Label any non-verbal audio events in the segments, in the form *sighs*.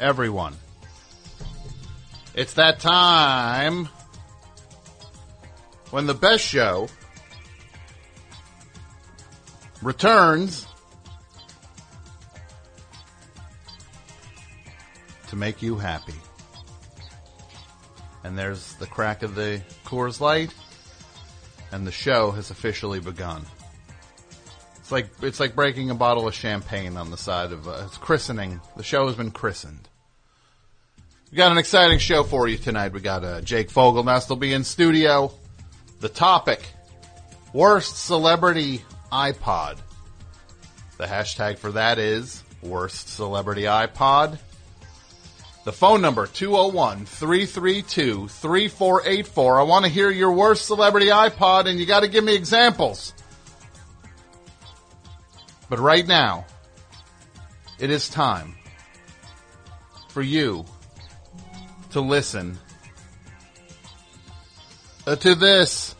everyone. It's that time when the best show returns to make you happy. And there's the crack of the Coors Light, and the show has officially begun. It's like it's like breaking a bottle of champagne on the side of uh, it's christening. The show has been christened. We got an exciting show for you tonight. We got uh, Jake Fogelnest will be in studio. The topic: worst celebrity iPod. The hashtag for that is worst celebrity iPod. The phone number 201-332-3484. I want to hear your worst celebrity iPod and you got to give me examples. But right now, it is time for you to listen uh, to this.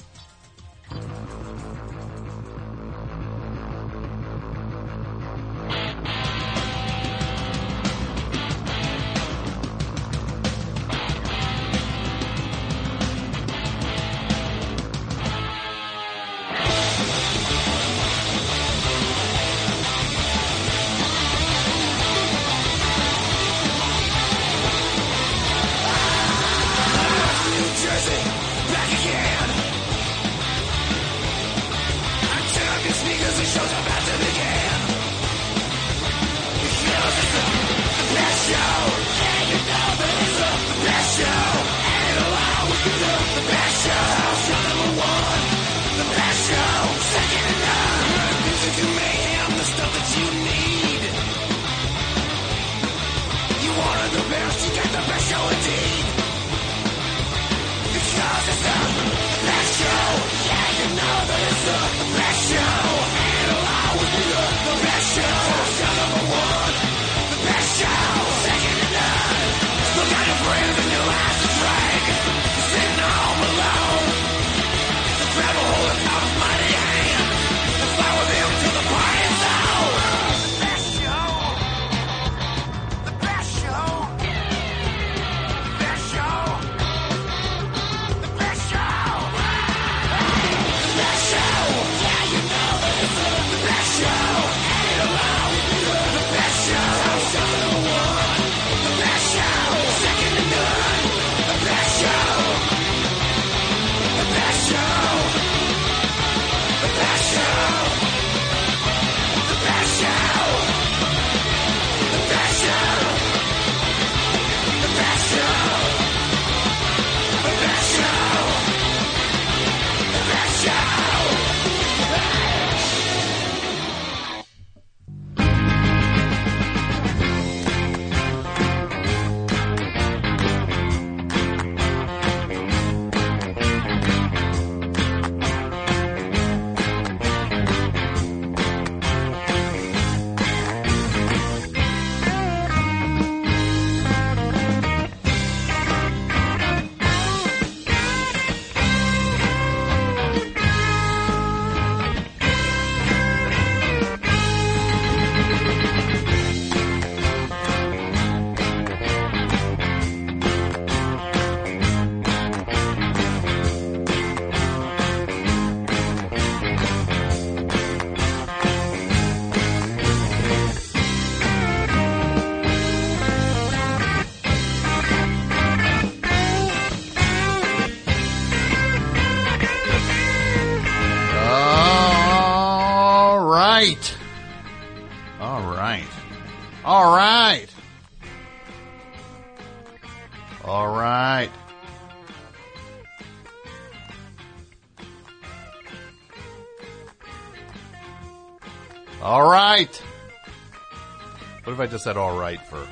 Just said all right for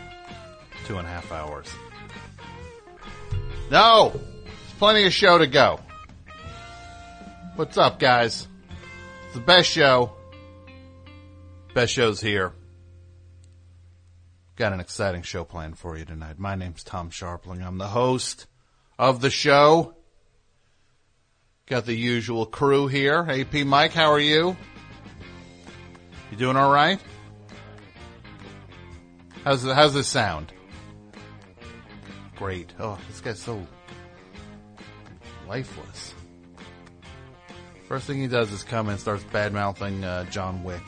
two and a half hours? No! There's plenty of show to go. What's up, guys? It's the best show. Best show's here. Got an exciting show planned for you tonight. My name's Tom Scharpling. I'm the host of the show. Got the usual crew here. AP Mike, how are you? You doing all right? How's how's this sound? great. Oh, this guy's so lifeless. First thing he does is come and starts bad mouthing uh, John Wick.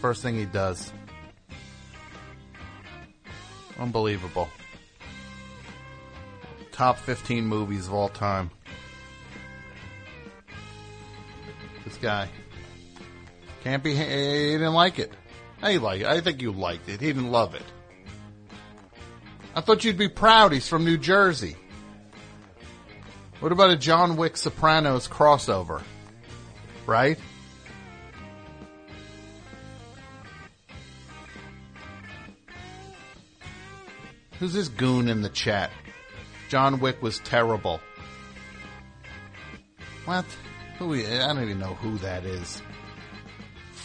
First thing he does. Unbelievable. Top 15 movies of all time. This guy. Can't be, he didn't like it. I like. I think you liked it. He didn't love it. I thought you'd be proud he's from New Jersey. What about a John Wick Sopranos crossover? Right? Who's this goon in the chat? John Wick was terrible. What? Who? I don't even know who that is.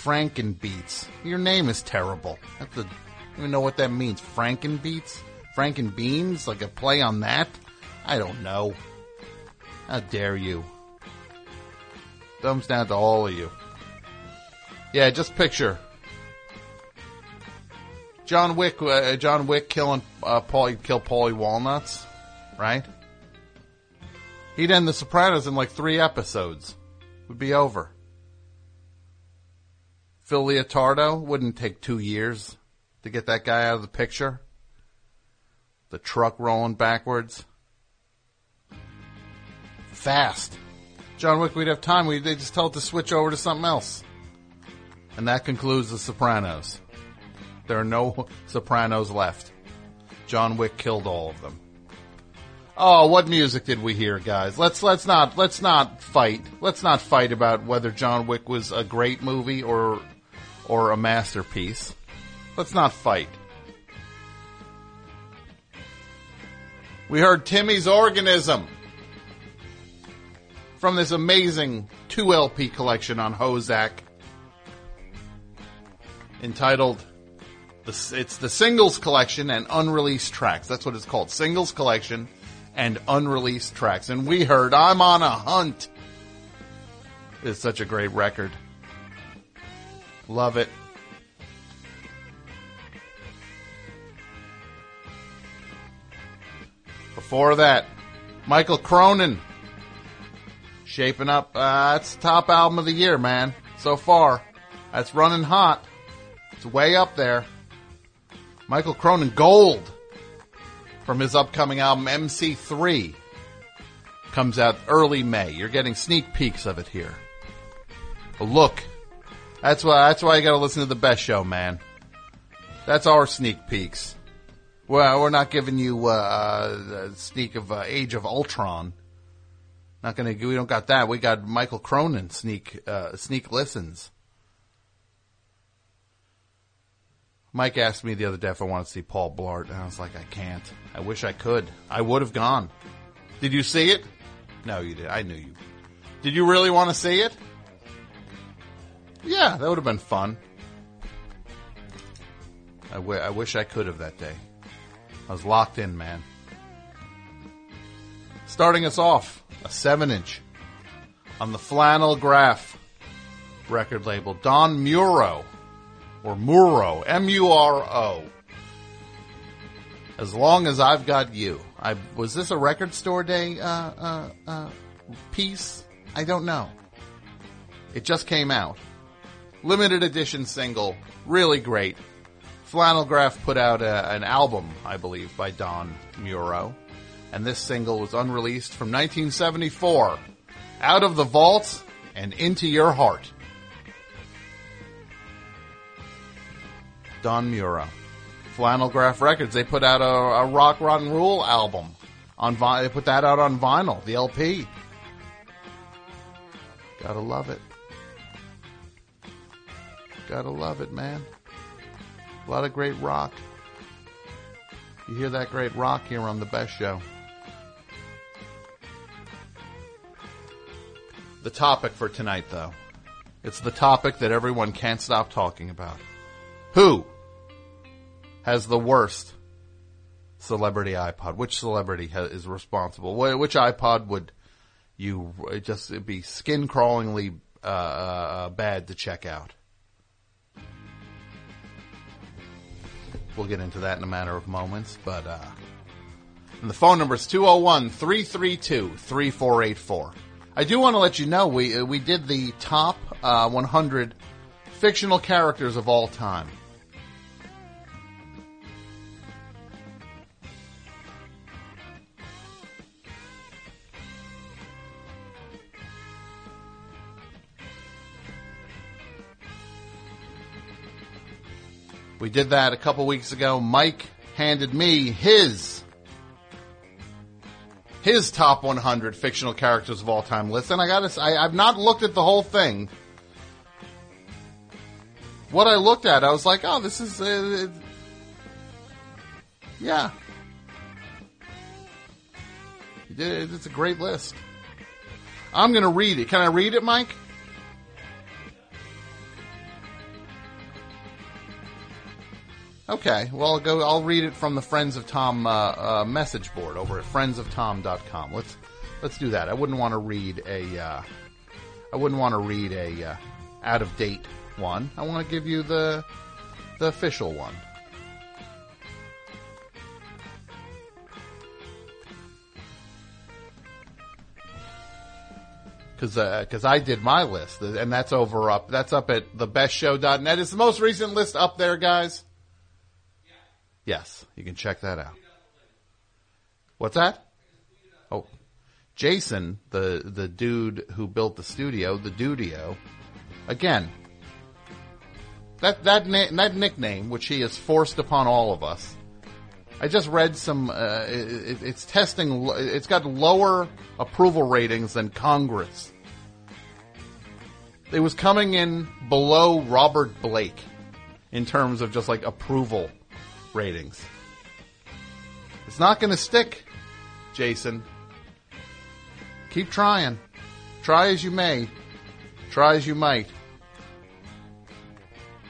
Frankenbeats. Your name is terrible. I don't even know what that means. Frankenbeats? Frankenbeans? Like a play on that? I don't know. How dare you? Thumbs down to all of you. Yeah, just picture John Wick. Uh, John Wick killing uh, kill Paulie Walnuts, right? He'd end The Sopranos in like three episodes. Would be over. Phil Leotardo wouldn't take two years to get that guy out of the picture. The truck rolling backwards. Fast. John Wick, we'd have time. We they just tell it to switch over to something else. And that concludes The Sopranos. There are no Sopranos left. John Wick killed all of them. Oh, what music did we hear, guys? Let's let's not let's not fight. Let's not fight about whether John Wick was a great movie or or a masterpiece. Let's not fight. We heard Timmy's Organism from this amazing 2 LP collection on HoZac entitled it's the singles collection and unreleased tracks. That's what it's called. Singles collection and unreleased tracks. And we heard I'm on a hunt. It's such a great record. Love it. Before that, Mikal Cronin. Shaping up. Uh, that's the top album of the year, man. So far. That's running hot. It's way up there. Mikal Cronin Gold from his upcoming album MC3 comes out early May. You're getting sneak peeks of it here. A look. That's why that's why you got to listen to the best show, man. That's our sneak peeks. Well, we're not giving you uh, a sneak of uh, Age of Ultron. Not gonna. We don't got that. We got Mikal Cronin sneak uh, sneak listens. Mike asked me the other day if I wanted to see Paul Blart, and I was like, I can't. I wish I could. I would have gone. Did you see it? No, you did. I knew you. Did you really want to see it? Yeah, that would have been fun. I, w- I wish I could have that day. I was locked in, man. Starting us off, a 7 inch on the Flannel Graph record label, Don Muro, or Muro, M-U-R-O. As long as I've got you. I was this a record store day uh, uh, uh, piece? I don't know. It just came out. Limited edition single, really great. Flannel Graph put out a, an album, I believe, by Don Muro, and this single was unreleased from 1974. Out of the Vault and Into Your Heart. Don Muro. Flannel Graph Records, they put out a, a Rock Rotten Rule album. On vi- They put that out on vinyl, the LP. Gotta love it. Gotta love it, man. A lot of great rock. You hear that great rock here on the best show. The topic for tonight, though. It's the topic that everyone can't stop talking about. Who has the worst celebrity iPod? Which celebrity ha- is responsible? Wh- Which iPod would you uh, just be skin crawlingly uh, uh, bad to check out? We'll get into that in a matter of moments, but uh, And the phone number is 201-332-3484. I do want to let you know we uh, we did the top uh, 100 fictional characters of all time. We did that a couple weeks ago. Mike handed me his his top 100 fictional characters of all time list, and I got I, I've not looked at the whole thing. What I looked at, I was like, oh, this is uh, yeah. It. It's a great list. I'm to read it. Can I read it, Mike? Okay, well, I'll go. I'll read it from the Friends of Tom uh, uh, message board over at friendsoftom.com. Let's let's do that. I wouldn't want to read a. Uh, I wouldn't want to read a uh, out of date one. I want to give you the the official one. Because because I did my list, and that's over up. That's up at thebestshow.net. It's the most recent list up there, guys. Yes, you can check that out. What's that? Oh, Jason, the the dude who built the studio, the Dudio. Again, that that na- that nickname, which he has forced upon all of us. I just read some. Uh, it, it's testing. It's got lower approval ratings than Congress. It was coming in below Robert Blake in terms of just like approval ratings. It's not going to stick, Jason. Keep trying. Try as you may. Try as you might.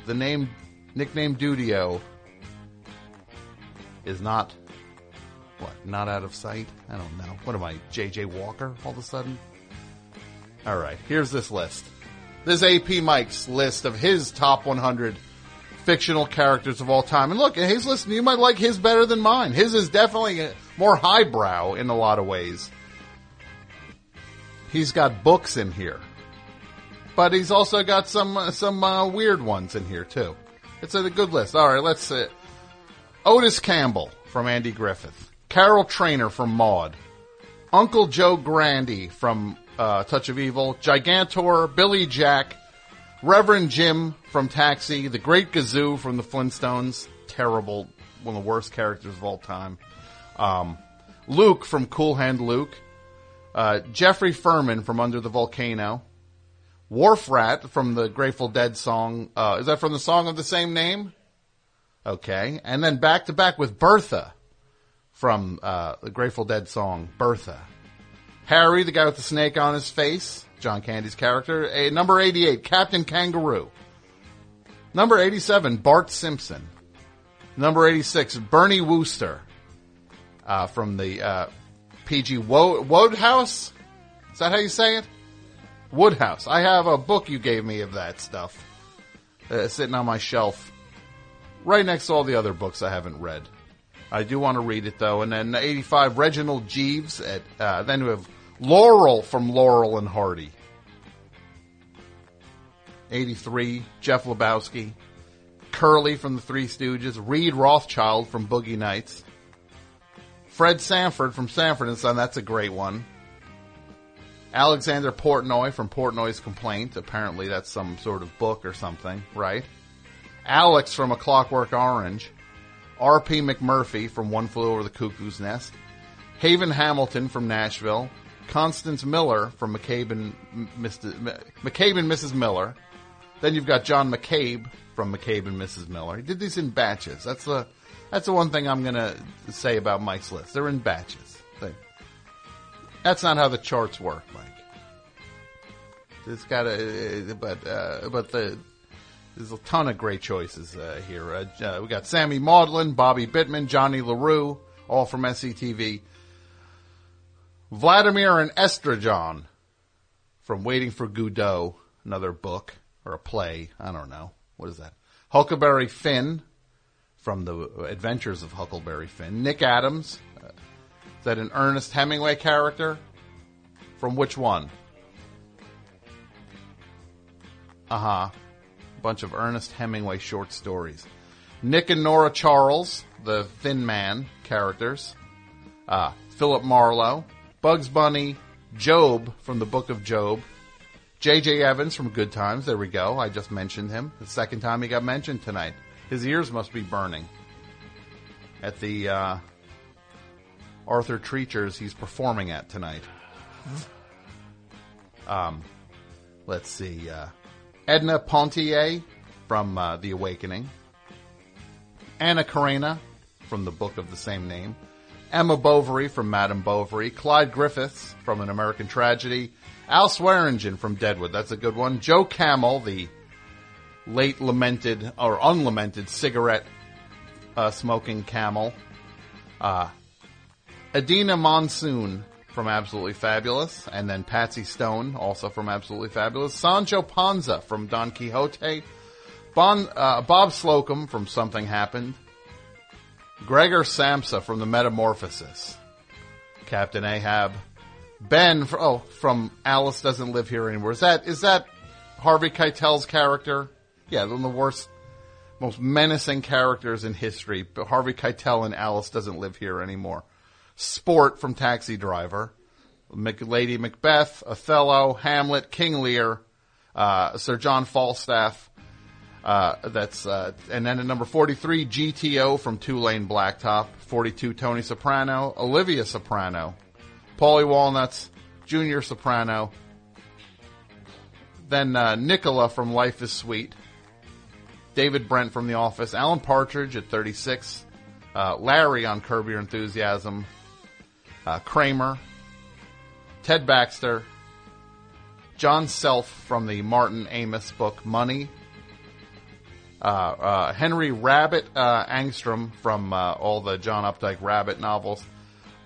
The name, nickname Dudio is not, what, not out of sight? I don't know. What am I, JJ Walker all of a sudden? Alright, here's this list. This AP Mike's list of his top 100 fictional characters of all time. And look, his list, you might like his better than mine. His is definitely more highbrow in a lot of ways. He's got books in here. But he's also got some, uh, some, uh, weird ones in here too. It's a good list. Alright, let's, uh, Otis Campbell from Andy Griffith. Carol Traynor from Maude. Uncle Joe Grandi from uh, Touch of Evil. Gigantor, Billy Jack, Reverend Jim from Taxi, The Great Gazoo from the Flintstones. Terrible, one of the worst characters of all time. Um, Luke from Cool Hand Luke. Uh, Geoffrey Firmin from Under the Volcano. Wharf Rat from the Grateful Dead song. Uh, is that from the song of the same name? Okay. And then back to back with Bertha from uh, the Grateful Dead song, Bertha. Harry, the guy with the snake on his face, John Candy's character. A, number 88, Captain Kangaroo. Number 87, Bart Simpson. Number 86, Bertie Wooster uh, from the uh, PG Wo- Wodehouse. Is that how you say it? Woodhouse. I have a book you gave me of that stuff uh, sitting on my shelf right next to all the other books I haven't read. I do want to read it though. And then 85, Reginald Jeeves. At, uh, then we have Laurel from Laurel and Hardy. 83, Jeff Lebowski. Curly from the Three Stooges. Reed Rothschild from Boogie Nights. Fred Sanford from Sanford and Son. That's a great one. Alexander Portnoy from Portnoy's Complaint. Apparently that's some sort of book or something, right? Alex from A Clockwork Orange. R.P. McMurphy from One Flew Over the Cuckoo's Nest. Haven Hamilton from Nashville. Constance Miller from McCabe and, Mr. McCabe and Mrs. Miller. Then you've got John McCabe from McCabe and Mrs. Miller. He did these in batches. That's the that's the one thing I'm gonna say about Mike's list. They're in batches. They- that's not how the charts work, Mike. It's got a but uh, but the there's a ton of great choices uh, here. Uh, uh, we got Sammy Maudlin, Bobby Bittman, Johnny LaRue, all from SCTV. Vladimir and Estragon from Waiting for Godot, another book or a play. I don't know. What is that? Huckleberry Finn from the Adventures of Huckleberry Finn. Nick Adams, uh, that an Ernest Hemingway character? From which one? Uh huh. Bunch of Ernest Hemingway short stories. Nick and Nora Charles, the Thin Man characters. Uh, Philip Marlowe, Bugs Bunny, Job from the Book of Job, J.J. Evans from Good Times. There we go. I just mentioned him. The second time he got mentioned tonight. His ears must be burning. At the uh, Arthur Treacher's he's performing at tonight. Um, let's see. Uh, Edna Pontier from uh, The Awakening. Anna Karenina from the book of the same name. Emma Bovary from Madame Bovary. Clyde Griffiths from An American Tragedy. Al Swearingen from Deadwood. That's a good one. Joe Camel, the late lamented or unlamented cigarette uh, smoking camel. Uh, Edina Monsoon from Absolutely Fabulous, and then Patsy Stone, also from Absolutely Fabulous. Sancho Panza from Don Quixote. Bon, uh, Bob Slocum from Something Happened. Gregor Samsa from The Metamorphosis. Captain Ahab. Ben, fr- oh, from Alice Doesn't Live Here Anymore. Is that, is that Harvey Keitel's character? Yeah, one of the worst, most menacing characters in history. But Harvey Keitel and Alice Doesn't Live Here Anymore. Sport from Taxi Driver. Lady Macbeth, Othello, Hamlet, King Lear, uh, Sir John Falstaff. Uh, that's uh, and then at number 43, GTO from Two Lane Blacktop. 42, Tony Soprano, Olivia Soprano, Paulie Walnuts, Junior Soprano. Then uh, Nicola from Life is Sweet. David Brent from The Office. Alan Partridge at 36. Uh, Larry on Curb Your Enthusiasm. Uh, Kramer. Ted Baxter. John Self from the Martin Amis book Money. Uh, uh, Henry Rabbit uh, Angstrom from all the John Updike Rabbit novels.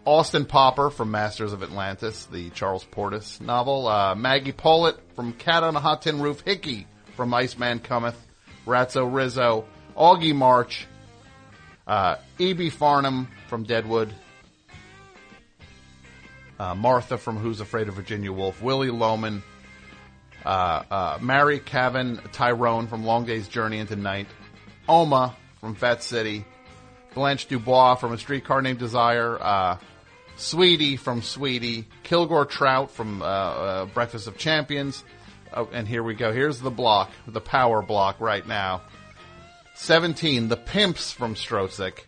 Austin Popper from Masters of Atlantis, the Charles Portis novel. Maggie Pollitt from Cat on a Hot Tin Roof. Hickey from Iceman Cometh. Ratso Rizzo. Augie March. E.B. Farnum from Deadwood. Uh, Martha from Who's Afraid of Virginia Woolf. Willy Loman. Uh, uh, Mary Cavan, Tyrone from Long Day's Journey into Night. Oma from Fat City. Blanche Dubois from A Streetcar Named Desire. Uh, Sweetie from Sweetie. Kilgore Trout from uh, Breakfast of Champions. Oh, and here we go. Here's the block, the power block right now. 17, The Pimps from Stroszek.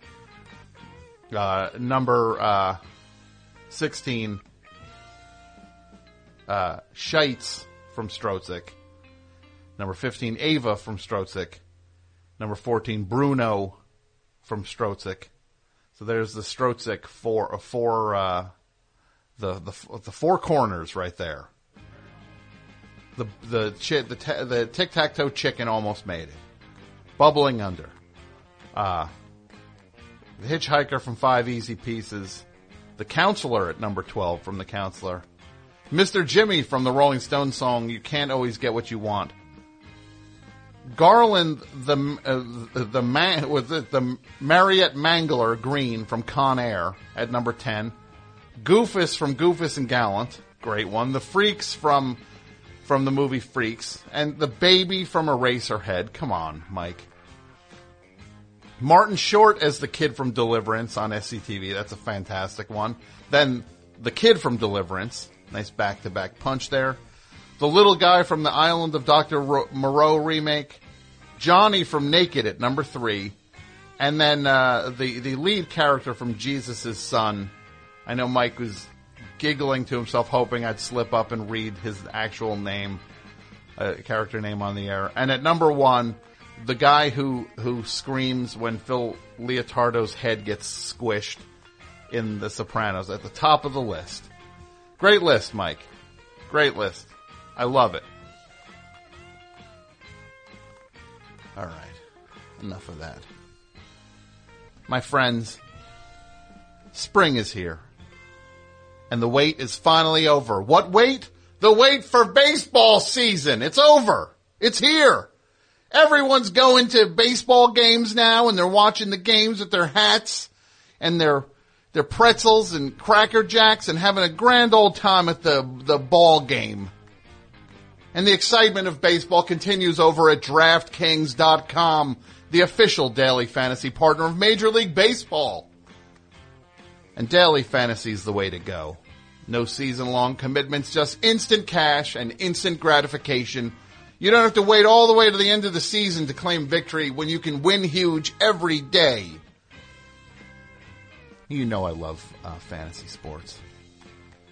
Uh, number uh, 16, uh, Scheitz from Stroszek. Number 15, Ava from Stroszek. Number 14, Bruno from Stroszek. So there's the Stroszek four, uh, four, uh, the, the, the four corners right there. The, the, chi- the, ta- the tic-tac-toe chicken almost made it. Bubbling under. Uh, the hitchhiker from Five Easy Pieces. The counselor at number 12 from The Counselor. Mr. Jimmy from the Rolling Stones song "You Can't Always Get What You Want." Garland, the uh, the man was it the Marietta Mangler Greene from Con Air at number ten. Goofus from Goofus and Gallant, great one. The Freaks from from the movie Freaks, and the baby from Eraserhead. Come on, Mike. Martin Short as the kid from Deliverance on SCTV. That's a fantastic one. Then the kid from Deliverance. Nice back to back punch there. The little guy from the Island of Dr. Ro- Moreau remake. Johnny from Naked at number three. And then uh, the, the lead character from Jesus' Son. I know Mike was giggling to himself, hoping I'd slip up and read his actual name, uh, character name on the air. And at number one, the guy who who screams when Phil Leotardo's head gets squished in The Sopranos at the top of the list. Great list, Mike. Great list. I love it. All right. Enough of that. My friends, spring is here. And the wait is finally over. What wait? The wait for baseball season. It's over. It's here. Everyone's going to baseball games now and they're watching the games with their hats and their their pretzels and cracker jacks and having a grand old time at the, the ball game. And the excitement of baseball continues over at DraftKings.com, the official daily fantasy partner of Major League Baseball. And daily fantasy is the way to go. No season long commitments, just instant cash and instant gratification. You don't have to wait all the way to the end of the season to claim victory when you can win huge every day. You know I love uh, fantasy sports.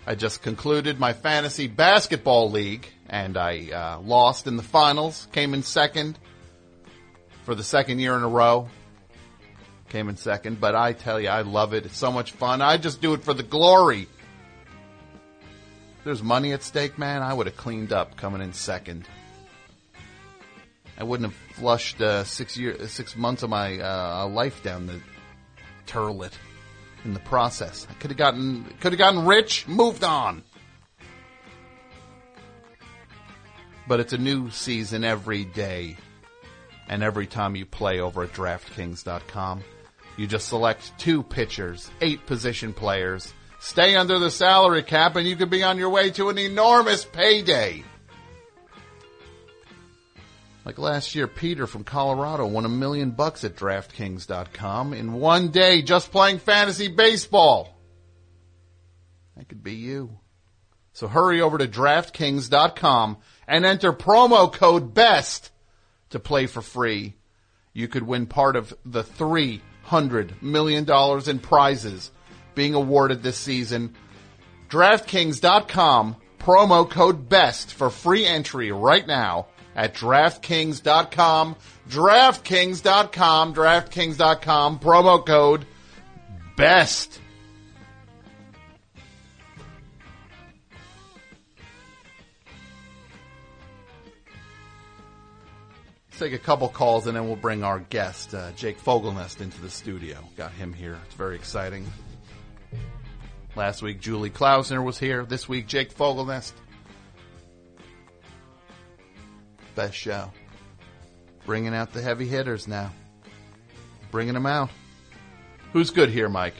I just concluded my fantasy basketball league and I uh, lost in the finals, came in second for the second year in a row. Came in second, but I tell you, I love it. It's so much fun. I just do it for the glory. If there's money at stake, man, I would have cleaned up coming in second. I wouldn't have flushed uh, six year, six months of my uh, life down the turlet in the process. I could have gotten, could have gotten rich, moved on. But it's a new season every day, and every time you play over at DraftKings.com, you just select two pitchers, eight position players, stay under the salary cap, and you could be on your way to an enormous payday. Like last year, Peter from Colorado won a million bucks at DraftKings.com in one day just playing fantasy baseball. That could be you. So hurry over to DraftKings.com and enter promo code BEST to play for free. You could win part of the $300 million in prizes being awarded this season. DraftKings.com, promo code BEST for free entry right now at DraftKings.com. DraftKings.com, DraftKings.com, promo code BEST. Let's take a couple calls and then we'll bring our guest, uh, Jake Fogelnest, into the studio. Got him here. It's very exciting. Last week, Julie Klausner was here. This week, Jake Fogelnest. Best show. Bringing out the heavy hitters now. Bringing them out. Who's good here, Mike?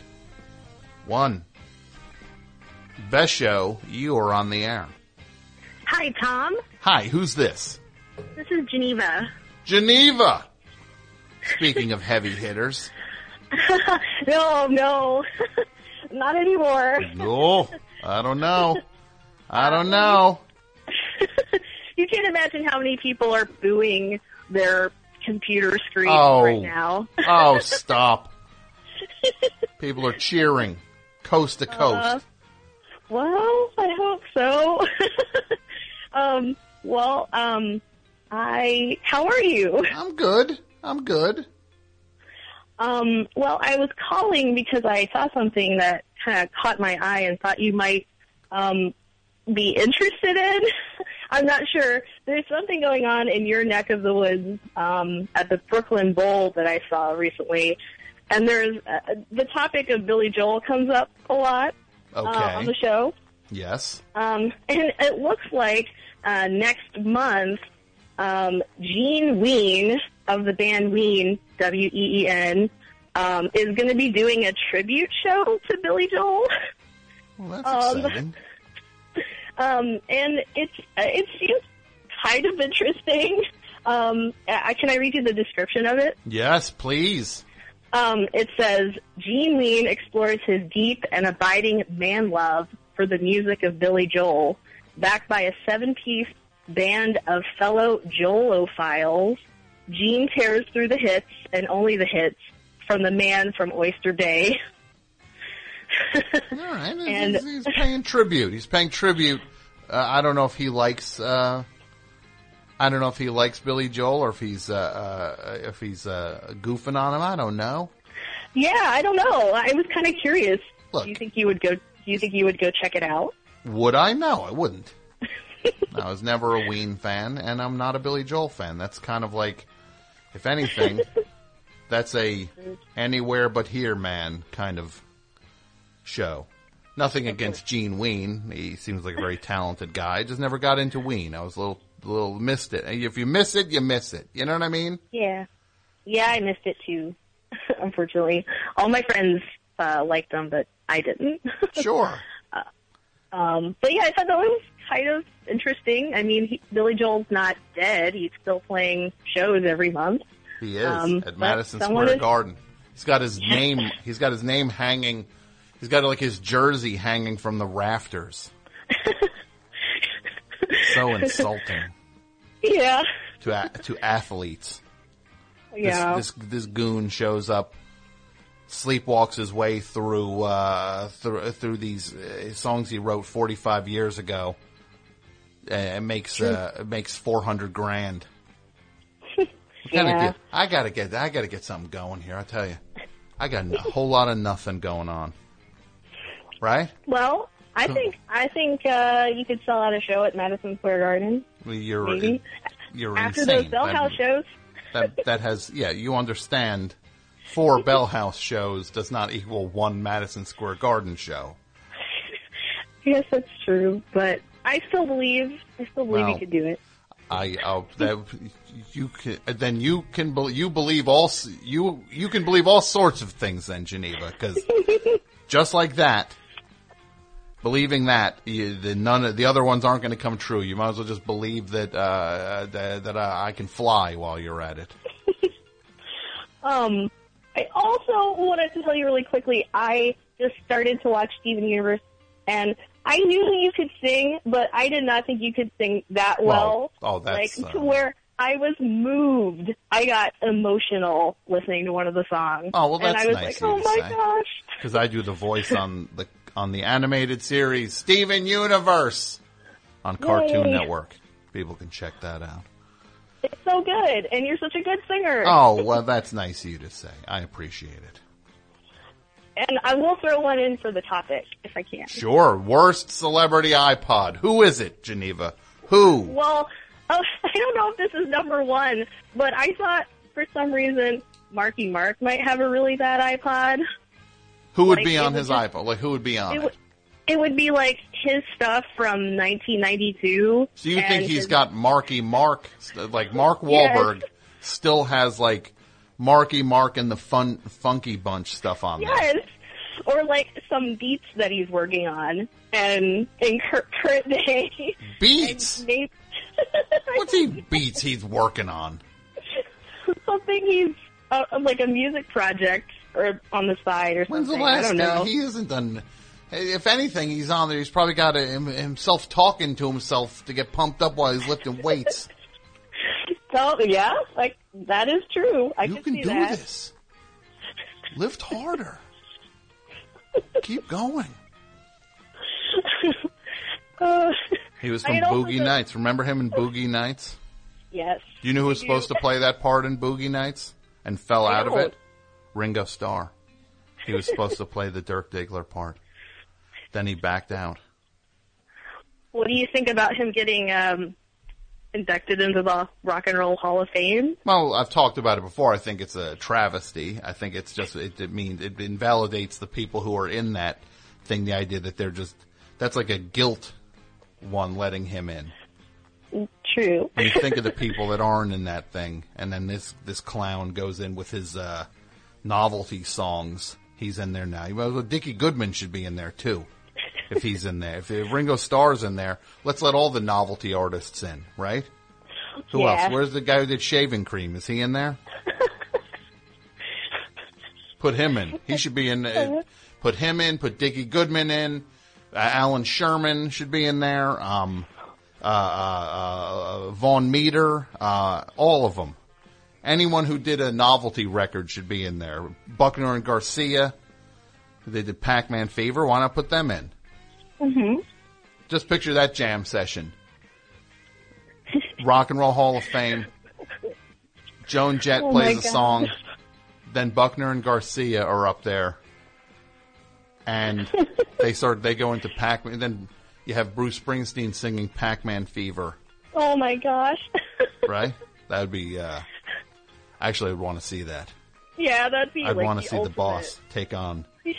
One. Best show. You are on the air. Hi, Tom. Hi, who's this? This is Geneva. Geneva. Speaking of heavy hitters. *laughs* no, no, *laughs* not anymore. No, I don't know. I don't know. *laughs* you can't imagine how many people are booing their computer screens Oh. right now. *laughs* Oh, stop. *laughs* People are cheering coast to coast. Uh, well, I hope so. *laughs* um, well, um, I. How are you? I'm good. I'm good. Um, well, I was calling because I saw something that kind of caught my eye and thought you might um, be interested in. I'm not sure. There's something going on in your neck of the woods um, at the Brooklyn Bowl that I saw recently, and there's uh, the topic of Billy Joel comes up a lot uh, on the show. Yes. Um, and it looks like uh, next month, um, Gene Ween of the band Ween, W E E N, um, is going to be doing a tribute show to Billy Joel. Well, that's Um, exciting. Um, and it's uh, it seems kind of interesting. *laughs* Um, I, can I read you the description of it? Yes, please. Um, it says Gene Ween explores his deep and abiding man love for the music of Billy Joel, backed by a seven-piece band of fellow Joelophiles. Gene tears through the hits and only the hits from the man from Oyster Bay. *laughs* All right. *laughs* And- he's, he's paying tribute. He's paying tribute. Uh, I don't know if he likes. Uh, I don't know if he likes Billy Joel or if he's uh, uh, if he's uh, goofing on him. I don't know. yeah, I don't know. I was kind of curious. Look. Do you think you would go? Do you think you would go check it out? Would I? No, I wouldn't. *laughs* I was never a Ween fan, and I'm not a Billy Joel fan. That's kind of like, if anything, *laughs* that's a anywhere but here man kind of show. Nothing against Gene Ween. He seems like a very talented guy. I Just never got into Ween. I was a little, little missed it. If you miss it, you miss it. You know what I mean? Yeah. Yeah, I missed it too. *laughs* Unfortunately, all my friends uh, liked them, but I didn't. *laughs* Sure. um, but yeah, I thought that was kind of interesting. I mean, he, Billy Joel's not dead; he's still playing shows every month. He is Um, at Madison Square Garden. He's got his *laughs* name. He's got his name hanging. He's got like his jersey hanging from the rafters. *laughs* so insulting Yeah, to a, to athletes. Yeah. this this goon shows up, sleepwalks his way through uh, through through these uh, songs he wrote 45 years ago, and makes uh, makes 400 grand. *laughs* Gotta Yeah. get, I gotta get I gotta get something going here. I tell you, I got a whole lot of nothing going on. Right? Well, I think I think uh, you could sell out a show at Madison Square Garden You're maybe you're after insane. those Bell That- House shows. that that has yeah you understand four *laughs* bell house shows does not equal one madison square garden show Yes, that's true, but I still believe I still believe Well, you could do it. i oh that you can then you can you believe all you you can believe all sorts of things then geneva because *laughs* just like that believing that you, the none of the other ones aren't going to come true you might as well just believe that uh that, that uh, i can fly while you're at it *laughs* Um, I also wanted to tell you really quickly. I just started to watch Steven Universe, and I knew that you could sing, but I did not think you could sing that well. Well, oh, that's, like uh, to where I was moved. I got emotional listening to one of the songs. Oh, well, and that's I was nice like, "Oh my say." gosh!" because I do the voice on the on the animated series Steven Universe on Cartoon Yay. Network. People can check that out. It's so good, and you're such a good singer. Oh well, that's nice of you to say. I appreciate it. And I will throw one in for the topic if I can. Sure, worst celebrity iPod. Who is it, Geneva? Who? Well, *laughs* oh, I don't know if this is number one, but I thought for some reason Marky Mark might have a really bad iPod. Who would like, be on his just- iPod? Like who would be on It it? would, it would be like his stuff from 1992. So you think he's his- got Marky Mark, like Mark Yes. Wahlberg, still has like Marky Mark and the fun funky bunch stuff on there? Yes. Or like some beats that he's working on, and in cur- current day. Beats. *laughs* What's he beats he's working on? Something he's uh, like a music project or on the side or When's the something. I don't know. he hasn't done? If anything, he's on there. He's probably got a, him, himself talking to himself to get pumped up while he's lifting weights. *laughs* So yeah, like that is true. I you can can see do that. this. Lift harder. *laughs* Keep going. *laughs* Uh, He was from Boogie done- Nights. Remember him in Boogie Nights? yes. You knew who was supposed to play that part in Boogie Nights and fell I out of it? Ringo Starr. He was supposed to play the Dirk Diggler part. Then he backed out. What do you think about him getting um, inducted into the Rock and Roll Hall of Fame? Well, I've talked about it before. I think it's a travesty. I think it's just it, it means it invalidates the people who are in that thing. The idea that they're just that's like a guilt one letting him in. True. And you think of the people that aren't in that thing, and then this this clown goes in with his uh, novelty songs. He's in there now. Well, Dickie Goodman should be in there too, if he's in there. If, Ringo Starr's in there, let's let all the novelty artists in, right? Who Yeah. else? Where's the guy who did shaving cream? Is he in there? put him in. He should be in. Uh, put him in. Put Dickie Goodman in. Uh, Allan Sherman should be in there. Um, uh, uh, uh, Vaughn Meader, uh, all of them. Anyone who did a novelty record should be in there. Buckner and Garcia, they did Pac-Man Fever. Why not put them in? hmm Just picture that jam session. Rock and Roll Hall of Fame. Joan Jett Oh plays a song. Then Buckner and Garcia are up there, and *laughs* they start. They go into Pac-Man. Then you have Bruce Springsteen singing Pac-Man Fever. Oh my gosh. *laughs* right? That would be. Uh, actually, I'd want to see that. yeah, that'd be I'd like want the to see ultimate. the boss take on. *laughs*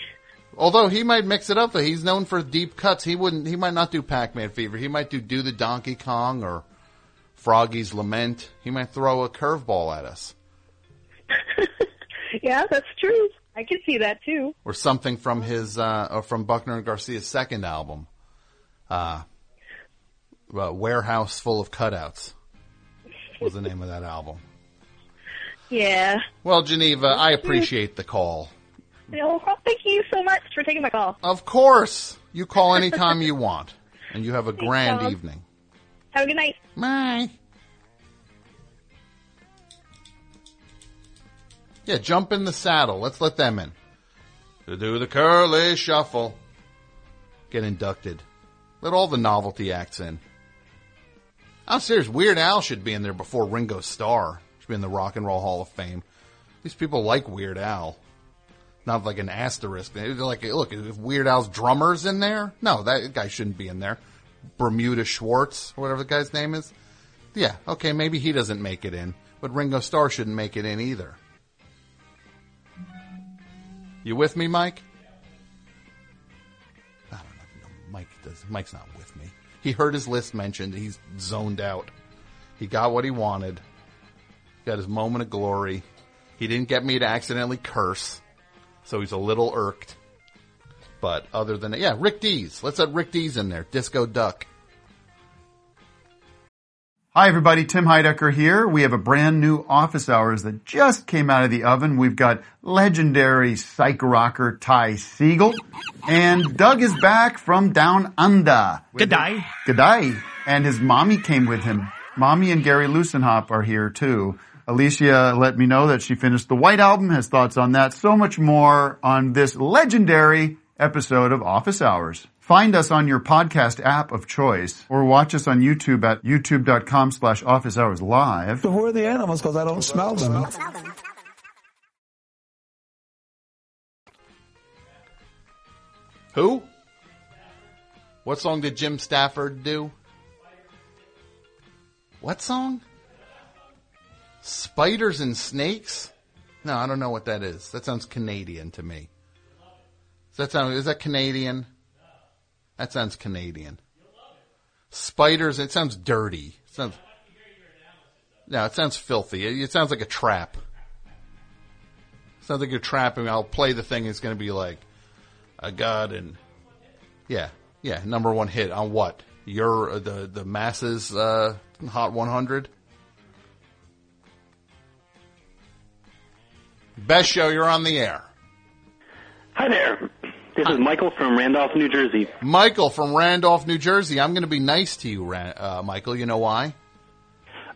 Although he might mix it up, though he's known for deep cuts. He wouldn't. He might not do Pac-Man Fever. He might do do the Donkey Kong or Froggy's Lament. He might throw a curveball at us. *laughs* yeah, that's true. I can see that too. or something from his uh, or from Buckner and Garcia's second album, uh, uh, "Warehouse Full of Cutouts" was the name of that album. Yeah. Well, Geneva, I appreciate the call. Well, thank you so much for taking my call. Of course, you call anytime you want, and you have a grand Tom. evening. Have a good night. Bye. Yeah, jump in the saddle. Let's let them in. To do the curly shuffle. Get inducted. Let all the novelty acts in. I'm serious. Weird Al should be in there before Ringo Starr. In the Rock and Roll Hall of Fame. These people like Weird Al. Not like an asterisk. They're like, look, if Weird Al's drummer's in there, no, that guy shouldn't be in there. Bermuda Schwartz, whatever the guy's name is. Yeah, okay, maybe he doesn't make it in, but Ringo Starr shouldn't make it in either. You with me, Mike? I don't know. Mike does. Mike's not with me. He heard his list mentioned. He's zoned out. He got what he wanted. Got his moment of glory. He didn't get me to accidentally curse, so he's a little irked. But other than that, yeah, Rick Dees. Let's let Rick Dees in there. Disco Duck. Hi everybody, Tim Heidecker here. We have a brand new office hours that just came out of the oven. We've got legendary psych rocker Ty Segall. And Doug is back from down under. Good day. Good day. And his mommy came with him. Mommy and Gary Loosenhop are here too. Alicia let me know that she finished the White Album, has thoughts on that, so much more on this legendary episode of Office Hours. Find us on your podcast app of choice or watch us on YouTube at youtube.com slash office hours live. So who are the animals? Because I don't smell them. Who? What song did Jim Stafford do? What song? Spiders and Snakes? No, I don't know what that is. That sounds Canadian to me. Does that sound, is that Canadian? That sounds Canadian. Spiders, it sounds dirty. It sounds, no, it sounds filthy. It, it sounds like a trap. It sounds like you're trapping. I'll play the thing. It's going to be like, a god and yeah, yeah, number one hit on what? Your uh, the the masses uh, hot 100. Best show. You're on the air. Hi there. This is Michael from Randolph, New Jersey. Michael from Randolph, New Jersey. I'm going to be nice to you, uh, Michael. You know why?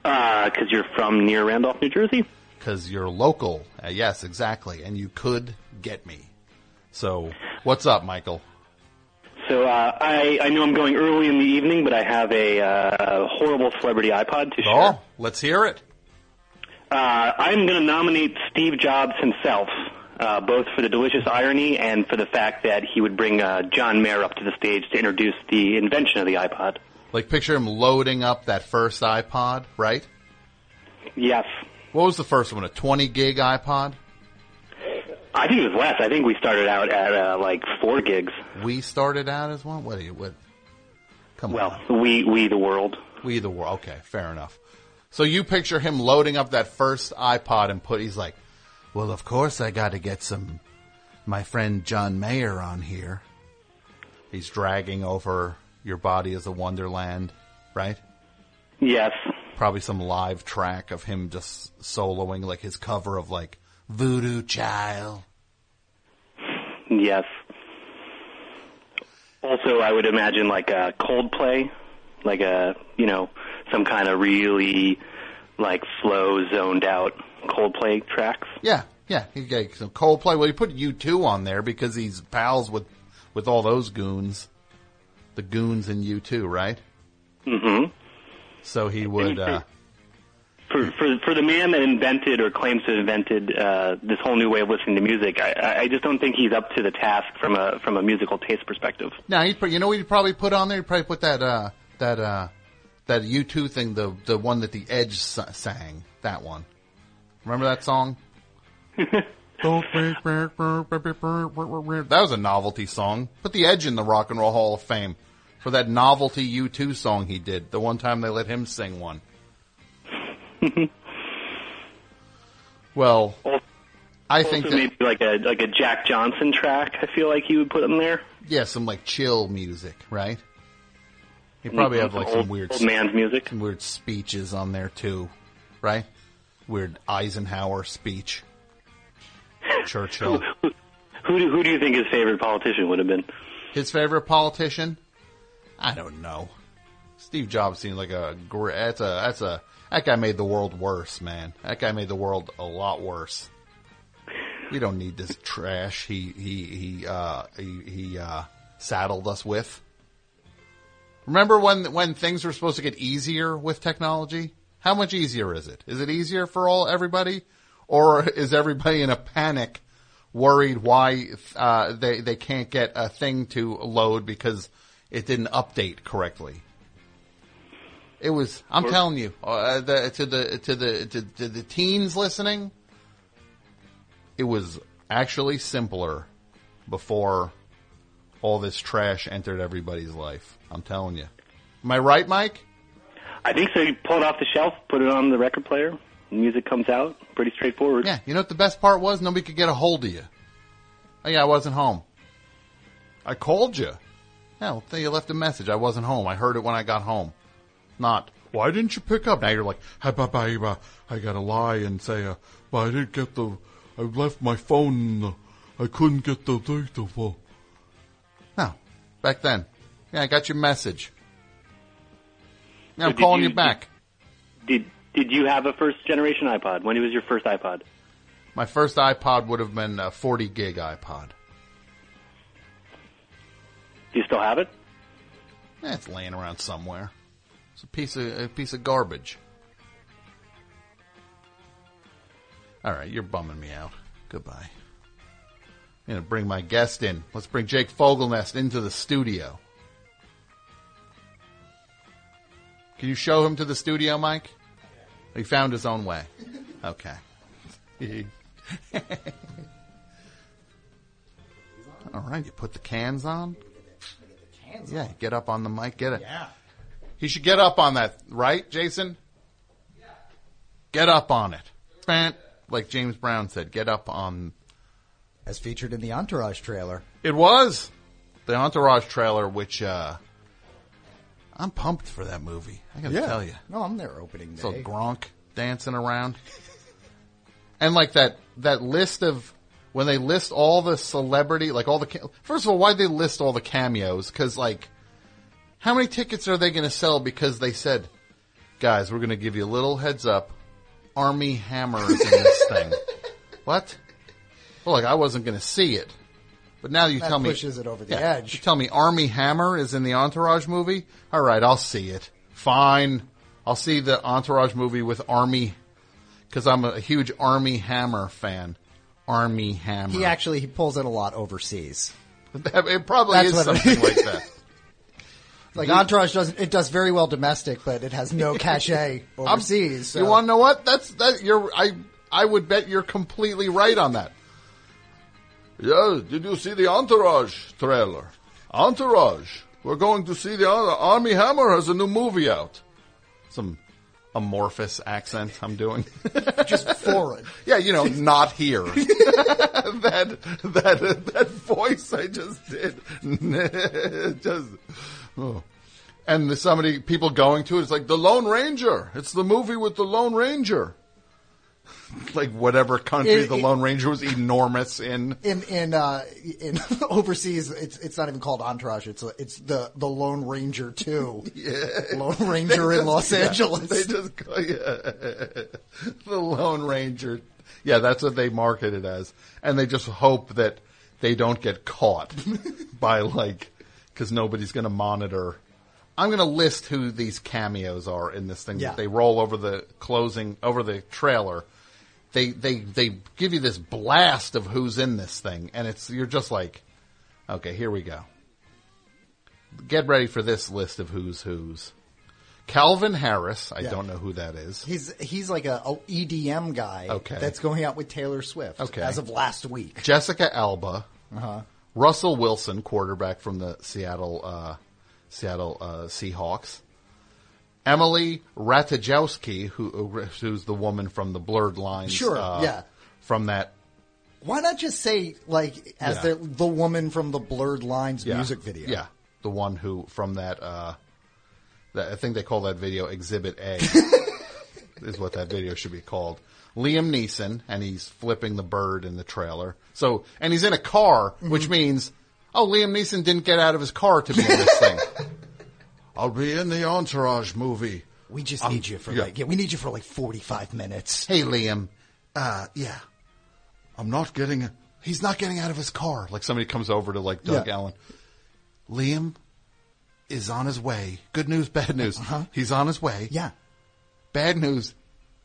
Because you're from near Randolph, New Jersey? Because you're local. Uh, yes, exactly. And you could get me. So, what's up, Michael? So uh, I, I know I'm going early in the evening, but I have a uh, horrible celebrity iPod to share. Oh, let's hear it. Uh, I'm going to nominate Steve Jobs himself, uh, both for the delicious irony and for the fact that he would bring uh, John Mayer up to the stage to introduce the invention of the iPod. Like, picture him loading up that first iPod, right? Yes. What was the first one? A 20 gig iPod? I think it was less. I think we started out at uh, like four gigs. We started out as one. What are you? What? Come Well, on. we we the world. We the world. Okay, fair enough. So you picture him loading up that first iPod and put. He's like, "Well, of course I got to get some my friend John Mayer on here." He's dragging over "Your Body Is a Wonderland," right? Yes. Probably some live track of him just soloing, like his cover of like "Voodoo Child." Yes. Also, I would imagine like a Coldplay, like a you know some kind of really like slow, zoned out Coldplay tracks. Yeah, yeah. He got some Coldplay. Well, he put U two on there because he's pals with with all those goons, the goons in U two, right? Mm-hmm. So he would. Uh, For for for the man that invented or claims to have invented uh, this whole new way of listening to music, I- I, just don't think he's up to the task from a from a musical taste perspective. now he, you know, what he'd probably put on there. He'd probably put that uh, that uh, that U two thing, the the one that the Edge sang. That one. Remember that song? *laughs* that was a novelty song. Put the Edge in the Rock and Roll Hall of Fame for that novelty U two song he did. The one time they let him sing one. *laughs* well, I think Also that maybe like a like a Jack Johnson track. I feel like he would put in there. yeah, some like chill music, right? He probably have like old, some weird old man's music. some weird speeches on there too, right? Weird Eisenhower speech. Churchill. *laughs* Who do, who do you think his favorite politician would have been? His favorite politician? I don't know. Steve Jobs seems like a that's a that's a that guy made the world worse, man. That guy made the world a lot worse. We don't need this trash he he he uh he, he uh saddled us with. Remember when when things were supposed to get easier with technology? How much easier is it? Is it easier for all everybody, or is everybody in a panic, worried why uh, they they can't get a thing to load because it didn't update correctly? It was. I'm telling you, uh, the, to the to the to, to the teens listening, it was actually simpler before all this trash entered everybody's life. I'm telling you. Am I right, Mike? I think so. You pull it off the shelf, put it on the record player, music comes out. Pretty straightforward. Yeah. You know what the best part was? Nobody could get a hold of you. Oh yeah, I wasn't home. I called you. Yeah, well, you left a message. I wasn't home. I heard it when I got home. Not, why didn't you pick up? Now you're like. I gotta lie and say, uh, but I didn't get the, I left my phone, uh, I couldn't get the data. Back then. Yeah, I got your message. Yeah, I'm calling you- you back. Did Did you have a first generation iPod? When was your first iPod? My first iPod would have been a 40 gig iPod. Do you still have it? Eh, it's laying around somewhere. It's a piece of a piece of garbage. All right, you're bumming me out. Goodbye. I'm gonna bring my guest in. Let's bring Jake Fogelnest into the studio. Can you show him to the studio, Mike? He found his own way. Okay. *laughs* All right, you put the cans on. Yeah, get up on the mic. Get it. Yeah. He should get up on that, right, Jason? Get up on it. Like James Brown said, get up on. As featured in the Entourage trailer. It was the Entourage trailer, which uh I'm pumped for that movie. I gotta tell you. No, I'm there opening day. So. Gronk dancing around, *laughs* and like that that list of when they list all the celebrity, like all the ca- first of all, why would they list all the cameos? Because like, how many tickets are they going to sell? Because they said, guys, we're going to give you a little heads up. Armie Hammer is in this thing. *laughs* What? Well, like I wasn't going to see it, but now you That tell me pushes it over the Yeah, edge. You tell me Armie Hammer is in the Entourage movie. All right, I'll see it. Fine, I'll see the Entourage movie with Armie because I'm a huge Armie Hammer fan. Armie Hammer. He actually he pulls it a lot overseas. *laughs* it probably That's is it something like *laughs* that. Like Entourage doesn't, it does very well domestic, but it has no *laughs* cachet overseas. so- You want to know what? That's that. You're. I. I would bet you're completely right on that. Yeah. Did you see the Entourage trailer? Entourage. We're going to see the Armie Hammer has a new movie out. Some amorphous accent I'm doing. *laughs* just foreign. yeah, you know, not here. *laughs* that that that voice I just did. *laughs* just. Oh. And the, somebody, people going to it, it's like the Lone Ranger. It's the movie with the Lone Ranger. Like whatever country It- the it- Lone Ranger was enormous in. In in uh, in *laughs* overseas, it's it's not even called Entourage. It's it's the the Lone Ranger Two. *laughs* Lone Ranger in Los Yeah, Angeles. They just call *laughs* yeah. the Lone Ranger. Yeah, that's what they market it as, and they just hope that they don't get caught by like because nobody's going to monitor. I'm going to list who these cameos are in this thing. Yeah. They roll over the closing over the trailer. They they they give you this blast of who's in this thing, and it's you're just like, okay, here we go. Get ready for this list of who's who's. Calvin Harris, I Yeah. don't know who that is. He's he's like a, a EDM guy. Okay. That's going out with Taylor Swift. Okay. As of last week. Jessica Alba, Uh-huh. Russell Wilson, quarterback from the Seattle uh, Seattle uh, Seahawks. Emily Ratajkowski, who who's the woman from the Blurred Lines, Sure, uh, yeah. from that Why not just say like as Yeah. the the woman from the Blurred Lines Yeah. music video? Yeah, the one who from that. uh that I think they call that video Exhibit A. *laughs* is what that video should be called. Liam Neeson, and he's flipping the bird in the trailer. So, and he's in a car, Mm-hmm. which means, oh, Liam Neeson didn't get out of his car to be in this thing. *laughs* I'll be in the Entourage movie. We just Um, need you for yeah. like yeah, we need you for like forty five minutes. Hey, Liam. Uh, yeah. I'm not getting. He's not getting out of his car. Like somebody comes over to like Doug Yeah. Allen. Liam is on his way. Good news, bad news. He's on his way. Uh-huh. Yeah. Bad news.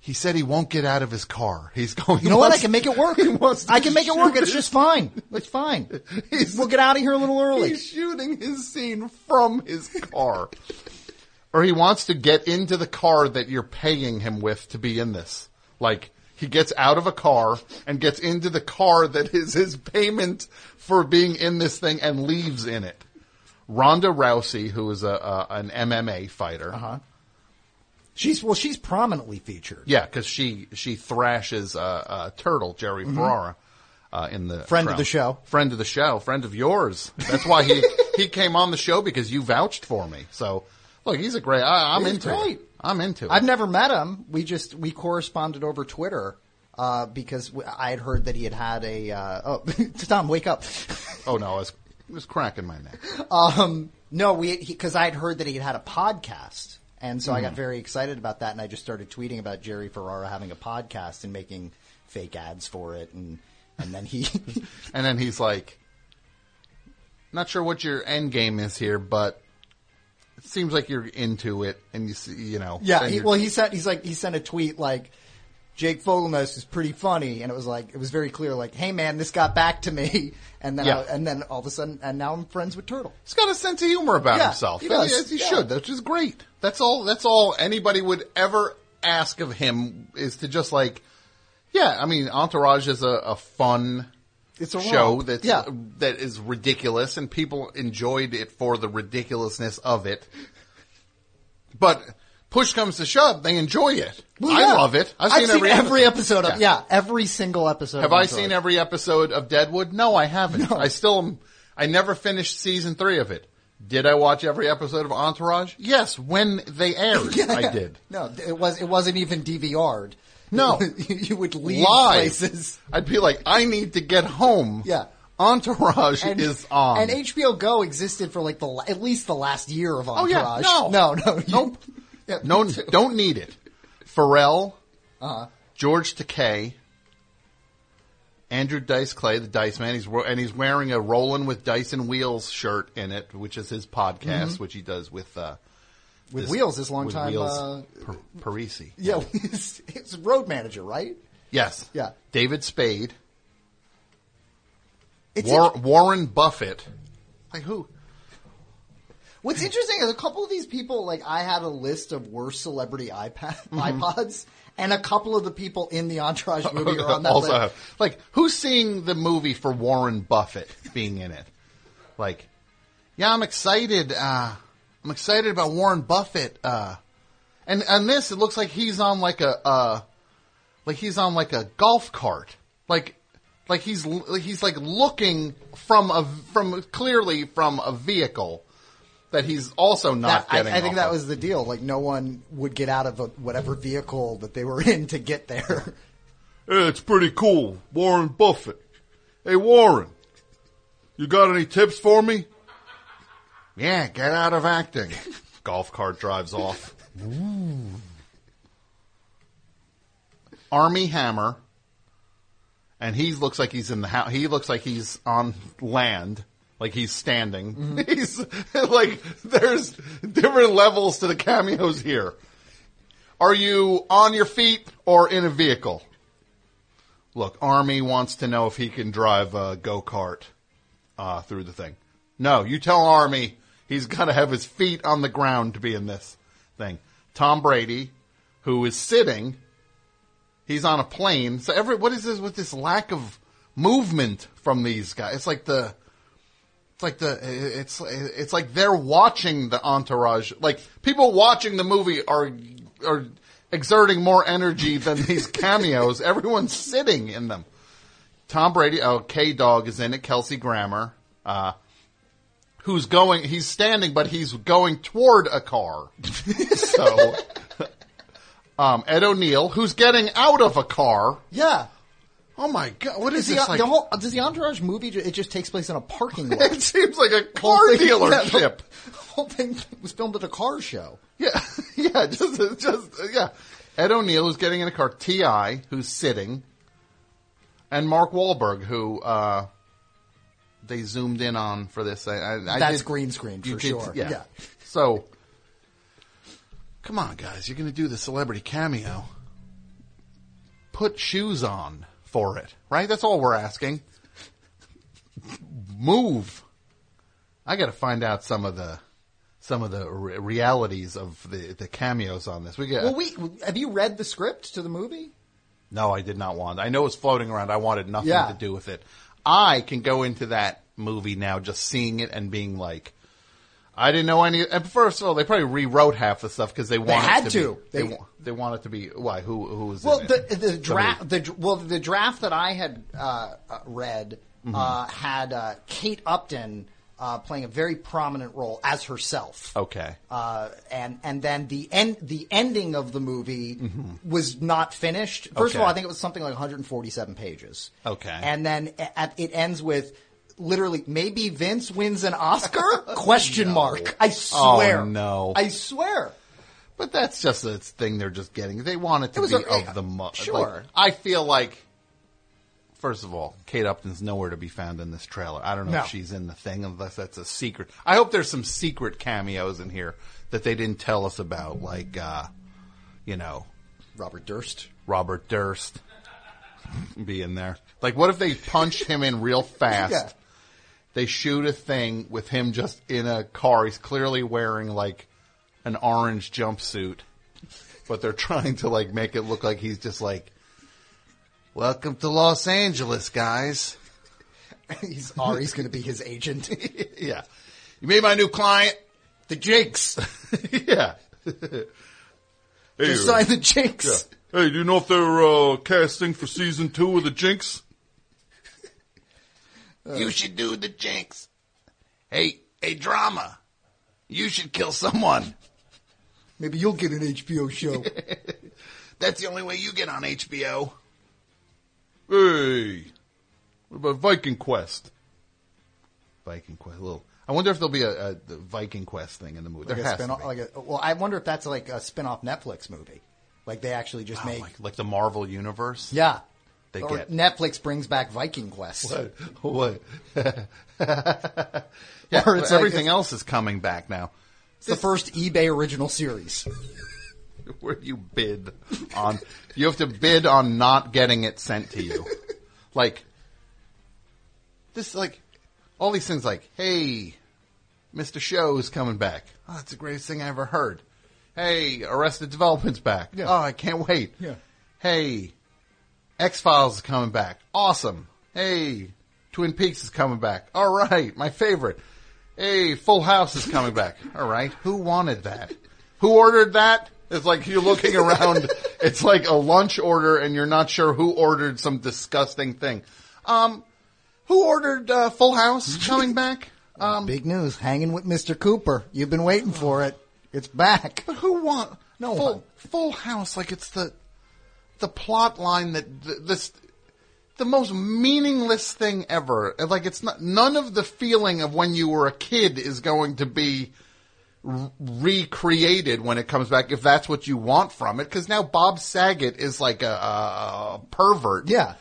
He said he won't get out of his car. He's *laughs* going. You know what? I can make it work. He wants to I can make it work. It's just fine. It's fine. *laughs* He's- we'll get out of here a little early. He's shooting his scene from his car. or he wants to get into the car that you're paying him with to be in this. Like, he gets out of a car and gets into the car that is his payment for being in this thing and leaves in it. Ronda Rousey, who is a, a an MMA fighter. Uh-huh. She's well, she's prominently featured. Yeah, because she she thrashes uh, uh, Turtle Jerry Ferrara uh, in the Mm-hmm. Friend of the show. friend of the show, friend of yours. That's why he *laughs* he came on the show because you vouched for me. So look, he's a great. I, I'm He's into great. it. I'm into it. I've never met him. We just we corresponded over Twitter uh, because w- I had heard that he had had a. Uh, oh, *laughs* Tom, wake up! *laughs* oh no, I was, I was cracking my neck. Um, no, we because I had heard that he had had a podcast, and so I Mm-hmm. got very excited about that, and I just started tweeting about Jerry Ferrara having a podcast and making fake ads for it, and and then he. *laughs* And then he's like, "Not sure what your end game is here, but it seems like you're into it, and you see, you know, Yeah, he, well, he sent he's like he sent a tweet like Jake Fogelnest is pretty funny, and it was like it was very clear, like, hey man, this got back to me, *laughs* and then Yeah. I, and then all of a sudden, and now I'm friends with Turtle. He's got a sense of humor about Yeah, himself. he does. Yes, he Yeah. should, which is great. That's all. That's all anybody would ever ask of him is to just like, yeah. I mean, Entourage is a, a fun It's a show romp. that's Yeah. that is ridiculous, and people enjoyed it for the ridiculousness of it. But push comes to shove, they enjoy it. Well, I love it. I've, seen, seen, every, episode of yeah. every single episode. Have I seen every episode of Deadwood? No, I haven't. I still, am- I never finished season three of it. Did I watch every episode of Entourage? Yes, when they aired, *laughs* Yeah, I did. No, it was it wasn't even DVR'd. No. *laughs* you would leave Live. places. I'd be like, I need to get home. Yeah. Entourage is on. And HBO Go existed for like the at least the last year of Entourage. Oh, yeah. No. no, no, you- Nope. Yeah, no, too. don't need it. Pharrell, Uh-huh. George Takei, Andrew Dice Clay, the Dice Man. He's and he's wearing a "Rolling with Dice and Wheels" shirt in it, which is his podcast, which he does with uh, Mm-hmm. With this- Wheels, his with longtime, Wheels uh, Per- Parisi. Yeah, *laughs* he's, he's road manager, right? Yes. Yeah. David Spade, It's War- Warren Buffett. Like who? What's interesting is a couple of these people. Like I had a list of worst celebrity iPad *laughs* Mm-hmm. iPods, and a couple of the people in the Entourage *laughs* movie are on that also list. like who's seeing the movie for Warren Buffett being in it? Like, yeah, I'm excited. Uh, I'm excited about Warren Buffett. Uh, and on this, it looks like he's on like a uh, like he's on like a golf cart. Like, like he's like he's like looking from a from clearly from a vehicle that he's also not That- I, getting. I think off that of. was the deal. Like no one would get out of a, whatever vehicle that they were *laughs* in to get there. Hey, it's pretty cool. Warren Buffett. Hey, Warren, you got any tips for me? Yeah, get out of acting. *laughs* Golf cart drives off. Armie Hammer, and he looks like he's in the house. He looks like he's on land, like he's standing. *laughs* He's like there's different levels to the cameos here. Are you on your feet or in a vehicle? Look, Armie wants to know if he can drive a go kart uh, through the thing. No, you tell Armie he's got to have his feet on the ground to be in this thing. Tom Brady, who is sitting, he's on a plane. So every what is this with this lack of movement from these guys? It's like the it's like the it's it's like they're watching the entourage. Like people watching the movie are are exerting more energy than *laughs* these cameos. Everyone's sitting in them. Tom Brady, oh, K Dog is in it. Kelsey Grammer, uh, who's going. He's standing, but he's going toward a car. *laughs* so, um, Ed O'Neill, who's getting out of a car. Yeah. Oh my god! What is the, this like? the whole does the Entourage movie? It just takes place in a parking *laughs* lot. it seems like a car thing- *laughs* yeah, dealership. the whole thing was filmed at a car show. Yeah, *laughs* yeah, just, just, yeah. Ed O'Neill who's getting in a car. T.I. who's sitting, and Mark Wahlberg who uh, they zoomed in on for this. I, I, I That's did- green screen for did- sure. Yeah. Yeah. So, come on, guys, you're going to do the celebrity cameo. Put shoes on for it, right? That's all we're asking. Move. I got to find out some of the some of the re- realities of the the cameos on this. We get Well, we have you read the script to the movie? no, I did not want. I know it's floating around. I wanted nothing Yeah. to do with it. I can go into that movie now, just seeing it and being like, I didn't know any. And first of all, they probably rewrote half the stuff because they wanted had to. to. Be, they They- they want it to be why? Who who was? Well, the the draft the well the draft that I had uh, uh, read Mm-hmm. uh, had uh, Kate Upton uh, playing a very prominent role as herself. Okay. Uh, and and then the end the ending of the movie was not finished. First of Mm-hmm. All, I think it was something like 147 pages. Okay. and then at, it ends with literally maybe Vince wins an Oscar? *laughs* Question mark. I swear. Oh, no. I swear. But that's just a thing they're just getting. They want it to It be a- of the mo- sure. like, I feel like, first of all, Kate Upton's nowhere to be found in this trailer. I don't know No. if she's in the thing unless that's a secret. I hope there's some secret cameos in here that they didn't tell us about, like, uh, you know, Robert Durst. Robert Durst *laughs* be in there. Like, what if they punch him in real fast? Yeah. They shoot a thing with him just in a car. He's clearly wearing like an orange jumpsuit, but they're *laughs* trying to like make it look like he's just like, "Welcome to Los Angeles, guys." *laughs* He's Ari's going to be his agent. *laughs* yeah, you made my new client. the Jinx. yeah. hey, Just sign the Jinx. Hey, do you know if they're uh, casting for season two of the Jinx? You uh. should do the Jinx. Hey, hey, drama. You should kill someone. Maybe you'll get an HBO show. *laughs* That's the only way you get on HBO. Hey, what about Viking Quest? Viking Quest, a little. I wonder if there'll be a, a the Viking Quest thing in the movie. like there a has to spin-off, be. like a, well, I wonder if that's like a spin-off Netflix movie. Like they actually just Oh, make, like, like the Marvel universe. yeah. They or get- Netflix brings back Viking Quest. What? *laughs* yeah, Or it's like- everything else is coming back now. It's the first eBay original series. *laughs* Where you bid on, you have to bid on not getting it sent to you. *laughs* like this, like all these things. Like, hey, Mister Show's coming back. Oh, that's the greatest thing I ever heard. Hey, Arrested Development's back. Yeah. Oh, I can't wait. Yeah. Hey, X Files is coming back. Awesome. Hey, Twin Peaks is coming back. All right, my favorite. Hey, Full House is coming back. All right, who wanted that? Who ordered that? It's like you're looking around. *laughs* it's like a lunch order, and you're not sure who ordered some disgusting thing. Um, who ordered uh, Full House *laughs* coming back? Um, Big news, hanging with Mr. Cooper. You've been waiting for it. It's back. But who want No full, one. Full House? Like it's the the plot line that th- this the most meaningless thing ever. Like it's not none of the feeling of when you were a kid is going to be r- recreated when it comes back if that's what you want from it. Because now Bob Saget is like a, a, a pervert. Yeah.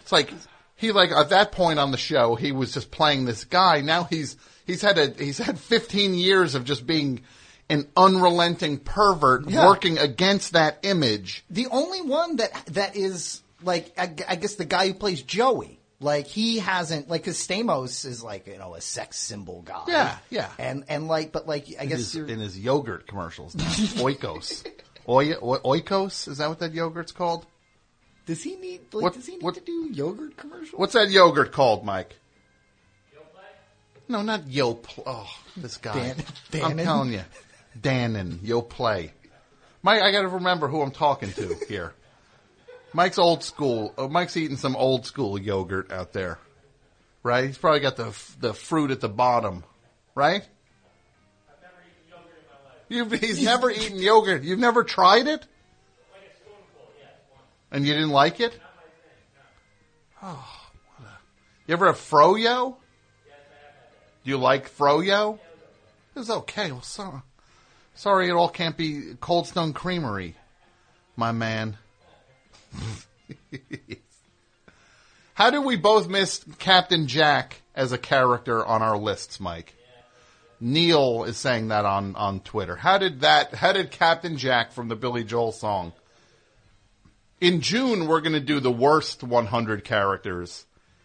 It's like he like at that point on the show he was just playing this guy. Now he's he's had a he's had 15 years of just being an unrelenting pervert Yeah. working against that image. The only one that that is like, I, I guess the guy who plays Joey. Like he hasn't like because Stamos is like you know a sex symbol guy. Yeah, yeah. And and like but like I In guess his, in his yogurt commercials. *laughs* Oikos. Oy, Oikos? Is that what that yogurt's called? does he need like What- does he need what- to do yogurt commercials? What's that yogurt called, Mike? No, not Yo Oh, this guy. Dan- I'm telling you. Dannon, Yoplait. Mike, I gotta remember who I'm talking to *laughs* here. Mike's old school. Uh, Mike's eating some old school yogurt out there, right? He's probably got the the fruit at the bottom, right? You've, *laughs* he's never *laughs* eaten yogurt. You've never tried it, and you didn't like it. Oh, what a- you ever have froyo? Do you like froyo? It's okay. Well, so, sorry, it all can't be Cold Stone Creamery, my man. *laughs* How did we both miss Captain Jack as a character on our lists, Mike? Neil is saying that on, on Twitter. How did that, how did Captain Jack from the Billy Joel song? In June, we're gonna do the worst 100 characters.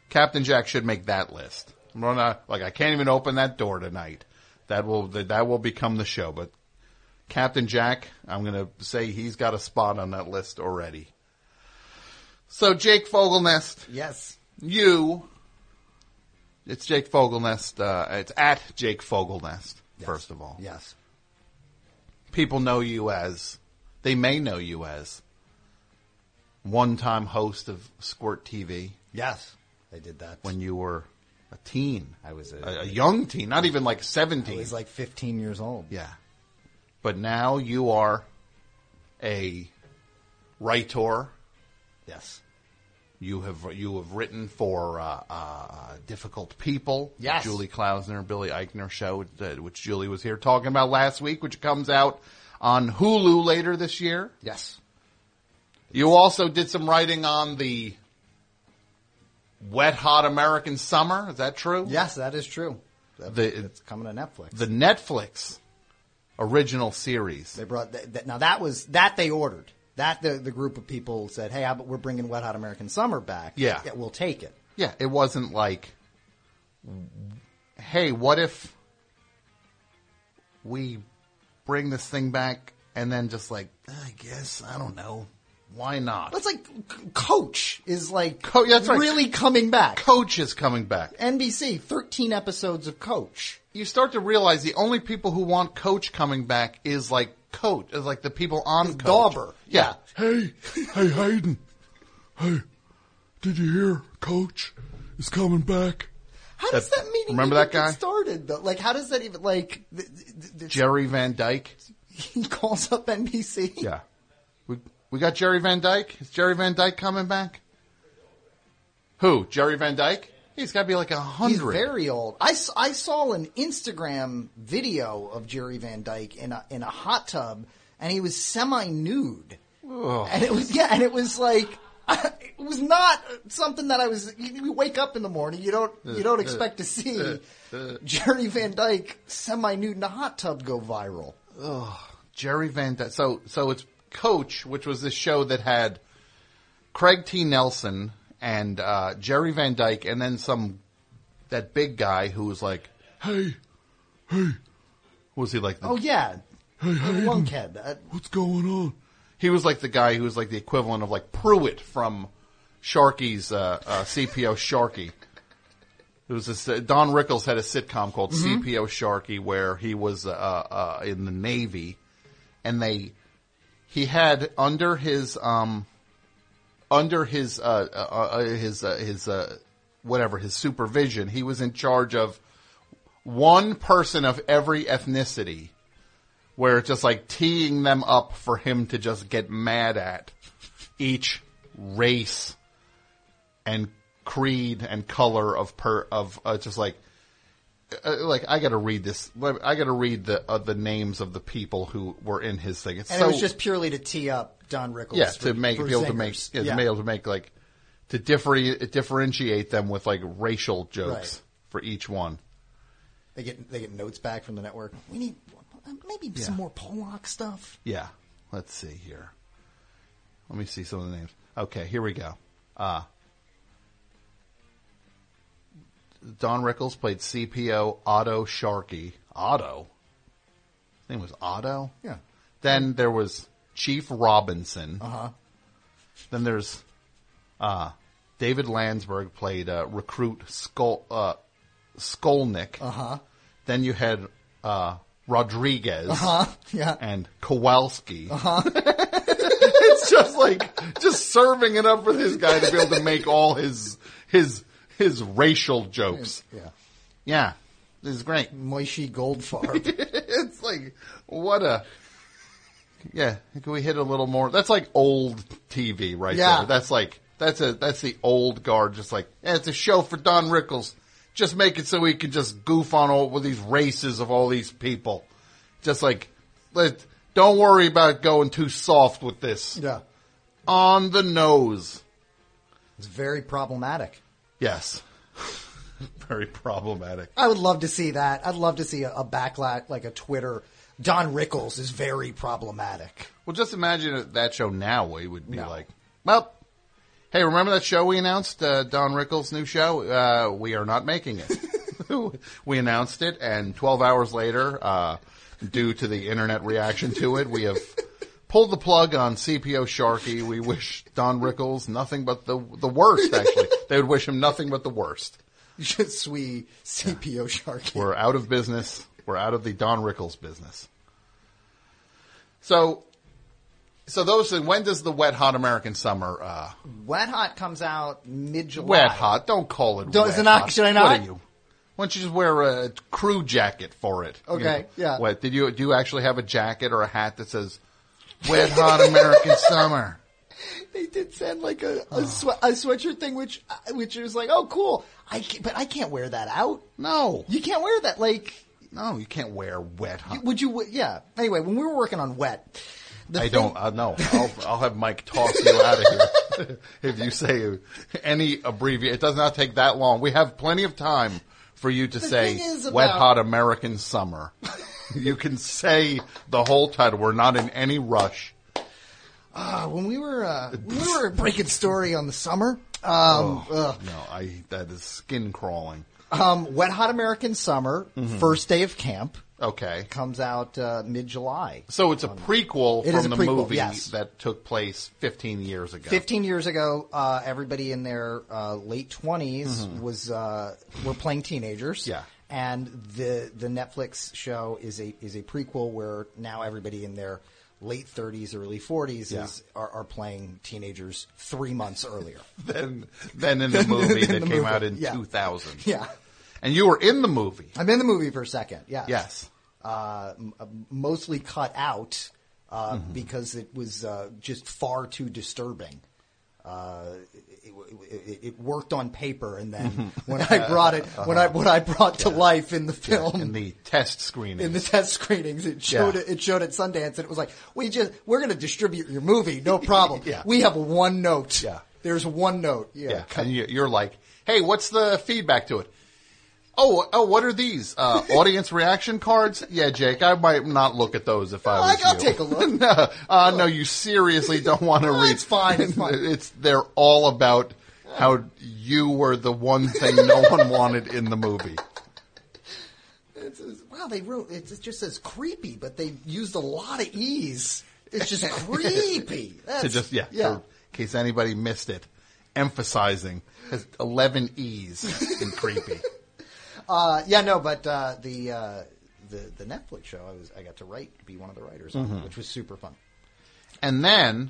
Captain Jack should make that list. I'm gonna, like, I can't even open that door tonight. That will, that will become the show, but Captain Jack, I'm gonna say he's got a spot on that list already. So Jake Fogelnest, Yes. you, it's Jake Fogelnest, uh, it's at Jake Fogelnest, first of all. Yes. People know you as, they may know you as one-time host of Squirt TV Yes. They did that. when you were a teen. I was a- a, a young teen, not even like 17. I was like 15 years old. Yeah. But now you are a writer. Yes. You have you have written for uh, uh, difficult people. Yes. Julie Klausner, Billy Eichner show, uh, which Julie was here talking about last week, which comes out on Hulu later this year. Yes. You also did some writing on the Wet Hot American Summer. Is that true? Yes, that is true. That- The- it's coming to Netflix. The Netflix original series. They brought that, that, now that was that they ordered. That the the group of people said, "Hey, about we're bringing Wet Hot American Summer back? Yeah. we'll take it." Yeah, it wasn't like, hey, what if we bring this thing back and then just like, I guess, I don't know, why not? That's like C- Coach is like Co- yeah, that's right. really coming back. Coach is coming back. NBC, thirteen episodes of Coach. You start to realize the only people who want Coach coming back is like Coach, is like the people on Coach. Dauber. Yeah. Hey, hey, Hayden. Hey, did you hear Coach is coming back? How does That- that meeting remember even that guy? get started? Though? Like, how does that even like? th- th- th- Jerry Van Dyke. *laughs* he calls up NBC. Yeah. We, got Jerry Van Dyke. Is Jerry Van Dyke coming back? Who? Jerry Van Dyke? He's got to be like a He's hundred. very old. I, s- I saw an Instagram video of Jerry Van Dyke in a in a hot tub, and he was semi nude, and it was yeah, and it was like *laughs* it was not something that I was. You, you wake up in the morning, you don't you don't expect to see *laughs* Jerry Van Dyke semi nude in a hot tub go viral. Jerry Van Dyke. So, so it's Coach, which was this show that had Craig T. Nelson and uh, Jerry Van Dyke, and then some that big guy who was like, Hey, hey," was he like? The, Oh yeah, hey, Hayden. lunkhead. Uh, What's going on? He was like the guy who was like the equivalent of like Pruitt from Sharkey's uh, uh, CPO Sharkey. It was this, uh, Don Rickles had a sitcom called CPO Sharkey where he was uh, uh, in the Navy, and they he had under his um under his uh, uh, uh, his uh, his uh, whatever his supervision, he was in charge of one person of every ethnicity where it's just like teeing them up for him to just get mad at each race and creed and color of per of uh, just like uh, like I got to read this. I got to read the uh, the names of the people who were in his thing. It's and so it was just purely to tee up Don Rickles. yeah for- to make be able to make zingers. yeah, to be able to make like to differ, differentiate them with like racial jokes Right. for each one. They get they get notes back from the network. We need uh, maybe some more Pollock stuff. Yeah. Let's see here. Let me see some of the names. Okay, here we go. Uh, Don Rickles played CPO Otto Sharkey. Otto? His name was Otto? Yeah. Then there was Chief Robinson. Uh huh. Then there's uh, David Landsberg played uh, recruit Skol, uh, Skolnick. Uh huh. Then you had uh, Rodriguez Uh-huh. *laughs* Yeah. and Kowalski. Uh-huh. *laughs* it's just like just serving it up for this guy to be able to make all his his his racial jokes. Yeah. Yeah, this is great. Moishi Goldfarb. *laughs* it's like what a yeah. Can we hit a little more? That's like old TV right Yeah. there. That's like that's a that's the old guard. Just like yeah, it's a show for Don Rickles. Just make it so he can just goof on all with these races of all these people. Just like let don't worry about going too soft with this. yeah. On the nose. It's very problematic. Yes. *laughs* Very problematic. I would love to see that. I'd love to see a, a backlash, like a Twitter. Don Rickles is very problematic. Well, just imagine that show now. We would be No. like, well, hey, remember that show we announced, uh, Don Rickles' new show? Uh, we are not making it. *laughs* *laughs* we announced it, and 12 hours later, uh, due to the internet reaction to it, we have pulled the plug on CPO Sharkey. We wish Don Rickles nothing but the the worst. Actually, they would wish him nothing but the worst. Just sweet CPO Sharkey. We're out of business. We're out of the Don Rickles business. So, so those. When does the Wet Hot American Summer? Uh, Wet Hot comes out mid July. wet Hot. Don't call it. Don't- wet not- hot. should I What not? are you? Why don't you just wear a crew jacket for it? You Okay, know? yeah. What did you do? You actually have a jacket or a hat that says "Wet Hot American *laughs* Summer"? They did send like a a, swe- a sweatshirt thing, which uh, which was like, oh, cool. I can't, but I can't wear that out. No, You can't wear that. Like, no, you can't wear wet hot. would you? Yeah. Anyway, when we were working on Wet, the I thing- don't. Uh, no, I'll, I'll have Mike toss you out of here *laughs* if you say any abbreviation. It does not take that long. We have plenty of time for you to say thing is "Wet about- Hot American Summer." *laughs* you can say the whole title. We're not in any rush. Uh, when we were uh, when we were breaking story on the summer. Um, ugh. No, I that is skin crawling. um, Wet Hot American Summer, Mm-hmm. first day of camp, Okay, comes out uh, mid July. so it's a prequel It from a the prequel, movie yes. that took place 15 years ago. 15 years ago, uh, everybody in their uh, late 20s Mm-hmm. was uh, were playing teenagers. Yeah. And the the Netflix show is a is a prequel where now everybody in their late 30s, early 40s Yeah. is are, are playing teenagers three months earlier. *laughs* than then in the *laughs* movie that the came movie, out in yeah. 2000. *laughs* Yeah. And you were in the movie. I'm in the movie for a second. Yes. Yes. Uh, m- uh, mostly cut out uh, Mm-hmm. because it was uh, just far too disturbing. It, it, worked on paper, and then *laughs* when I brought it, when I what I brought to life in the film, In the test screening. in the test screenings, it showed Yeah. it, it showed at Sundance, and it was like, we just we're going to distribute your movie, no *laughs* problem. Yeah. We have one note. Yeah. There's one note. Yeah. yeah. And you- you're like, hey, what's the feedback to it? Oh, oh, what are these? Uh, *laughs* audience reaction cards? Yeah, Jake, I might not look at those if I was I'll you. take a look. no, uh, no, you seriously don't want to No, read. it's fine, it's fine. It's they're all about how you were the one thing no *laughs* one wanted in the movie. It's, it's- wow, they wrote it just says creepy, but they used a lot of e's. It's just *laughs* creepy. That's, to just yeah, yeah. in case anybody missed it, emphasizing has eleven E's in creepy. *laughs* Uh, yeah, no, but uh, the uh, the the Netflix show, I was I got to write, be one of the writers, Mm-hmm. on, which was super fun. And then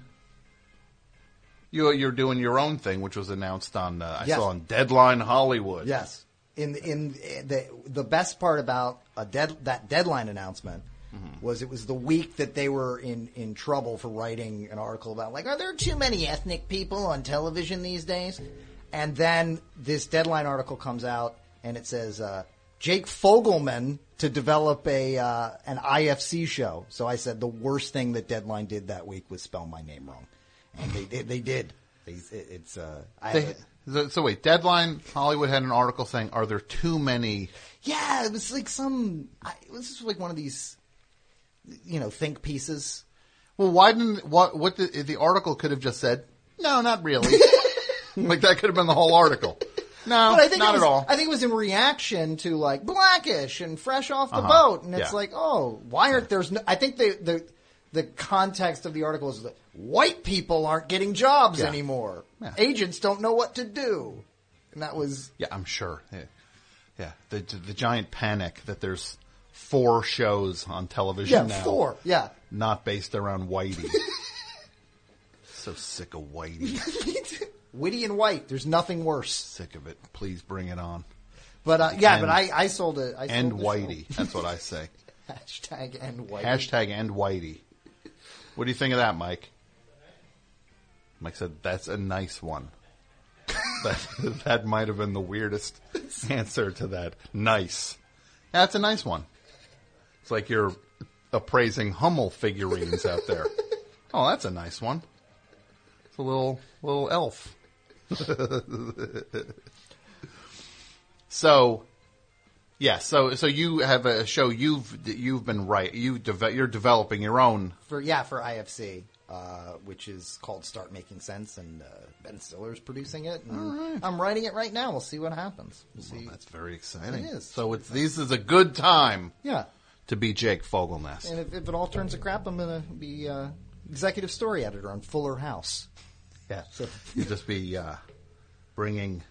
you you're doing your own thing, which was announced on uh, I Yes. saw on Deadline Hollywood. Yes, in in the the best part about a dead that deadline announcement Mm-hmm. was it was the week that they were in in trouble for writing an article about like are there too many ethnic people on television these days, and then this deadline article comes out and it says uh, Jake Fogelman to develop a uh, an IFC show. So I said the worst thing that Deadline did that week was spell my name wrong, and they did. They did. They, it's uh, They- so, wait, Deadline Hollywood had an article saying, "Are there too many?" Yeah, it was like some. It was just like one of these, you know, think pieces. Well, why didn't what what the, the article could have just said? No, not really. *laughs* like that could have been the whole article. No, But I think not was, at all. I think it was in reaction to like Blackish and Fresh Off the Uh-huh. Boat, and it's Yeah. like, oh, why aren't there's? No, I think the the the context of the article is that white people aren't getting jobs Yeah. anymore. Yeah. Agents don't know what to do, and that was Yeah, I'm sure. Yeah, yeah. The the giant panic that there's four shows on television yeah now, four yeah. not based around Whitey. *laughs* So sick of Whitey. *laughs* Witty and white. There's nothing worse. sick of it. Please bring it on. But uh, yeah, And- but I, I sold it. I sold And the show. Whitey. That's what I say. *laughs* Hashtag and whitey. Hashtag and Whitey. What do you think of that, Mike? Mike said, that's a nice one. *laughs* that, that might have been the weirdest *laughs* answer to that. Nice. That's a nice one. It's like you're appraising Hummel figurines out there. *laughs* Oh, that's a nice one. It's a little, little elf. so, yeah, so so you have a show you've you've been right you deve- you're developing your own for yeah for IFC, uh, which is called Start Making Sense, and uh, Ben Stiller's producing it. And I'm writing it right now. We'll see what happens. We'll see. That's very exciting. It is. So it's this is a good time yeah, to be Jake Fogelnest. and if, if it all turns to crap, I'm gonna be uh, executive story editor on Fuller House. Yeah. You'll just be uh, bringing.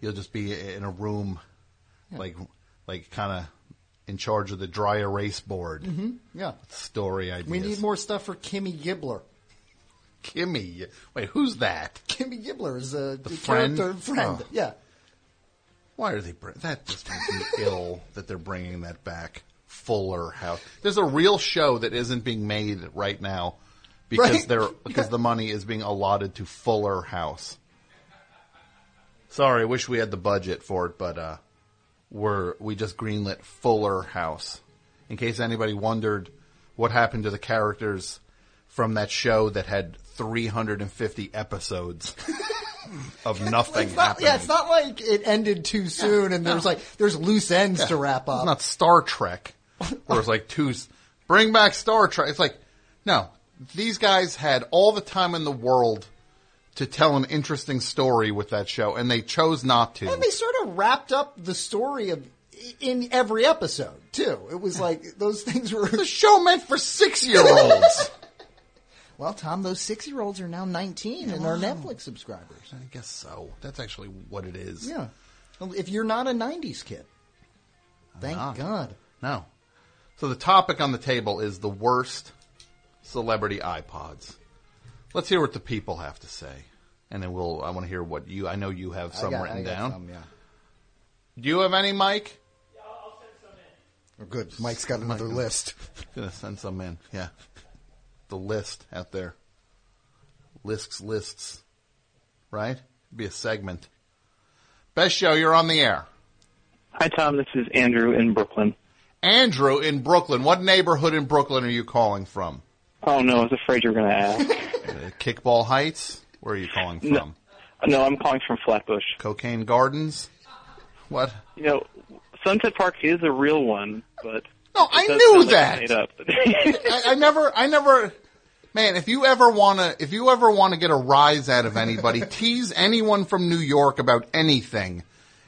You'll just be in a room, like like kind of in charge of the dry erase board. Yeah, Story ideas. we need more stuff for Kimmy Gibbler. Kimmy. Wait, who's that? Kimmy Gibbler is a the friend? friend. Oh. Yeah, Why are they bring that? Just makes me *laughs* ill that they're bringing that back. Fuller House. There's a real show that isn't being made right now because Right. they're *laughs* because the money is being allotted to Fuller House. Sorry, I wish we had the budget for it, but uh, we're we just greenlit Fuller House. In case anybody wondered what happened to the characters from that show that had 350 episodes *laughs* of nothing it's not, happening. yeah, it's not like it ended too soon, and there's like there's loose ends to wrap up. It's not Star Trek, where it's like two, bring back Star Trek. It's like, no, these guys had all the time in the world to tell an interesting story with that show, and they chose not to. And they sort of wrapped up the story of in every episode too. It was like those things were. the show meant for six year olds. *laughs* Well, Tom, those six-year-olds are now 19 and are Netflix subscribers. I guess so. That's actually what it is. Yeah. Well, If you're not a 90s kid, thank not. God. No. So the topic on the table is the worst celebrity iPods. Let's hear what the people have to say, and then we'll. I want to hear what you. I know you have some I got, written I got down. some, yeah. Do you have any, Mike? Yeah, I'll send some in. Oh, good. Mike's got another list. *laughs* Gonna send some in. Yeah. The list out there. Lists, lists. Right? Be a segment. Best show, you're on the air. Hi, Tom. This is Andrew in Brooklyn. Andrew in Brooklyn. What neighborhood in Brooklyn are you calling from? Oh no, I was afraid you were going to ask. Uh, Kickball Heights? Where are you calling from? No. no, I'm calling from Flatbush. Cocaine Gardens? What? You know, Sunset Park is a real one, but No, I knew like that. Made up. *laughs* I, I never, I never, man, if you ever wanna, if you ever wanna get a rise out of anybody, *laughs* tease anyone from New York about anything.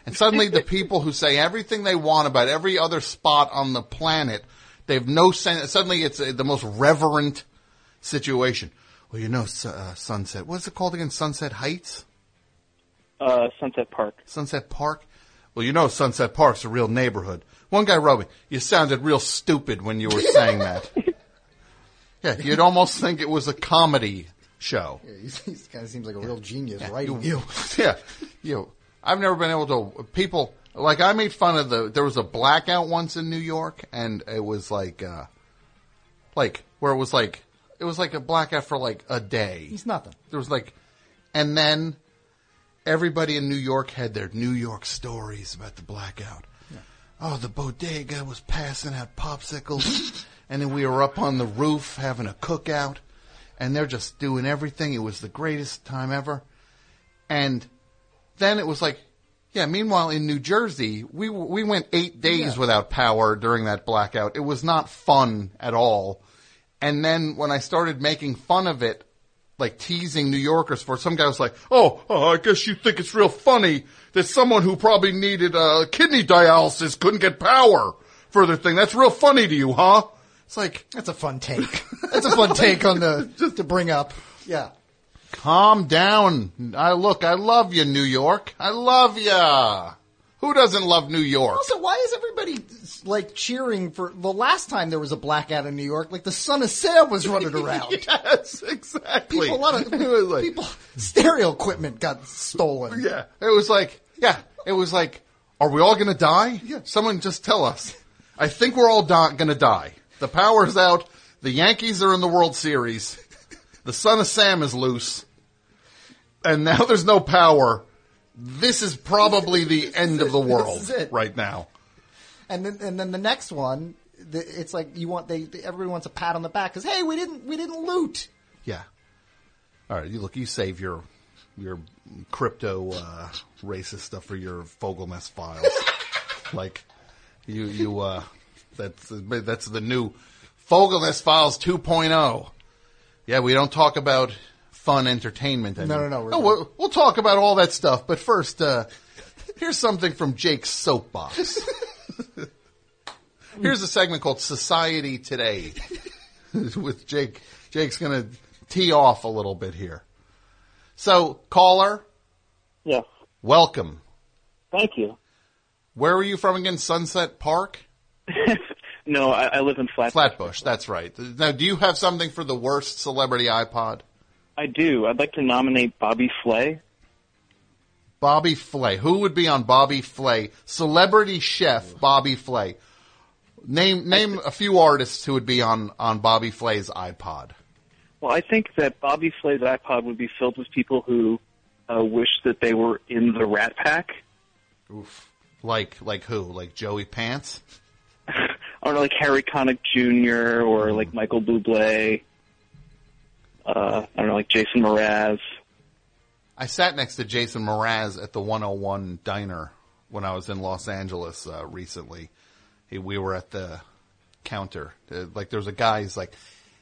And suddenly the people who say everything they want about every other spot on the planet, they have no sense, suddenly it's uh, the most reverent situation. Well, you know, uh, Sunset, what's it called again? Sunset Heights? uh, Sunset Park. Sunset Park? Well, you know Sunset Park's a real neighborhood. One guy wrote me, you sounded real stupid when you were saying that. *laughs* yeah, you'd almost think it was a comedy show. He's, he's kind of seems like a real genius writing you. *laughs* yeah, you. I've never been able to. People like I made fun of the. There was a blackout once in New York, and it was like, uh like where it was like it was like a blackout for like a day. He's nothing. There was like, and then everybody in New York had their New York stories about the blackout. Oh, the bodega was passing out popsicles, *laughs* and then we were up on the roof having a cookout, and they're just doing everything. It was the greatest time ever. And then it was like, yeah. Meanwhile, in New Jersey, we we went eight days Yeah. without power during that blackout. It was not fun at all. And then when I started making fun of it, like teasing New Yorkers for it, some guy was like, "Oh, uh, I guess you think it's real funny that someone who probably needed uh, kidney dialysis couldn't get power for their thing. That's real funny to you, huh?" It's like, That's a fun take. *laughs* That's a fun take on the just to bring up. Yeah. Calm down. I look, I love you, New York. I love you. Who doesn't love New York? Also, why is everybody like cheering for the last time there was a blackout in New York? Like the son of Sam was running *laughs* around. yes, exactly. People, a lot of *laughs* like- people, stereo equipment got stolen. Yeah, it was like, yeah, it was like, are we all gonna die? Yeah. Someone just tell us. I think we're all di- gonna die. The power's out. The Yankees are in the World Series. The son of Sam is loose. And now *laughs* there's no power. This is probably the end of the world right now. And then, and then the next one, it's like you want they everybody wants a pat on the back because hey, we didn't we didn't loot. Yeah. All right, you look, you save your your crypto uh, racist stuff for your Fogelnest files. *laughs* like you you uh that's that's the new Fogelnest files 2.0. Yeah, we don't talk about fun entertainment anymore. no, no, we're- no we'll, we'll talk about all that stuff, but first uh here's something from Jake's soapbox. *laughs* here's a segment called Society Today *laughs* with Jake. Jake's going to tee off a little bit here. So, caller, Yes. welcome. Thank you. Where are you from again? Sunset Park? *laughs* No, I, I live in Flat. Flatbush, that's right. Now, do you have something for the worst celebrity iPod? I do. I'd like to nominate Bobby Flay. Bobby Flay. Who would be on Bobby Flay? Celebrity chef Bobby Flay. Name name a few artists who would be on on Bobby Flay's iPod. Well, I think that Bobby Flay's iPod would be filled with people who uh, wish that they were in the Rat Pack. Oof. Like like who? Like Joey Pants? *laughs* I don't know, like Harry Connick Jr. or like Michael Bublé. Uh, I don't know, like Jason Mraz. I sat next to Jason Mraz at the 101 diner when I was in Los Angeles uh, recently. He, we were at the counter. Uh, like there was a guy. He's like,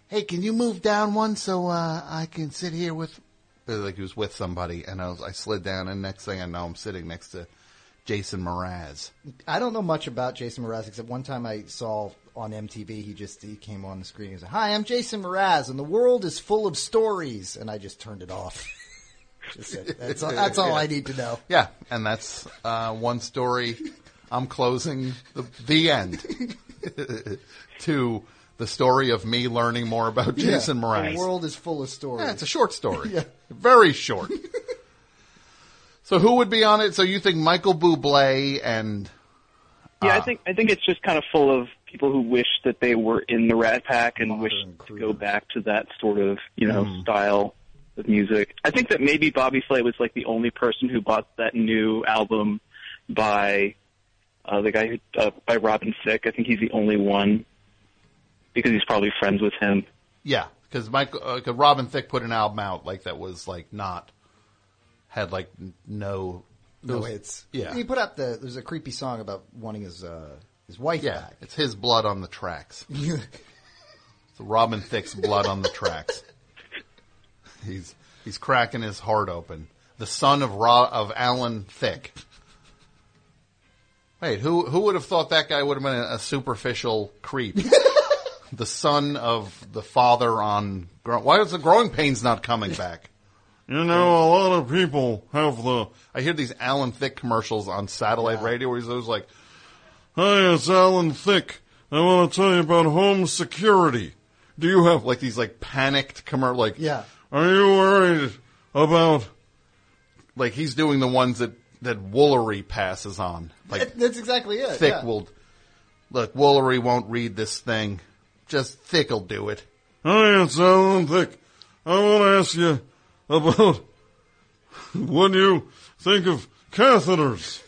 "Hey, can you move down one so uh, I can sit here with?" Like he was with somebody, and I was I slid down, and next thing I know, I'm sitting next to Jason Mraz. I don't know much about Jason Mraz except one time I saw on MTV he just he came on the screen. He said, "Hi, I'm Jason Mraz, and the world is full of stories," and I just turned it off. *laughs* said, that's all, that's all I need to know. Yeah, and that's uh, one story. I'm closing the, the end *laughs* to the story of me learning more about Jason Yeah, Mraz. The world is full of stories. Yeah, it's a short story. *laughs* Yeah. Very short. So who would be on it? So you think Michael Bublé and Yeah, Ah. I think I think it's just kind of full of people who wish that they were in the Rat Pack and wish Modern to go back to that sort of you know Hmm. style of music. I think that maybe Bobby Flay was like the only person who bought that new album by uh, the guy who uh, by Robin Thicke. I think he's the only one because he's probably friends with him. yeah, because Michael uh, 'cause Robin Thicke put an album out like that was like not had like no no hits. Yeah. he put out the. There's a creepy song about wanting his uh, his wife yeah, back. it's his blood on the tracks. *laughs* It's Robin Thicke's blood on the tracks. He's he's cracking his heart open. The son of Ro- of Alan Thicke. Wait, who who would have thought that guy would have been a, a superficial creep? *laughs* the son of the father on. Why is the growing pains not coming back? You know, a lot of people have the. I hear these Alan Thicke commercials on satellite radio where he's always like, Hi, it's Alan Thicke. I want to tell you about home security. "Do you have like these like panicked commer like Yeah, Are you worried about? like he's doing the ones that that Woolery passes on like That- that's exactly it. Thicke yeah. will look. Woolery won't read this thing. Just Thicke will do it. Hi, it's Alan Thicke. I want to ask you about when you think of catheters.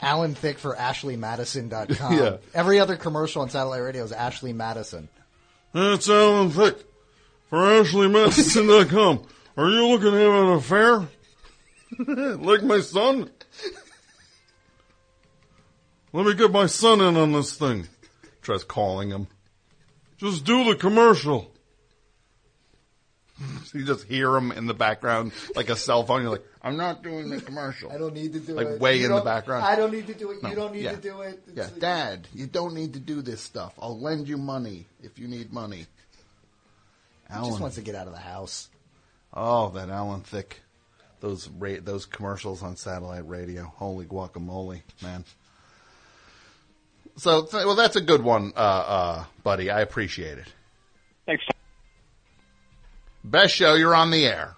Alan Thicke for AshleyMadison.com. *laughs* Yeah. Every other commercial on satellite radio is Ashley Madison. It's Alan Thicke for AshleyMadison.com. Are you looking to have an affair? *laughs* like my son? Let me get my son in on this thing. Tries calling him. Just do the commercial. *laughs* You just hear him in the background like a cell phone. You're like, I'm not doing the commercial. *laughs* I don't need to do Like it. way You in the background. I don't need to do it. No, You don't need yeah. to do it. It's Yeah, like- Dad, you don't need to do this stuff. I'll lend you money if you need money. He just Alan, wants to get out of the house. oh, that Alan Thicke, those ra- those commercials on satellite radio. Holy guacamole, man! So, well, that's a good one, uh, uh, buddy. I appreciate it. Thanks. Best show, you're on the air.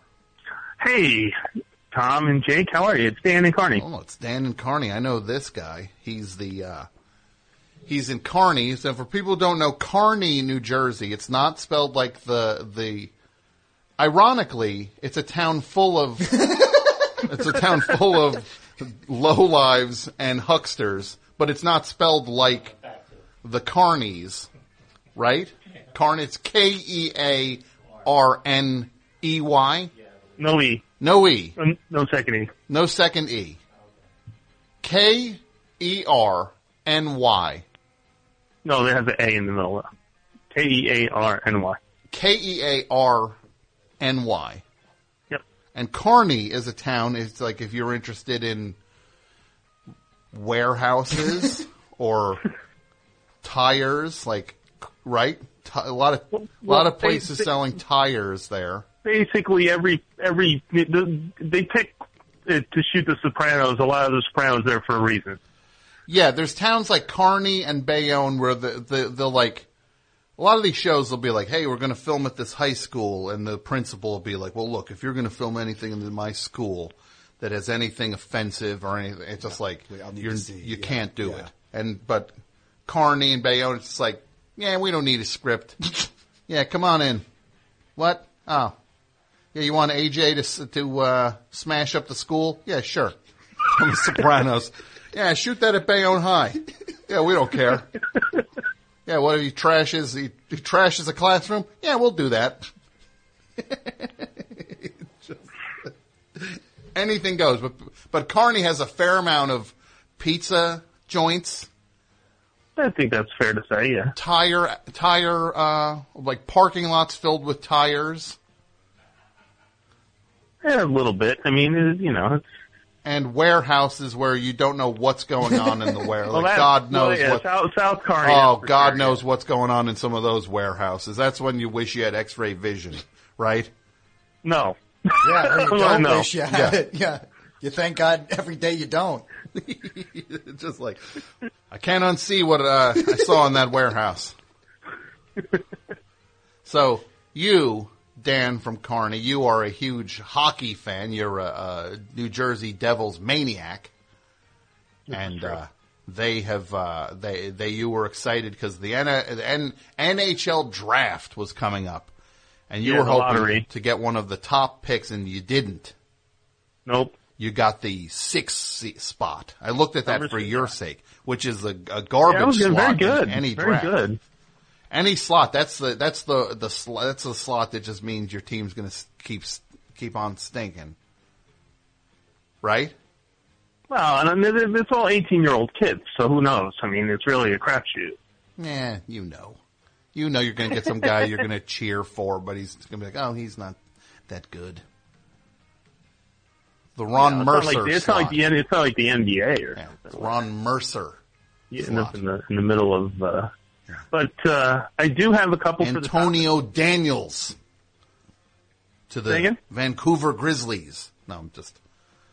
Hey, Tom and Jake, how are you? It's Dan and Kearny. Oh, it's Dan and Kearny. I know this guy. He's the uh, he's in Kearny. So for people who don't know, Kearny, New Jersey. It's not spelled like the the. Ironically, it's a town full of *laughs* it's a town full of low lives and hucksters, but it's not spelled like the Carneys, right? Kearny. It's K E A R N E Y. No E. No E. No- No second E. No second E. K E R N Y. No, it has an A in the middle. K E A R N Y. K E A R N Y. Yep. And Kearny is a town. It's like if you're interested in warehouses *laughs* or tires, like right, Ti- a lot of a lot of places they- selling tires there. Basically, every every they pick to shoot the Sopranos. A lot of the Sopranos there for a reason. Yeah, there's towns like Kearny and Bayonne where the, the they'll like a lot of these shows will be like, "Hey, we're going to film at this high school," and the principal will be like, "Well, look, if you're going to film anything in my school that has anything offensive or anything, it's just like you're, you yeah, can't do yeah. it." And but Kearny and Bayonne, it's just like, "Yeah, we don't need a script. *laughs* yeah, come on in. What? Oh, yeah, you want AJ to to uh, smash up the school? Yeah, sure. *laughs* From The Sopranos. Yeah, shoot that at Bayonne High. Yeah, we don't care. Yeah, what if he trashes he, he trashes a classroom? Yeah, we'll do that. *laughs* Just- anything goes, but but Kearny has a fair amount of pizza joints, I think that's fair to say. Yeah. tire tire uh like parking lots filled with tires Yeah, a little bit. I mean, it, you know, it's, and warehouses where you don't know what's going on in the *laughs* warehouse. well, like God well, knows yeah, what South, South. Oh, God sure, knows yeah. what's going on in some of those warehouses. That's when you wish you had X-ray vision, right? No. Yeah, you *laughs* don't no. wish you had Yeah. it. *laughs* Yeah. You thank God every day you don't. *laughs* Just like I can't unsee what uh, I saw in that warehouse. *laughs* So you, Dan from Kearny, you are a huge hockey fan. You're a, a New Jersey Devils maniac, and uh, they have uh, they they you were excited because the, N- the N- NHL draft was coming up, and you Yeah, were hoping lottery. to get one of the top picks, and you didn't. Nope. You got the sixth spot. I looked at that Number for six. your sake, which is a, a garbage that was good. slot very in good. any very draft. good. Any slot. That's the that's the the sl- that's the slot that just means your team's going to keep keep on stinking, right? Well, and then it's all 18 year old kids, so who knows? I mean, it's really a crapshoot. Yeah, you know, you know you're going to get some guy you're going *laughs* to cheer for, but he's going to be like, oh, he's not that good. The Ron Yeah, Mercer Not like, the- it's not like the it's not like the NBA or Yeah, something. Ron Mercer. Up in the in the middle of. Uh, but uh, I do have a couple for the Antonio Daniels to the? Vancouver Grizzlies. No, I'm just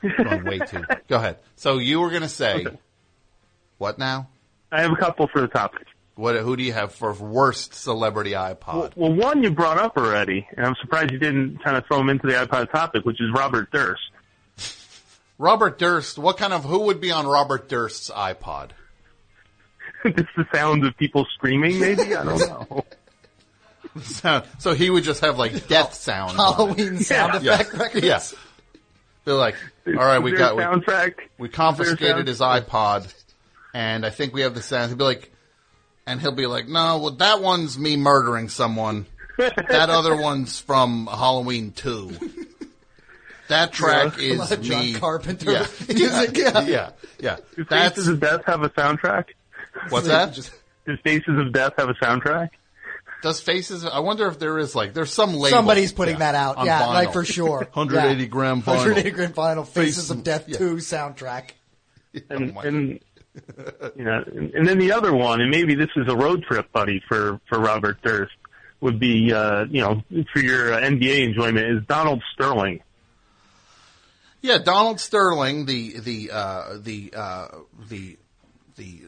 going way too. *laughs* Go ahead. So you were going to say Okay. what now? I have a couple for the topic. What? Who do you have for worst celebrity iPod? Well, one you brought up already, and I'm surprised you didn't kind of throw him into the iPod topic, which is Robert Durst. Robert Durst. What kind of who would be on Robert Durst's iPod? *laughs* Just the sound of people screaming, maybe? I don't *laughs* know. Sound. So he would just have like death sound. Halloween sound Yeah. effect records. Yeah. They're like, all right, we Is there a got we, soundtrack. we Is confiscated his iPod, and I think we have the sound. He'd be like, and he'll be like, no, well, that one's me murdering someone. That other one's from Halloween Two. *laughs* That track A lot *laughs* is of John me. Carpenter Yeah, *laughs* music, *laughs* yeah. yeah, yeah. Does That's Faces of Death have a soundtrack? what's that? Just- Does Faces of Death have a soundtrack? Does Faces? I wonder if there is like there's some label. Somebody's putting yeah, that out. on Yeah, vinyl. like for sure. 180 Yeah. gram vinyl. 180 gram vinyl. Faces Faces- of Death yeah. 2 soundtrack. And, Oh and you know, and, and then the other one, and maybe this is a road trip buddy for for Robert Durst, would be uh, you know for your uh, NBA enjoyment is Donald Sterling. Yeah, Donald Sterling, the the uh, the uh, the the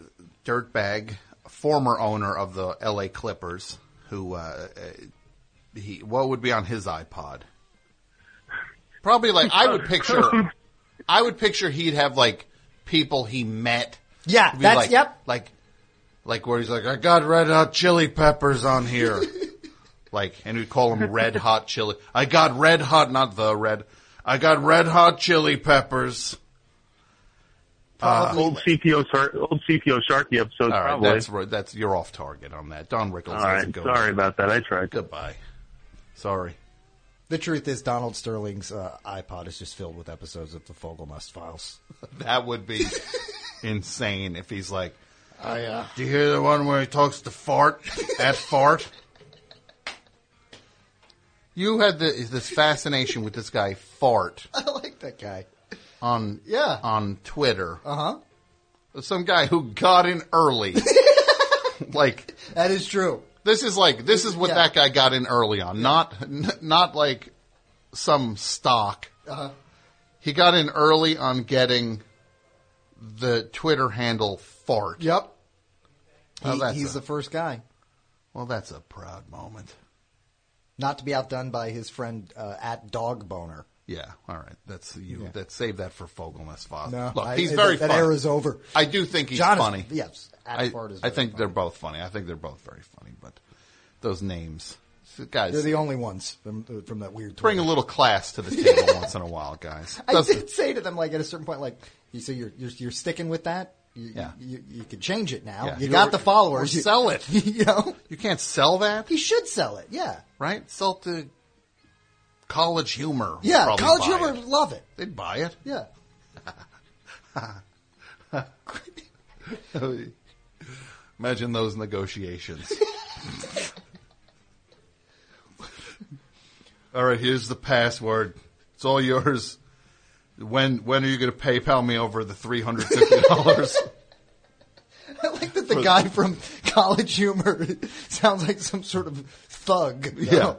dirtbag former owner of the L.A. Clippers, who uh, uh, he what would be on his iPod? Probably like I would picture. *laughs* I would picture he'd have like people he met. Yeah, that's like, yep. Like, like where he's like, I got red hot chili peppers on here. *laughs* like, and we'd call them red hot chili. I got red hot, not the red. I got red hot chili peppers. old CPO Sar- old CPO Sharkey episodes, All right, probably. that's right. That's you're off target on that. Don Rickles All right, doesn't sorry about that. I tried. Goodbye. Sorry. The truth is, Donald Sterling's uh, iPod is just filled with episodes of the Fogelnest Files. *laughs* That would be *laughs* insane if he's like, I, uh, Do you hear the one where he talks to fart at fart? You had the, this fascination with this guy fart *laughs* I like that guy. on Yeah. on Twitter. Uh huh. Some guy who got in early. *laughs* like That is true. this is like this is what Yeah. that guy got in early on. Not n- not like some stock. Uh-huh. He got in early on getting the Twitter handle fart. Yep. Oh, He, that's he's a- the first guy. Well, that's a proud moment. Not to be outdone by his friend uh, at Dog Boner. Yeah, all right. That's you. Yeah. That save that for Fogelnest Father. No, Look, I- he's that- very that funny. era's over. I do think he's John is- funny. yes, at I, is I think they're both funny. I think they're both very funny. But those names, guys, They're the only ones from, from that weird. bring a little class to the table *laughs* once in a while, guys. I Doesn't- did say to them like at a certain point, like you say you're you're, you're sticking with that. You, Yeah. you, you could change it now. Yeah. You You got or- the followers. You- sell it. *laughs* You know, You can't sell that, he should sell it. Yeah, right? Sell to College Humor. yeah. College humor it. love it. They'd buy it. Yeah. *laughs* Imagine those negotiations. *laughs* all right, here's the password. It's all yours. When when are you going to PayPal me over the three hundred fifty dollars? *laughs* I like that the guy from College Humor *laughs* sounds like some sort of thug. you yeah, know?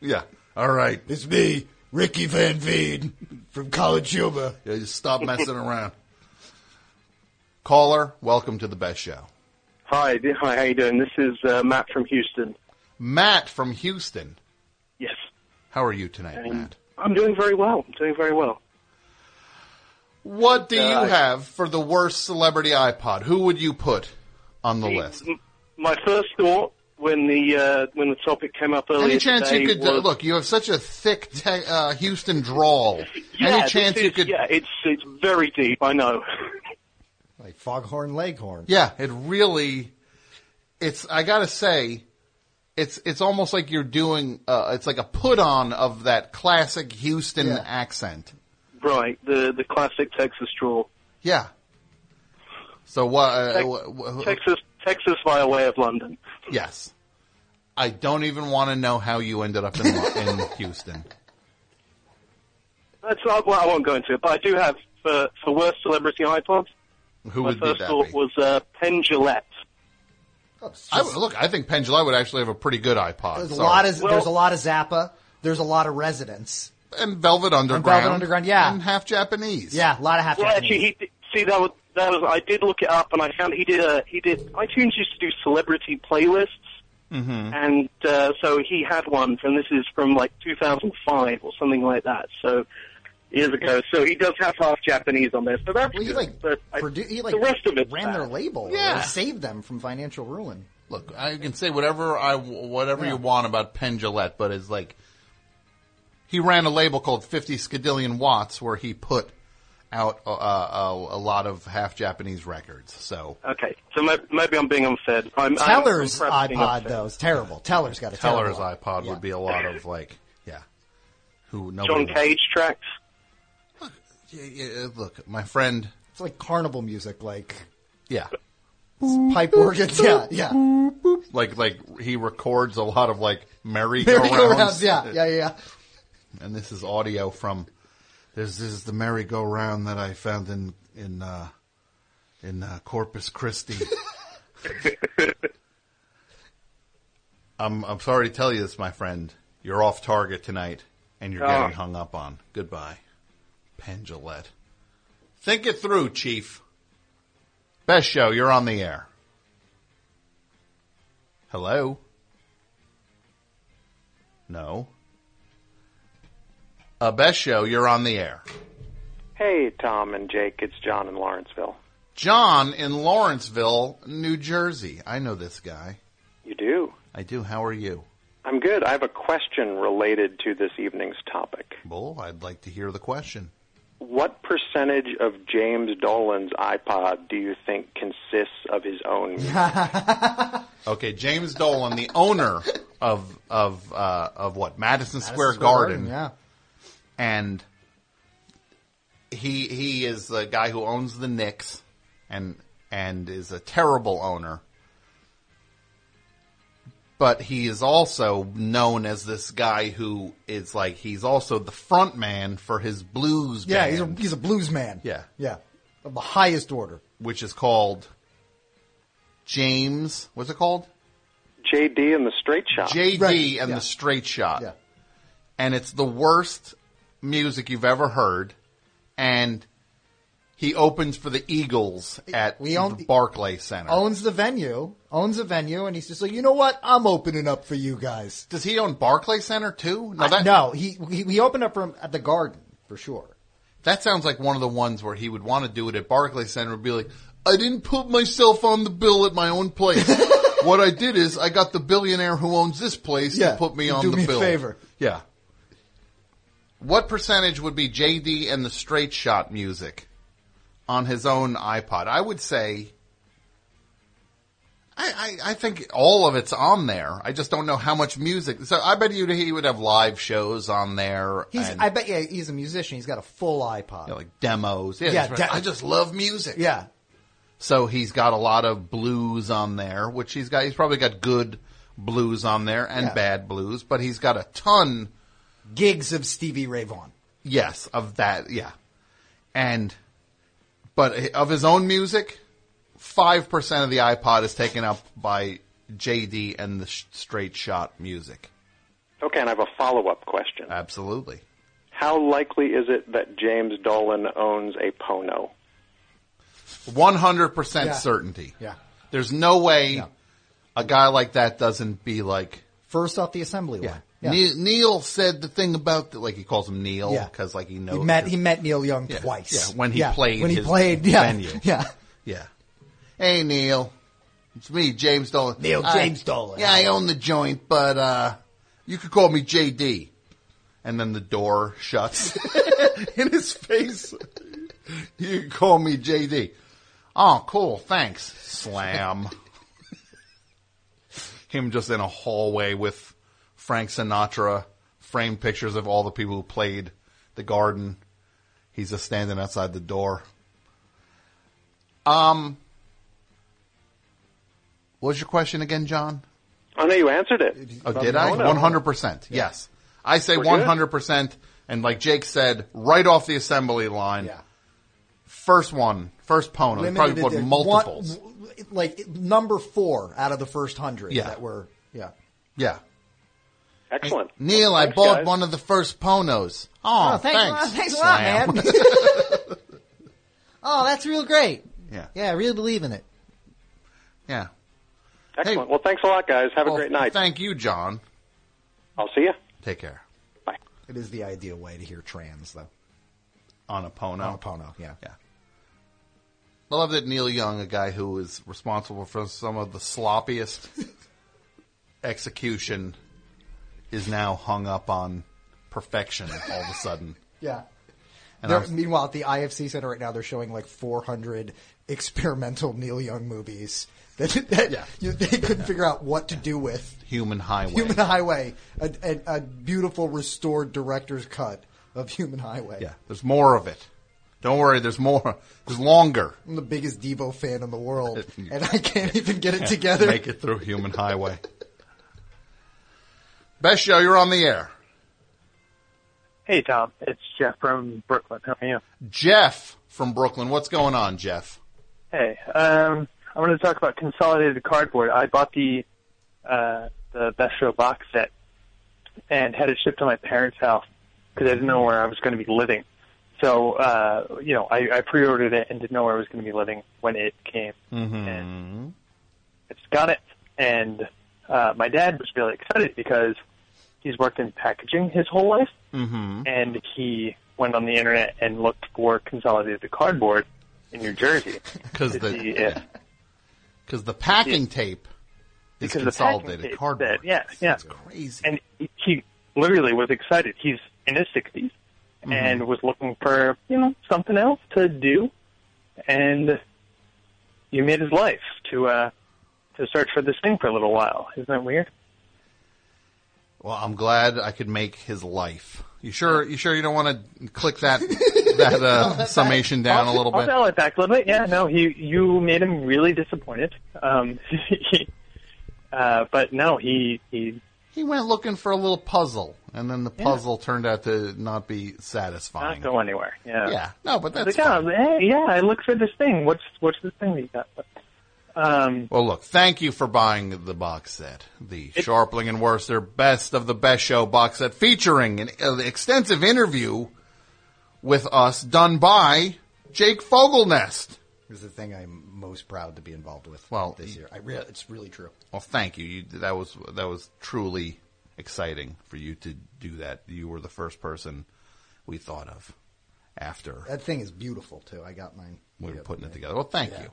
yeah. All right. It's me, Ricky Van Veen from College Humor. Yeah, just stop messing around. Caller, welcome to the best show. Hi, th- hi, how you doing? This is uh, Matt from Houston. Matt from Houston. Yes, How are you tonight, and Matt? I'm doing very well. I'm doing very well. What do you Uh, have for the worst celebrity iPod? Who would you put on the list? M- My first thought when the uh, when the topic came up earlier Any chance today you could uh, was, look? You have such a thick te- uh, Houston drawl. Yeah, Any this chance you could? Yeah, it's it's very deep. I know. *laughs* Like Foghorn Leghorn. Yeah, it really. It's. I gotta say, it's it's almost like you're doing. Uh, it's like a put on of that classic Houston Yeah. accent. Right, the the classic Texas draw. Yeah. So what? Uh, Tex- wh- wh- Texas Texas via way of London. Yes. I don't even want to know how you ended up in in *laughs* Houston. That's not, well, I won't go into it, but I do have for for worst celebrity iPods. Who My would be first that? thought be? was uh, Penn Jillette. Oh, I, look, I think Penn Jillette would actually have a pretty good iPod. there's a lot of Well- there's a lot of Zappa. There's a lot of Residents. And Velvet Underground, Velvet Underground, yeah. and half Japanese. Yeah, a lot of half. Well, actually, he see that was that was I did look it up and I found he did a he did iTunes used to do celebrity playlists, Mm-hmm. and uh, so he had one, and this is from like 2005 or something like that. So years ago. So he does have half Japanese on there. So that's Well, he like, but I, produ- he like the rest of it ran their label. Yeah. saved them from financial ruin. Look, I can say whatever I whatever Yeah. you want about Penn Jillette, but it's like he ran a label called 50 Skadillion Watts where he put out uh, a, a lot of half Japanese records. So Okay, so maybe, maybe I'm being unfair. I'm, Teller's I'm iPod though is terrible. Teller's got a Teller's terrible iPod Yeah. would be a lot of like, yeah, who nobody. John Cage tracks. Yeah, yeah, look, my friend. It's like carnival music, like Yeah, pipe organs. *laughs* Yeah, yeah. like like he records a lot of like Merry-go-rounds. merry-go-rounds. Yeah, yeah, yeah. And this is audio from this, this is the merry-go-round that I found in in uh, in uh, Corpus Christi. *laughs* I'm I'm sorry to tell you this, my friend. You're off target tonight, and you're Oh. getting hung up on. Goodbye. Penn. Think it through, Chief. Best show, you're on the air. Hello? No. Uh, best show, you're on the air. Hey, Tom and Jake, it's John in Lawrenceville. John in Lawrenceville, New Jersey. I know this guy. You do? I do. How are you? I'm good. I have a question related to this evening's topic. Well, I'd like to hear the question. What percentage of James Dolan's iPod do you think consists of his own *laughs* music? Okay, James Dolan, the owner of of uh, of what Madison, Square, Square Garden, Garden, yeah. And he he is the guy who owns the Knicks, and and is a terrible owner. But he is also known as this guy who is like he's also the front man for his blues Yeah, he's a he's a blues man. Yeah. yeah, of the highest order. which is called James. What's it called? JD and the Straight Shot. JD Right, and yeah. the Straight Shot. Yeah. And it's the worst music you've ever heard. And he opens for the Eagles at We own- the Barclay Center. Owns the venue, owns the venue, and he's just like, you know what? I'm opening up for you guys. Does he own Barclay Center too? No, I- no, he, he he opened up for him at the Garden for sure. that sounds like one of the ones where he would want to do it at Barclay Center and be like, I didn't put myself on the bill at my own place. *laughs* what I did is I got the billionaire who owns this place Yeah, to put me on do the me a bill. favor. Yeah. What percentage would be JD and the Straight Shot music on his own iPod? I would say. I, I, I think all of it's on there. I just don't know how much music. So I bet you he would have live shows on there. He's and, I bet yeah he's a musician. He's got a full iPod. you know, like demos. Yeah, Yeah, that's right. de- I just love music. yeah, So he's got a lot of blues on there, which he's got. He's probably got good blues on there and Yeah. bad blues, but he's got a ton. Gigs of Stevie Ray Vaughan. Yes, of that, yeah. And, but of his own music, 5% of the iPod is taken up by JD and the sh- straight shot music. Okay, and I have a follow-up question. Absolutely. How likely is it that James Dolan owns a Pono? 100% Yeah. certainty. Yeah, There's no way Yeah. a guy like that doesn't be like, first off the assembly line. Yeah. Neil, Neil said the thing about the, like he calls him Neil Yeah. because like he knows He met he met Neil Young Yeah, twice. yeah, when he played when he his played yeah venue. *laughs* yeah Yeah. Hey, Neil. It's me, James Dolan. Neil I- James Dolan. Yeah, I own the joint, but uh you could call me JD. And then the door shuts *laughs* in his face. You can call me JD. Oh, cool. Thanks. Slam. *laughs* Him just in a hallway with Frank Sinatra, framed pictures of all the people who played the garden. He's just standing outside the door. Um, what was your question again, John? I know you answered it. Oh, did I? One hundred percent. Yes, I say one hundred percent. And like Jake said, right off the assembly line, yeah. first one, first Pono. They probably put edition. multiples. One- like number four out of the first hundred Yeah. that were yeah. yeah. Excellent. Neil, I Thanks, bought guys. one of the first Ponos. Oh, Oh, thanks, thanks. thanks a lot, man. *laughs* oh, that's real great. yeah, Yeah, I really believe in it. yeah. Excellent. well, thanks a lot, guys. Have Well, a oh, great night. Thank you, John. I'll see you. Take care. Bye. It is the ideal way to hear trans, though. On a Pono. On a Pono, yeah. Yeah. I love that Neil Young, a guy who is responsible for some of the sloppiest *laughs* execution, is now hung up on perfection all of a sudden. *laughs* Yeah. And They're- I was- meanwhile, at the IFC Center right now, they're showing like 400 experimental *laughs* Neil Young movies *laughs* that, that Yeah. you, they couldn't figure out what to do with. Human Highway. Human Highway, a, a, a beautiful restored director's cut of Human Highway. yeah, there's more of it. Don't worry, there's more. There's longer. I'm the biggest Devo fan in the world, and I can't even get it together. Make it through Human Highway. Best show, you're on the air. Hey, Tom. It's Jeff from Brooklyn. How are you? Jeff from Brooklyn. What's going on, Jeff? Hey, um, I wanted to talk about consolidated cardboard. I bought the uh, the Best Show box set and had it shipped to my parents' house because I didn't know where I was going to be living. so uh, you know, I, I pre-ordered it and didn't know where I was going to be living when it came. Mm-hmm. I just got it, and uh, my dad was really excited because he's worked in packaging his whole life, Mm-hmm. and he went on the internet and looked for consolidated cardboard in New Jersey Because the because the packing tape is because consolidated tape cardboard. said- yeah, yeah, That's crazy. and he- he literally was excited. He's in his 60s Mm-hmm. and was looking for you know something else to do, and you made his life to uh to search for this thing for a little while. Isn't that weird? Well, I'm glad I could make his life. You sure? You sure you don't want to click that *laughs* that uh, summation down a little bit? I'll bit? dial it back a little bit. Yeah, no, he you made him really disappointed. Um, he, *laughs* uh, but no, he he He went looking for a little puzzle, and then the puzzle turned out to not be satisfying. not satisfying. go anywhere. Yeah, Yeah, no, but that's like, fine. oh, hey, yeah, I looked for this thing. What's what's this thing that you got? But, um, Well, look, thank you for buying the box set, the Scharpling and Wurster Best of the Best Show box set, featuring an, an extensive interview with us done by Jake Fogelnest. It was the thing I'm most proud to be involved with Well, this year. I re- it's really true. Well, thank you. you. That was that was truly exciting for you to do that. You were the first person we thought of after That thing is beautiful too. I got mine. we were Yeah. putting it together. Well, thank Yeah. you.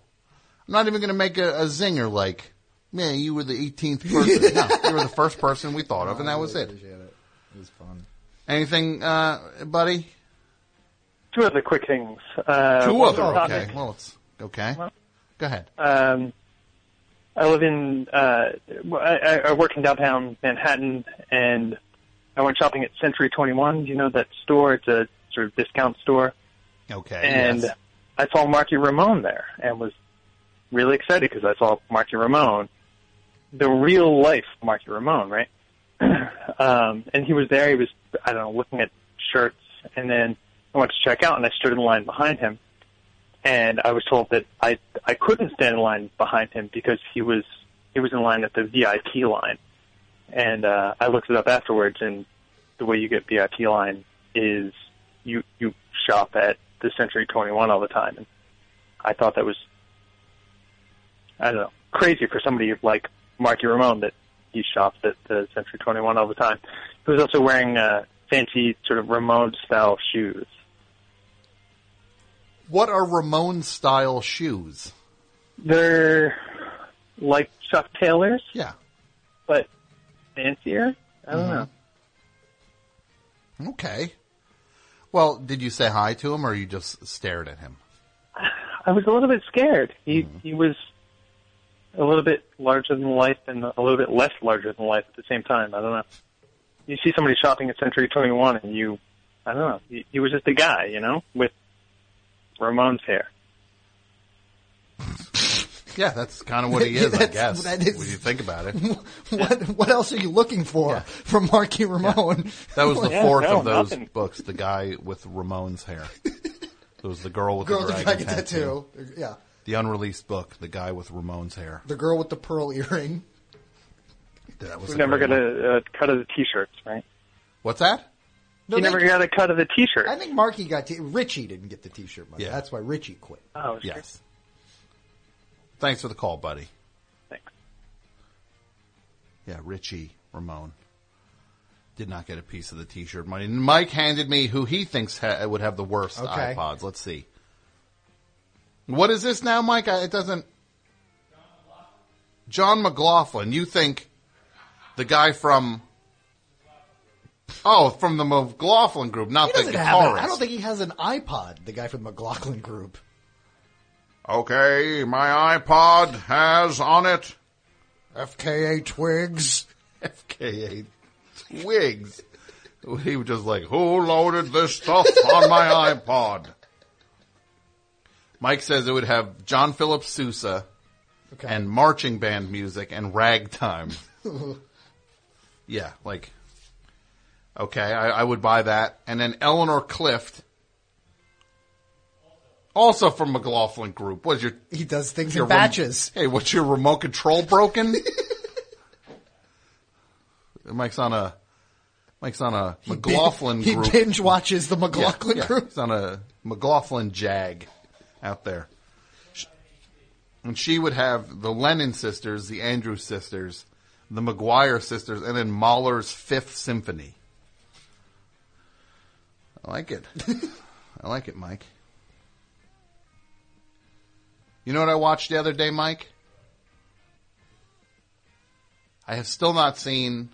I'm not even going to make a, a zinger like, man, you were the 18th person. *laughs* no, you were the first person we thought of, and that was it. appreciate it. It was fun. Anything, uh, buddy? two other quick things. Uh, Two one other. topic. Okay. Well, it's okay. Go ahead. Um, I live in, uh, I, I- I work in downtown Manhattan, and I went shopping at Century 21. Do you know that store? It's a sort of discount store. Okay. And yes. I saw Marky Ramone there and was really excited because I saw Marky Ramone, the real life Marky Ramone, right? *clears throat* um, and he was there. He was, I don't know, looking at shirts, and then I went to check out, and I stood in line behind him, and I was told that I I couldn't stand in line behind him because he was he was in line at the VIP line, and uh, I looked it up afterwards, and the way you get VIP line is you you shop at the Century 21 all the time, and I thought that was I don't know crazy for somebody like Marky Ramone that he shops at the Century 21 all the time. He was also wearing uh, fancy sort of Ramone style shoes. What are Ramone style shoes? They're like Chuck Taylors, Yeah. but fancier. I don't know. Okay. Well, did you say hi to him, or you just stared at him? *sighs* I was a little bit scared. He he was a little bit larger than life and a little bit less larger than life at the same time. I don't know. You see somebody shopping at Century 21 and you, I don't know, he, he was just a guy, you know, with Ramone's hair. *laughs* Yeah, that's kind of what he *laughs* is, I guess. that is- when you think about it, *laughs* what what else are you looking for from Marky Ramone? that was the Yeah, fourth no, of those nothing. books. The guy with Ramone's hair. There was the girl with girl the with the dragon, dragon tattoo. tattoo. Yeah, The unreleased book, the guy with Ramone's hair. the girl with the pearl earring. That was He a never going to one. a, a cut of the t-shirts, right? What's that? No, he they- never got a cut of the t-shirt. I think Marky got t- Richie didn't get the T-shirt money. Yeah. That's why Richie quit. oh, sure. Yes. Thanks for the call, buddy. Thanks. Yeah, Richie Ramone did not get a piece of the T-shirt money. And Mike handed me who he thinks ha- would have the worst Okay. iPods. Let's see. What is this now, Mike? I, it doesn't. John McLaughlin. You think the guy from? Oh, from the McLaughlin group, not He the doesn't have. guitarist. An, I don't think he has an iPod. The guy from the McLaughlin Group. Okay, my iPod has on it FKA Twigs. FKA Twigs. He was just like, who loaded this stuff on my *laughs* iPod? Mike says it would have John Philip Sousa Okay. and marching band music and ragtime. *laughs* yeah, like, okay, I, I would buy that. And then Eleanor Clift, also from McLaughlin Group. Was your he does things in rem- batches. hey, what's your remote control broken? *laughs* Mike's on a Mike's on a McLaughlin he binge watches the McLaughlin Yeah, yeah. group. He's on a McLaughlin Jag out there. And she would have the Lennon sisters, the Andrews sisters, the McGuire sisters, and then Mahler's Fifth Symphony. I like it. *laughs* I like it, Mike. You know what I watched the other day, Mike? I have still not seen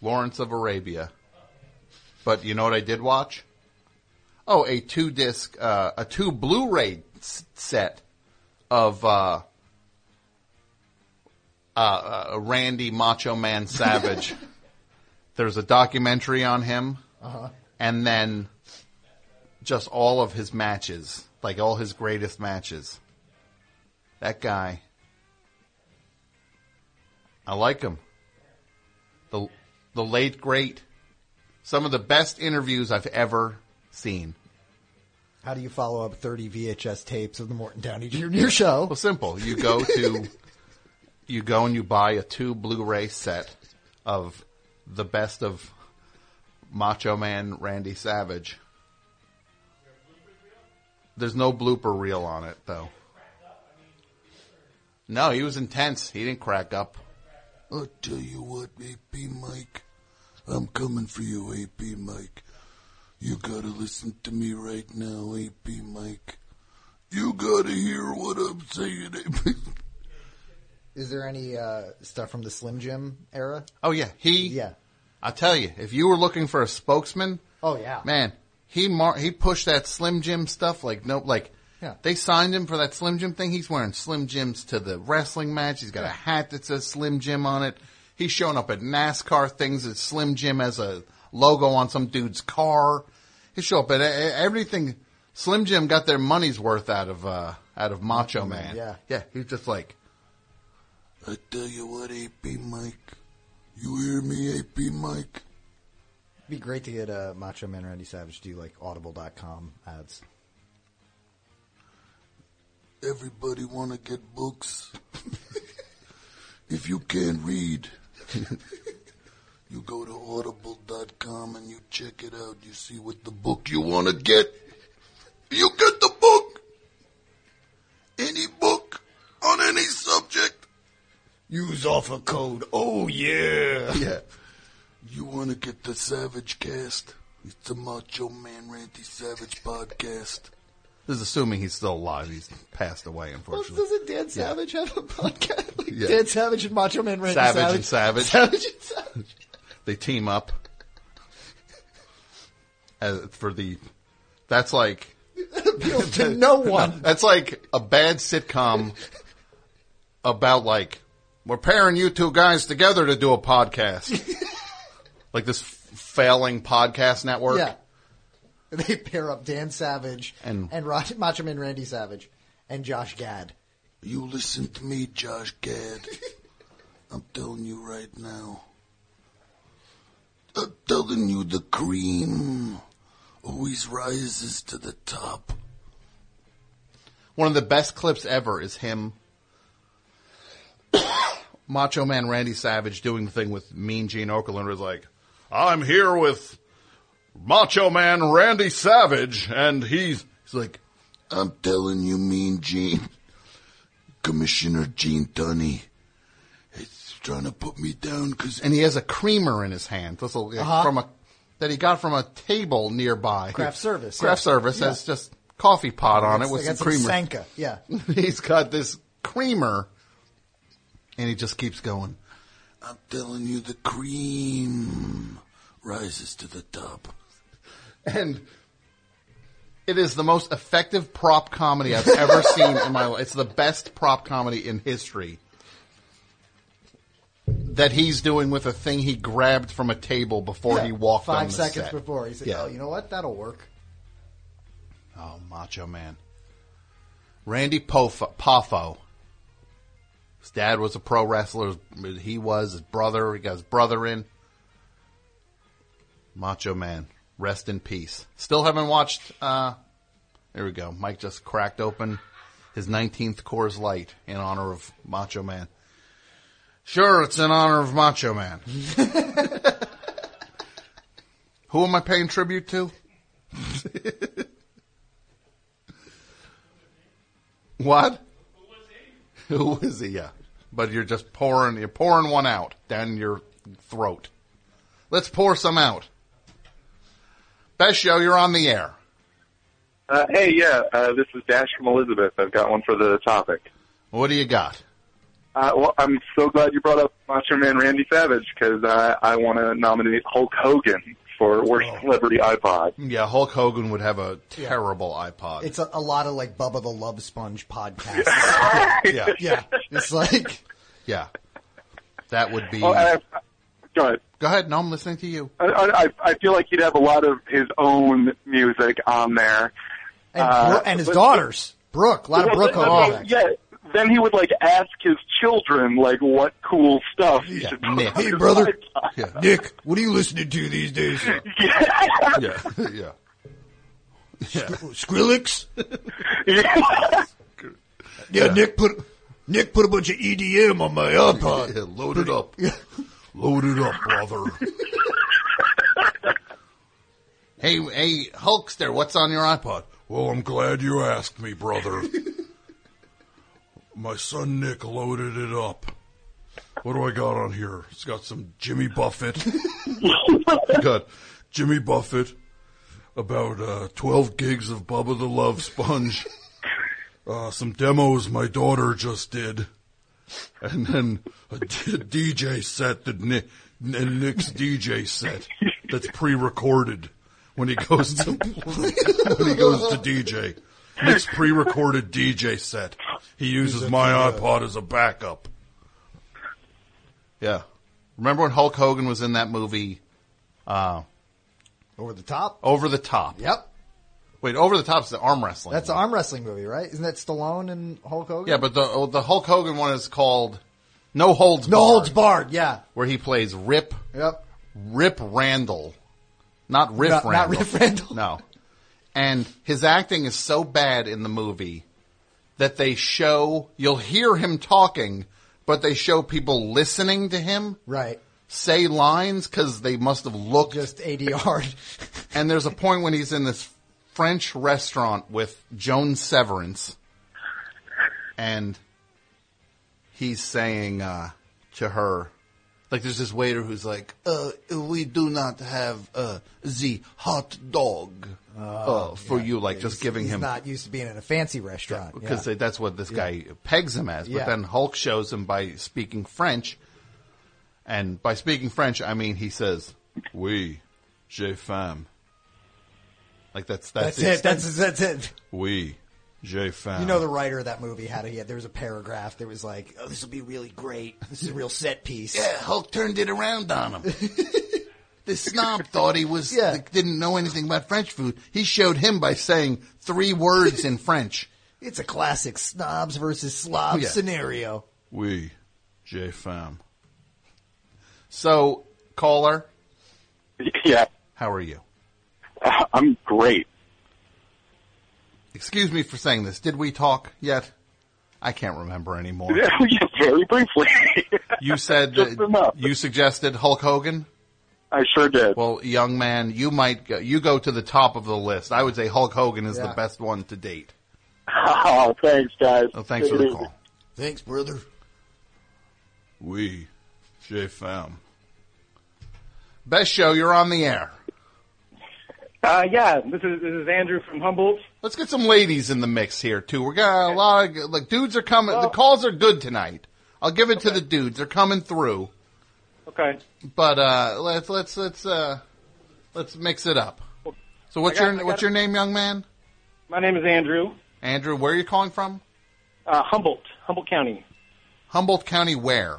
Lawrence of Arabia. But you know what I did watch? Oh, a two disc, uh, a two Blu-ray s- set of uh, uh, uh, Randy Macho Man Savage. *laughs* There's a documentary on him, Uh-huh. and then just all of his matches, like all his greatest matches. That guy, I like him. The the late great, some of the best interviews I've ever seen. How do you follow up 30 VHS tapes of the Morton Downey Jr. *laughs* show? Well, simple. You go to, you go and you buy a two Blu-ray set of the best of Macho Man Randy Savage. There's no blooper reel on it though. No, he was intense. He didn't crack up. I'll tell you what, AP Mike. I'm coming for you, AP Mike. You gotta listen to me right now, AP Mike. You gotta hear what I'm saying, AP. *laughs* Is there any uh, stuff from the Slim Jim era? Oh yeah, he. Yeah. I tell you, if you were looking for a spokesman, Oh yeah. man, he mar- he pushed that Slim Jim stuff like no like. Yeah. They signed him for that Slim Jim thing. He's wearing Slim Jims to the wrestling match. He's got a hat that says Slim Jim on it. He's showing up at NASCAR things that Slim Jim has a logo on some dude's car. He show up at e- everything. Slim Jim got their money's worth out of uh, out of Macho Man. yeah. yeah. He's just like, I tell you what, AP Mike. You hear me, AP Mike? It'd be great to get uh, Macho Man Randy Savage to do like Audible.com ads. Everybody want to get books? *laughs* if you can't read, *laughs* you go to audible.com and you check it out. You see what the book you want to get. You get the book. Any book on any subject. Use offer code. Oh yeah. Yeah. You want to get the Savage Cast? It's the Macho Man Randy Savage podcast. this is assuming he's still alive. He's passed away, unfortunately. Doesn't Dan Savage have a podcast? Like Yeah. Dan Savage and Macho Man Randy Savage Savage. and Savage. Savage and Savage. They team up As for the. That's like Appeals to *laughs* no one. That's like a bad sitcom about like we're pairing you two guys together to do a podcast. *laughs* like this f- failing podcast network. Yeah. They pair up Dan Savage And- and, Ro- Macho Man Randy Savage and Josh Gad. You listen to me, Josh Gad. I'm telling you right now. I'm telling you the cream always rises to the top. One of the best clips ever is him, *coughs* Macho Man Randy Savage, doing the thing with Mean Gene Okerlund. was like, "I'm here with Macho Man Randy Savage," and he's he's like, I'm telling you, Mean Gene. Commissioner Gene Tunney. Trying to put me down because and he has a creamer in his hand. That's a, Uh-huh. from a that he got from a table nearby. Craft service, Craft yeah. service Yeah. has just coffee pot on it with some creamer. Sanka. Yeah. *laughs* He's got this creamer, and he just keeps going. I'm telling you the cream rises to the top. *laughs* And it is the most effective prop comedy I've ever seen in my life. It's the best prop comedy in history. That he's doing with a thing he grabbed from a table before he walked Five on the seconds set. before. He said, Yeah. oh, you know what? That'll work. Oh, Macho Man. Randy Pof- Poffo. His dad was a pro wrestler. He was his brother. He got his brother in. Macho Man. Rest in peace. Still haven't watched. Uh, there we go. Mike just cracked open his 19th Coors Light in honor of Macho Man. Sure, it's in honor of Macho Man. *laughs* Who am I paying tribute to? *laughs* what? Who was he? Who is he? Yeah, but you're just pouring. You're pouring one out down your throat. Let's pour some out. Best show. You're on the air. Uh, hey, yeah, uh, this is Dash from Elizabeth. I've got one for the topic. What do you got? Uh, well, I'm so glad you brought up Macho Man Randy Savage because I, I want to nominate Hulk Hogan for worst celebrity iPod. Yeah, Hulk Hogan would have a terrible iPod. It's a, a lot of like Bubba the Love Sponge *laughs* podcasts. yeah, *laughs* yeah. It's like *laughs* yeah. That would be. Oh, I, go ahead. Go ahead. No, I'm listening to you. I, I, I feel like he'd have a lot of his own music on there. and, Uh, and his but- daughters. Brooke, a lot of Brooke then- on well, Yeah. Then he would like ask his children like what cool stuff he should put Nick. on Hey, his brother. Yeah. Nick, what are you listening to these days? *laughs* yeah, yeah. *laughs* Skrillex? Yeah. Yeah, Nick put Nick put a bunch of EDM on my iPod. Yeah, load it up. Load it up, brother. hey, hey, Hulkster, what's on your iPod? Well, I'm glad you asked me, brother. *laughs* My son Nick loaded it up. What do I got on here? It's got some Jimmy Buffett. *laughs* got Jimmy Buffett, about uh, 12 gigs of Bubba the Love Sponge, uh, some demos my daughter just did, and then a d- DJ set that Nick, and Nick's DJ set that's pre-recorded when he goes to *laughs* when he goes to DJ. Nick's pre-recorded DJ set. He uses my iPod as a backup. Yeah. Remember when Hulk Hogan was in that movie, uh, Over the top? Over the Top? Yep. Wait, Over the Top's the arm wrestling. That's an arm wrestling movie, right? Isn't that Stallone and Hulk Hogan? Yeah, but the the Hulk Hogan one is called No Holds No Barred, Holds Barred, yeah. where he plays Rip Yep. Rip Randall, not Riff Not- not Randall. Riff Randall. No, *laughs* and his acting is so bad in the movie that they show you'll hear him talking, but they show people listening to him Right. say lines because they must have looked Just ADR. *laughs* and there's a point when he's in this French restaurant with Joan Severance, and he's saying uh, to her, like, there's this waiter who's like, uh, "We do not have uh, the hot dog uh, for you," like just giving He's him not used to being in a fancy restaurant. because yeah. that's what this guy pegs him as. But Yeah. then Hulk shows him by speaking French, and by speaking French, I mean he says, "Oui, j'ai femme." Like that's that's, that's, it. That's that's it. Oui, j'ai femme. You know the writer of that movie had a, had, there was a paragraph that was like, "Oh, this will be really great. This is a real set piece." Yeah, Hulk turned it around on him. *laughs* this snob thought he was Yeah. like, didn't know anything about French food. He showed him by saying three words in French. It's a classic snobs versus slobs oh, Yeah. scenario. Oui, j'ai femme. So, caller, Yeah, how are you? Uh, I'm great. Excuse me for saying this. Did we talk yet? I can't remember anymore. *laughs* Yeah, very briefly. You said that you suggested Hulk Hogan. I sure did. Well, young man, you might go, you go to the top of the list. I would say Hulk Hogan is Yeah. the best one to date. Oh, thanks, guys. Oh, thanks Take for the easy. call. Thanks, brother. Oui, j'ai femme. Best show, you're on the air. Uh, yeah, this is this is Andrew from Humboldt. Let's get some ladies in the mix here too. We're got a lot of like dudes are coming. the calls are good tonight. I'll give it to the dudes. They're coming through. Okay. But uh, let's let's let's uh, let's mix it up. So what's I got- your I what's your name, young man? My name is Andrew. Andrew, where are you calling from? Uh, Humboldt, Humboldt County, Humboldt County, where?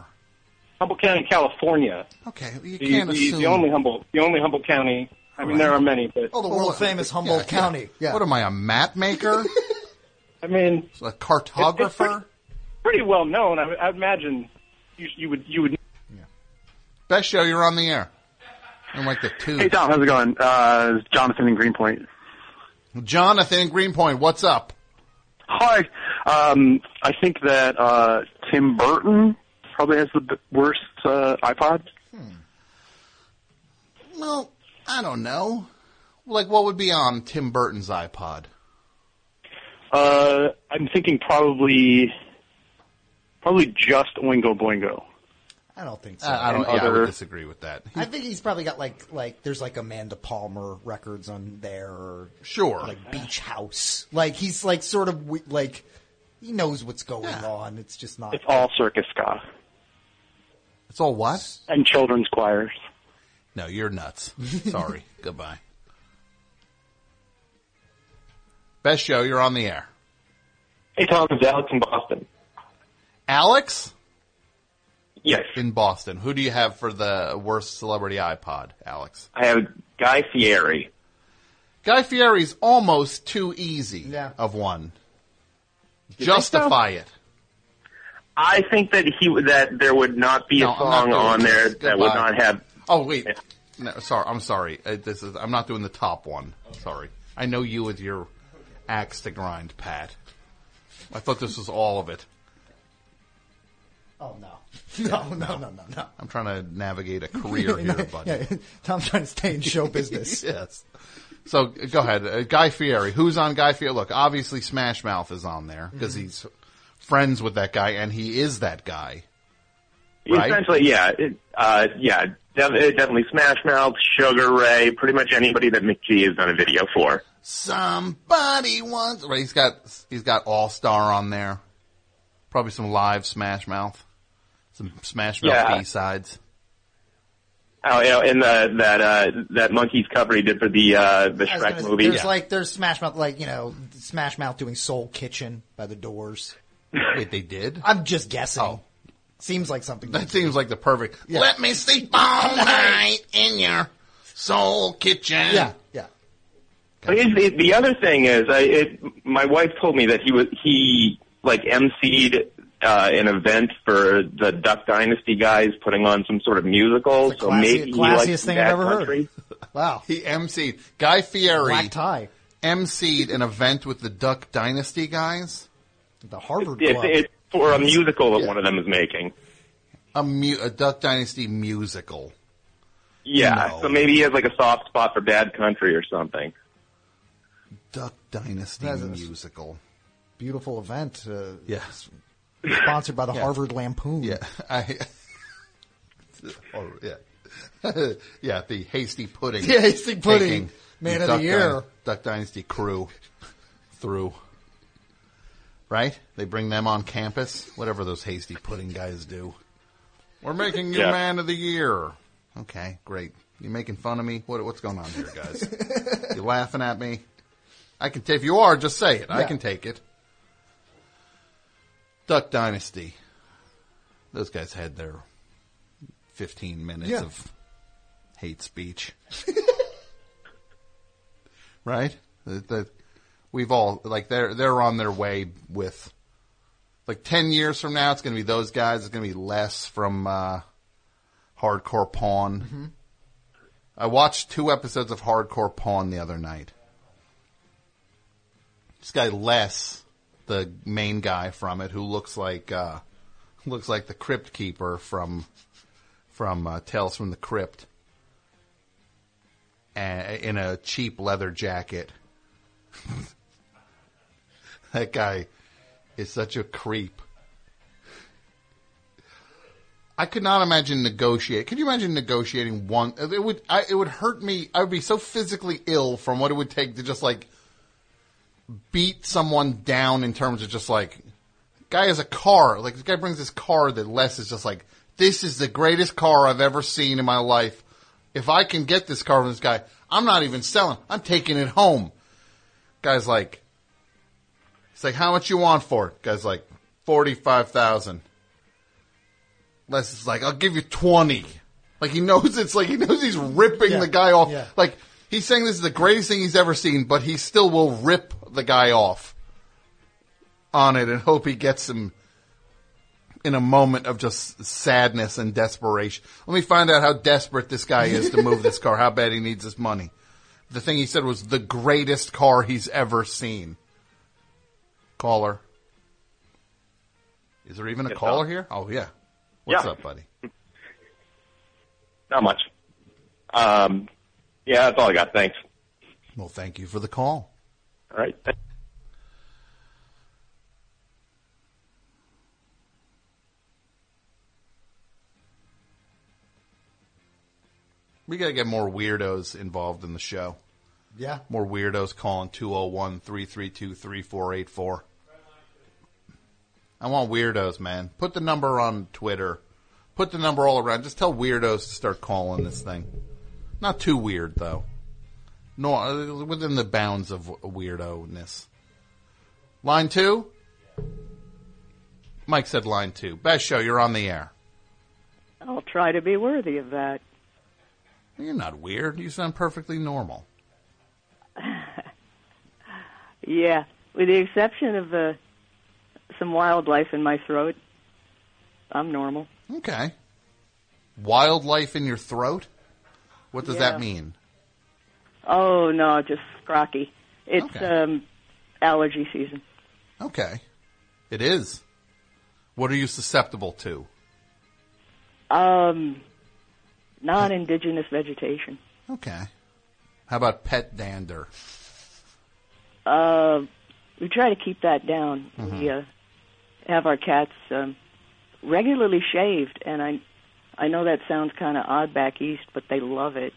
Humboldt County, California. Okay, you The, can't the, assume. the only Humboldt, the only Humboldt County. I mean, Right. there are many, but Oh, the world famous Humboldt Yeah, yeah. County. Yeah. What am I, a map maker? *laughs* I mean, a cartographer? pretty well known. I, I imagine you, you would you would. Best show, you're on the air. I'm like the two. Hey, Tom, how's it going? Uh, Jonathan in Greenpoint. Jonathan in Greenpoint, what's up? Hi. Um, I think that uh, Tim Burton probably has the worst uh, iPod. Well, I don't know. Like, what would be on Tim Burton's iPod? Uh, I'm thinking probably, probably just Oingo Boingo. I don't think so. I, I don't. And Yeah, I would disagree with that. I think he's probably got like like there's like Amanda Palmer records on there, or Sure. like Beach House. Like he's like sort of we- like he knows what's going on. It's just not. It's all circus ska It's all what? and children's choirs. No, you're nuts. *laughs* Sorry. Goodbye. Best show. You're on the air. Hey, Tom, it's Alex in Boston. Alex Yes. in Boston. Who do you have for the worst celebrity iPod, Alex? I have Guy Fieri. Guy Fieri's almost too easy Yeah. of one. think Justify it. I think that he that there would not be No, a I'm not song doing on this. there that would not have. Oh wait, no, sorry. I'm sorry. Uh, this is. I'm not doing the top one. Sorry. I know you with your axe to grind, Pat. I thought this was all of it. Oh no, *laughs* no, no, no, no, no. I'm trying to navigate a *laughs* career here, buddy. Yeah, *laughs* Tom's trying to stay in show business. yes. So go ahead, uh, Guy Fieri. Who's on Guy Fieri? Look, obviously Smash Mouth is on there because Mm-hmm. he's friends with that guy, and he is that guy. Right? Essentially, yeah, it, uh, yeah, def- uh, definitely Smash Mouth, Sugar Ray, pretty much anybody that McG has done a video for. Somebody wants. Right, he's got he's got All Star on there. Probably some live Smash Mouth, some Smash Mouth Yeah. B sides. Oh, you know, in the that uh, that Monkees cover he did for the uh, the I Shrek gonna- movie. There's like there's Smash Mouth, like you know Smash Mouth doing Soul Kitchen by the Doors. *laughs* Wait, they did? I'm just guessing. Seems like something. That seems like the perfect. Yeah. Let me sleep all night in your soul kitchen. Yeah, yeah. But the, the other thing is, I, it, my wife told me that he was he like emceed uh, an event for the Duck Dynasty guys putting on some sort of musical. So Classi- maybe he likes thing I've ever country. heard. *laughs* Wow. He emceed Guy Fieri. Black tie. emceed an event with the Duck Dynasty guys. The Harvard It's, Club. it's for a musical that one of them is making. A, mu- a Duck Dynasty musical. Yeah, No. so maybe he has like a soft spot for Bad Country or something. Duck Dynasty That's a- musical. Beautiful event. Uh, Yes. Sponsored by the Yeah. Harvard Lampoon. Yeah. I, oh, yeah. *laughs* yeah, the hasty pudding. The Hasty Pudding taking Man of the Year. Dy- Duck Dynasty crew through. Right? They bring them on campus. Whatever those hasty pudding guys do. We're making you Yeah. man of the year. Okay, great. You making fun of me? What, what's going on here, guys? *laughs* you laughing at me? I can. T- if you are, just say it. I can take it. Duck Dynasty. Those guys had their 15 minutes Yeah. of hate speech. *laughs* right? That, that we've all like they're they're on their way with like 10 years from now it's going to be those guys it's going to be less from uh Hardcore Pawn. I watched two episodes of Hardcore Pawn the other night. This guy Les, the main guy from it, who looks like uh, looks like the Crypt Keeper from from uh, Tales from the Crypt, uh, in a cheap leather jacket. *laughs* that guy is such a creep. I could not imagine negotiate. Could you imagine negotiating one? It would. I, it would hurt me. I would be so physically ill from what it would take to just like beat someone down in terms of just like guy has a car. Like this guy brings this car that Les is just like this is the greatest car I've ever seen in my life. If I can get this car from this guy, I'm not even selling. I'm taking it home. Guy's like, he's like, how much you want for it? Guy's like, forty five thousand. Les is like, I'll give you 20. Like he knows it's like, he knows he's ripping Yeah. the guy off. Yeah. Like he's saying this is the greatest thing he's ever seen, but he still will rip the guy off on it and hope he gets him in a moment of just sadness and desperation. Let me find out how desperate this guy is to move this car, how bad he needs this money. The thing he said was the greatest car he's ever seen. Caller. Is there even a caller here? Oh yeah. What's Yeah. up, buddy? Not much. Um, yeah, that's all I got. Thanks. Well, thank you for the call. All right. We got to get more weirdos involved in the show. Yeah. More weirdos calling 201 332 3484. I want weirdos, man. Put the number on Twitter. Put the number all around. Just tell weirdos to start calling this thing. Not too weird, though. No, uh, within the bounds of weirdo-ness. Line two? Mike said line two. Best show, you're on the air. I'll try to be worthy of that. You're not weird. You sound perfectly normal. *laughs* Yeah, with the exception of uh, some wildlife in my throat, I'm normal. Okay. Wildlife in your throat? What does Yeah. that mean? Oh no, just crocky. It's um, allergy season. Okay. It is. What are you susceptible to? Um, non-indigenous vegetation. Okay. How about pet dander? Uh, we try to keep that down. Mm-hmm. We uh, have our cats um, regularly shaved, and I, I know that sounds kind of odd back east, but they love it.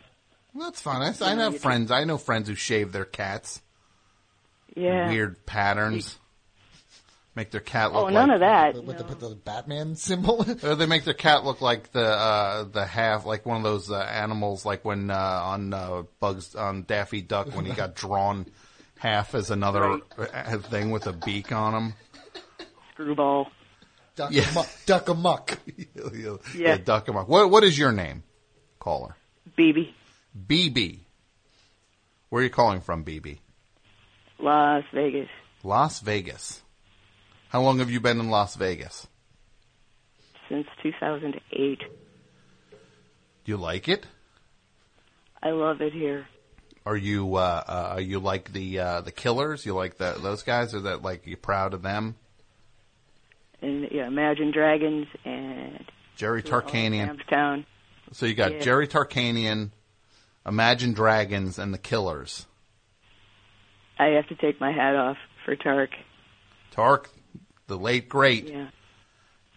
Well, that's fine. I, I know friends. I know friends who shave their cats. Yeah. Weird patterns. Make their cat look Oh, like none of that. With the, with the Batman *laughs* symbol. *laughs* Or they make their cat look like the uh, the half, like one of those uh, animals, like when uh, on uh, Bugs on Daffy Duck when he got drawn half as another uh, thing with a beak on him. Screwball. Duck, Yeah. amuck, duck amuck. *laughs* yeah. duck 'em up. What what is your name, caller? BB. BB. Where are you calling from, BB? Las Vegas. Las Vegas. How long have you been in Las Vegas? Since 2008. Do you like it? I love it here. Are you uh, uh, are you like the uh, the Killers? You like the, those guys? Are that like you proud of them? And yeah, Imagine Dragons and Jerry Tarkanian. So you got Yeah. Jerry Tarkanian, Imagine Dragons, and the Killers. I have to take my hat off for Tark. Tark, the late great Yeah.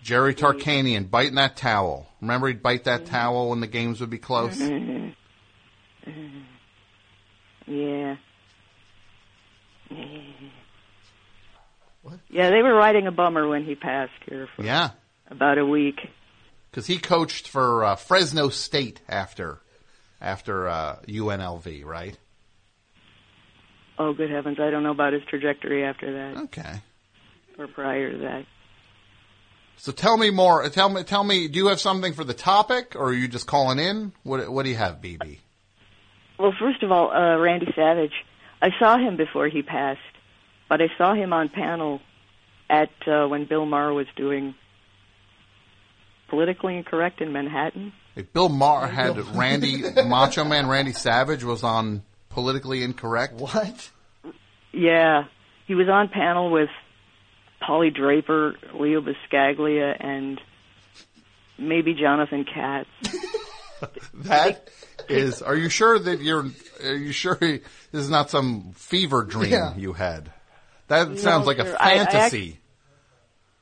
Jerry Tarkanian, biting that towel. Remember he'd bite that towel when the games would be close. Mhm. Yeah. Yeah, they were riding a bummer when he passed here for Yeah, about a week. because he coached for uh, Fresno State after after uh, UNLV, right? Oh, good heavens! I don't know about his trajectory after that. Okay. Or prior to that. So tell me more. Tell me. Tell me. Do you have something for the topic, or are you just calling in? What What do you have, BB? Well, first of all, uh, Randy Savage. I saw him before he passed, but I saw him on panel at uh, when Bill Maher was doing politically incorrect in Manhattan. If Bill Maher had *laughs* Randy Macho Man Randy Savage was on politically incorrect. What? Yeah, he was on panel with Polly Draper, Leo Buscaglia, and maybe Jonathan Katz. *laughs* That is. Are you sure that you're? Are you sure this is not some fever dream Yeah. you had? That No, sounds like a sir, I- I fantasy.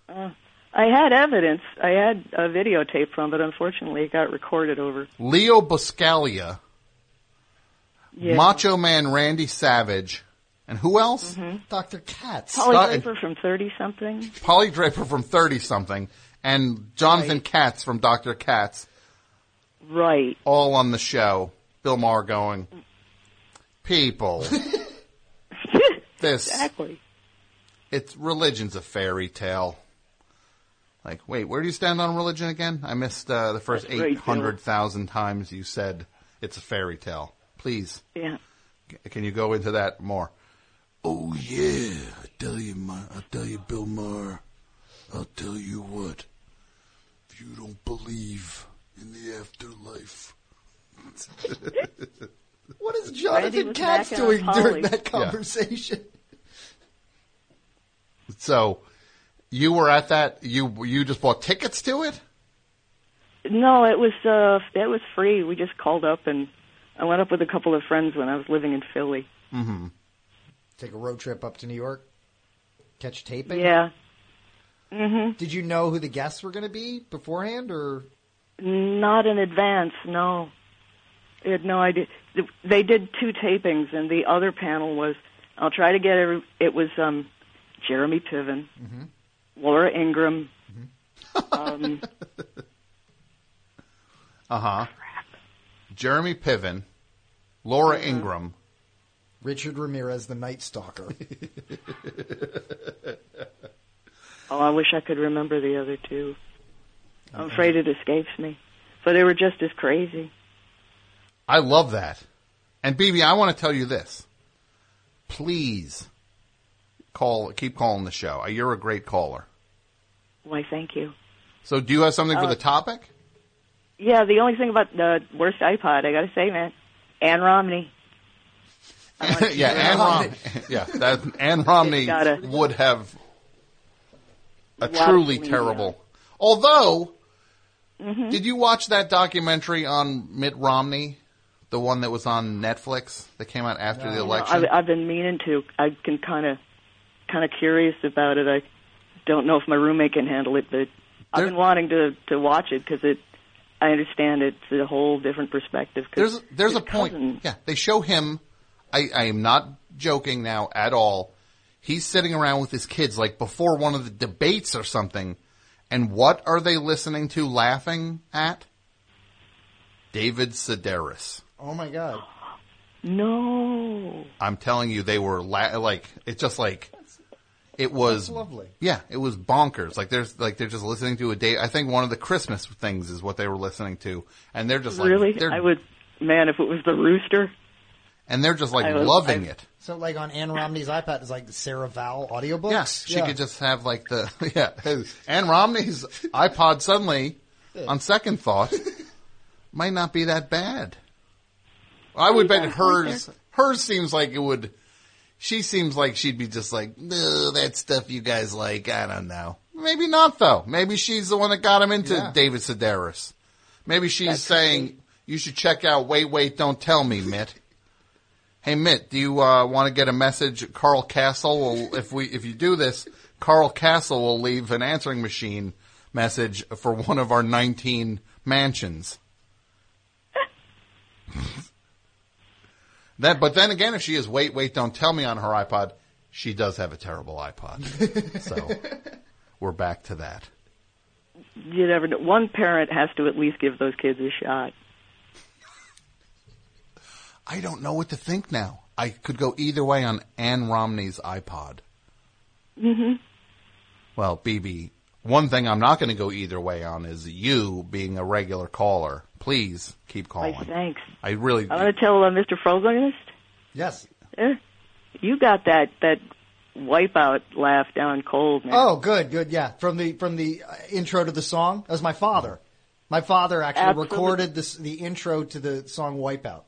Uh, I had evidence. I had a videotape from it. Unfortunately, it got recorded over. Leo Buscaglia, Yeah. Macho Man Randy Savage, and who else? Mm-hmm. Dr. Katz. Polly Scott- Draper from Thirty Something. Polly Draper from Thirty Something, and Jonathan Katz from Doctor Katz. Right. All on the show. Bill Maher going, mm. people. *laughs* this Exactly. It's religion's a fairy tale. Like, wait, where do you stand on religion again? I missed uh, the first eight hundred thousand times you said it's a fairy tale. Please, Yeah. c- can you go into that more? Oh yeah, I tell you, my, I tell you, Bill Maher. I'll tell you what. If you don't believe in the afterlife, *laughs* *laughs* What is Jonathan Katz doing during that Yeah. Conversation? So, you were at that. You you just bought tickets to it. No, it was uh it was free. We just called up and I went up with a couple of friends when I was living in Philly. Mm-hmm. Take a road trip up to New York, catch taping. Yeah. Mm Mhm. Did you know who the guests were going to be beforehand, or Not in advance, no. I had no idea. They did two tapings, and the other panel was. I'll try to get it. It was um, Jeremy Piven, Mm-hmm. Laura Ingraham. *laughs* um, Uh huh. Jeremy Piven, Laura Ingraham, Richard Ramirez, the Night Stalker? *laughs* oh, I wish I could remember the other two. I'm afraid it escapes me, but they were just as crazy. I love that. And BB, I want to tell you this. Please call, keep calling the show. You're a great caller. Why, thank you. So, do you have something for Uh, the topic? Yeah, the only thing about the worst iPod, I got to say, man, Ann Romney. *laughs* yeah, Ann Romney. *laughs* yeah, that Ann Romney would have a truly terrible. Although, Mm-hmm. did you watch that documentary on Mitt Romney, the one that was on Netflix that came out after the election? I've, I've been meaning to. I can kind of, kind of curious about it. I don't know if my roommate can handle it, but I've been wanting to to watch it because it. I understand it's a whole different perspective. 'cause There's there's his a point. cousin- Yeah, they show him. I, I am not joking now at all. He's sitting around with his kids like before one of the debates or something, and what are they listening to, laughing at? David Sedaris. Oh my God! No. I'm telling you, they were la- like it's just like it was That's lovely. Yeah, it was bonkers. Like there's like they're just listening to a day. I think one of the Christmas things is what they were listening to, and they're just like really, they're, I would. Man, if it was the rooster, and they're just like was- loving I- it. So, like on Ann Romney's iPad, is like the Sarah Vowell audiobooks. Yes, she could just have like the *laughs* yeah. Ann Romney's iPod suddenly, on second thought, might not be that bad. I would bet hers. Hers seems like it would. She seems like she'd be just like, that stuff you guys like. I don't know. Maybe not though. Maybe she's the one that got him into Yeah. David Sedaris. Maybe she's saying you should check out. Wait, wait, don't tell me, Mitt. Hey Mitt, do you uh, want to get a message? Carl Kasell will, if we if you do this, Carl Kasell will leave an answering machine message for one of our 19 mansions. *laughs* that, but then again, if she is wait, wait, don't tell me on her iPod, she does have a terrible iPod. *laughs* so we're back to that. you never know. One parent has to at least give those kids a shot. I don't know what to think now. I could go either way on Ann Romney's iPod. Mm-hmm. Well, BB, one thing I'm not going to go either way on is you being a regular caller. Please keep calling. Why, thanks. I really. I want to tell uh, Mr. Fogelnest. Yes. Eh, you got that that wipeout laugh down cold, man. Oh, good, good. Yeah, from the from the uh, intro to the song. That was my father. My father actually Absolutely. recorded this the intro to the song Wipeout.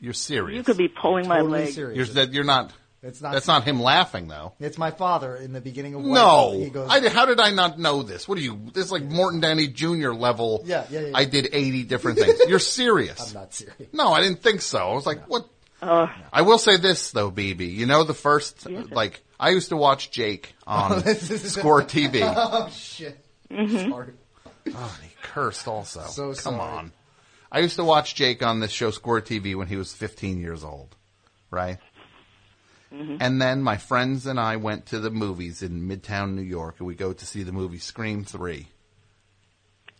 You're serious. You could be pulling my leg. serious. You're, that you're not. It's not. That's not him laughing, though. It's my father in the beginning of Wipeout. No, He goes, I did, how did I not know this? What are you? This is like Morton Downey Jr. level. Yeah, yeah, yeah. I did eighty different things. You're *laughs* serious? I'm not serious. No, I didn't think so. I was like, what? Uh, I will say this though, BB. You know the first like I used to watch Jake on *laughs* Squirt TV. *laughs* oh shit! Sorry. Oh, he cursed also. So Come sorry. on. I used to watch Jake on this show Squirt TV when he was 15 years old, right? Mm-hmm. And then my friends and I went to the movies in Midtown New York, and we go to see the movie Scream 3.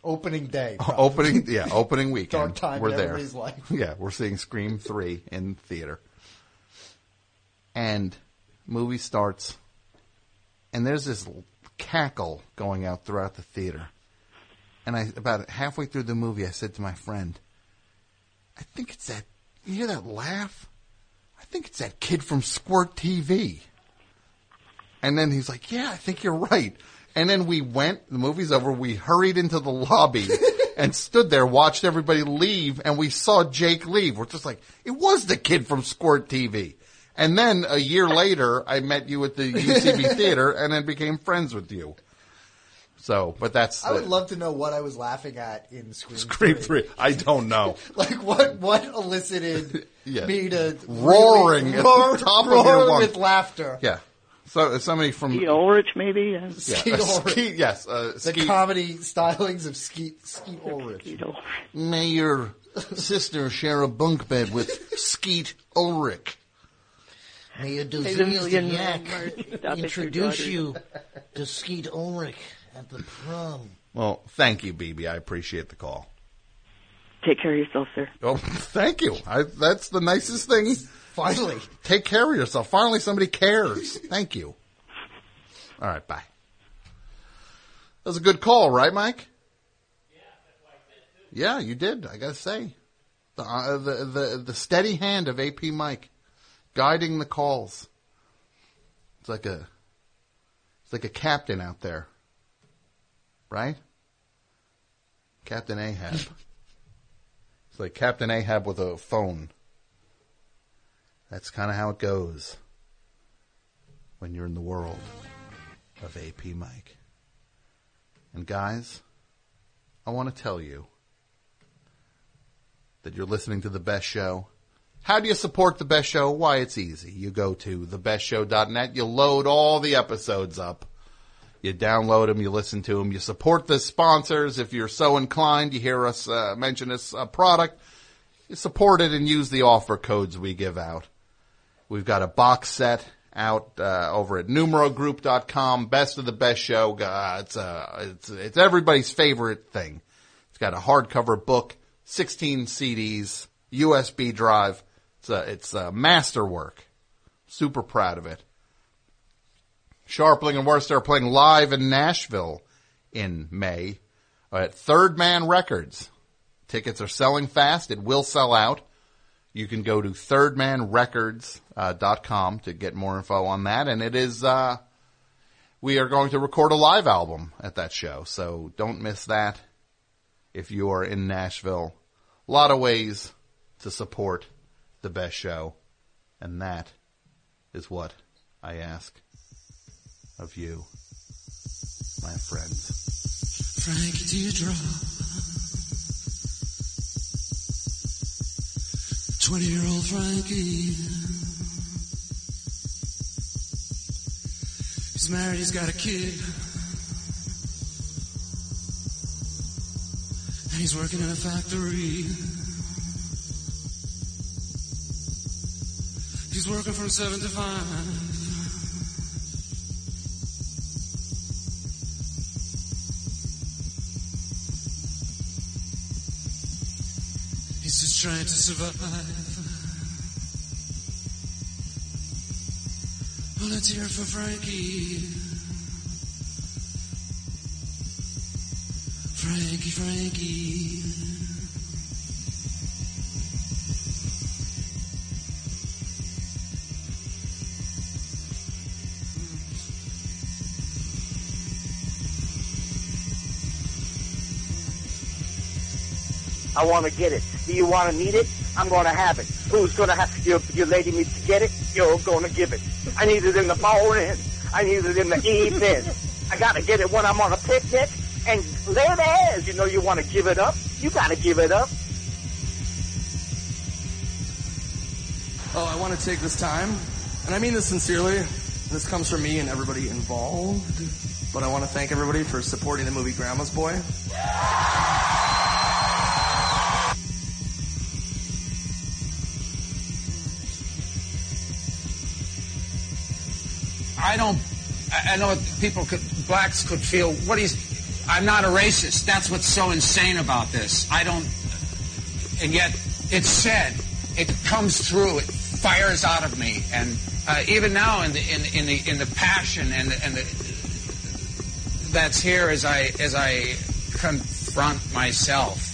Opening day. *laughs* probably. opening, yeah, *laughs* opening weekend. Dark time we're in there. everybody's life. *laughs* Yeah, we're seeing Scream 3 in theater. And movie starts, and there's this cackle going out throughout the theater. And I, about halfway through the movie, I said to my friend, I think it's that, you hear that laugh? I think it's that kid from Squirt TV. And then he's like, yeah, I think you're right. And then we went, the movie's over, we hurried into the lobby *laughs* and stood there, watched everybody leave, and we saw Jake leave. We're just like, it was the kid from Squirt TV. And then a year later, I met you at the UCB *laughs* theater and then became friends with you. So, but that's I would the- love to know what I was laughing at in Scream, Scream 3. Three. I don't know. *laughs* Like what? What elicited Yeah. me to Roaring really at roar, the top of roar your lungs. with laughter? Yeah. So somebody from Skeet Ulrich, maybe. Yeah. yeah, Skeet uh, Ulrich. Skeet- *laughs* yes, uh, The comedy stylings of Skeet Skeet Ulrich. May your sister share a bunk bed with Skeet Ulrich. May a Hey, the dozen million yak man march. Stop it, introduce you to Skeet Ulrich at the prom. Well, thank you, BB. I appreciate the call. Take care of yourself, sir. Oh, *laughs* thank you. I, that's the nicest thing. Finally. Take care of yourself. Finally, somebody cares. Thank you. All right, bye. That was a good call, right, Mike? Yeah, that's why I did too. Yeah, you did. I gotta say, the uh, the the the steady hand of AP Mike, guiding the calls. It's like a it's like a captain out there, right? Captain Ahab. It's like Captain Ahab with a phone. That's kind of how it goes when you're in the world of AP Mike. And guys, I want to tell you that you're listening to the best show. How do you support the best show? Why, it's easy. You go to thebestshow.net, you load all the episodes up. You download them, you listen to them, you support the sponsors. If you're so inclined, you hear us uh, mention this uh, product, you support it and use the offer codes we give out. We've got a box set out uh, over at numerogroup.com. Best of the best show. Uh, it's, uh, it's it's everybody's favorite thing. It's got a hardcover book, 16 CDs, USB drive. It's a it's a masterwork. Super proud of it. Scharpling and Wurster are playing live in Nashville in May at Third Man Records. Tickets are selling fast. It will sell out. You can go to thirdmanrecords.com to get more info on that. And it is, uh, we are going to record a live album at that show. So don't miss that if you are in Nashville. A lot of ways to support the best show. And that is what I ask of you, my friends. Frankie Teardrop. 20 year old Frankie. He's married, he's got a kid. And he's working in a factory. He's working from 7 to 5. Trying to survive. Well, let's for Frankie. Frankie, Frankie. I want to get it. Do you want to need it? I'm going to have it. Who's going to have your your lady needs to get it? You're going to give it. I need it in the morning. I need it in the evening. I got to get it when I'm on a picnic. And it is. You know you want to give it up. You got to give it up. Oh, I want to take this time, and I mean this sincerely. This comes from me and everybody involved, but I want to thank everybody for supporting the movie Grandma's Boy. I don't. I know people could, blacks could feel. What he's. I'm not a racist. That's what's so insane about this. I don't. And yet, it's said. It comes through. It fires out of me. And uh, even now, in the in, in the in the passion and the, and the that's here as I as I confront myself.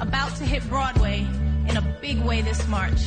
About to hit Broadway in a big way this March.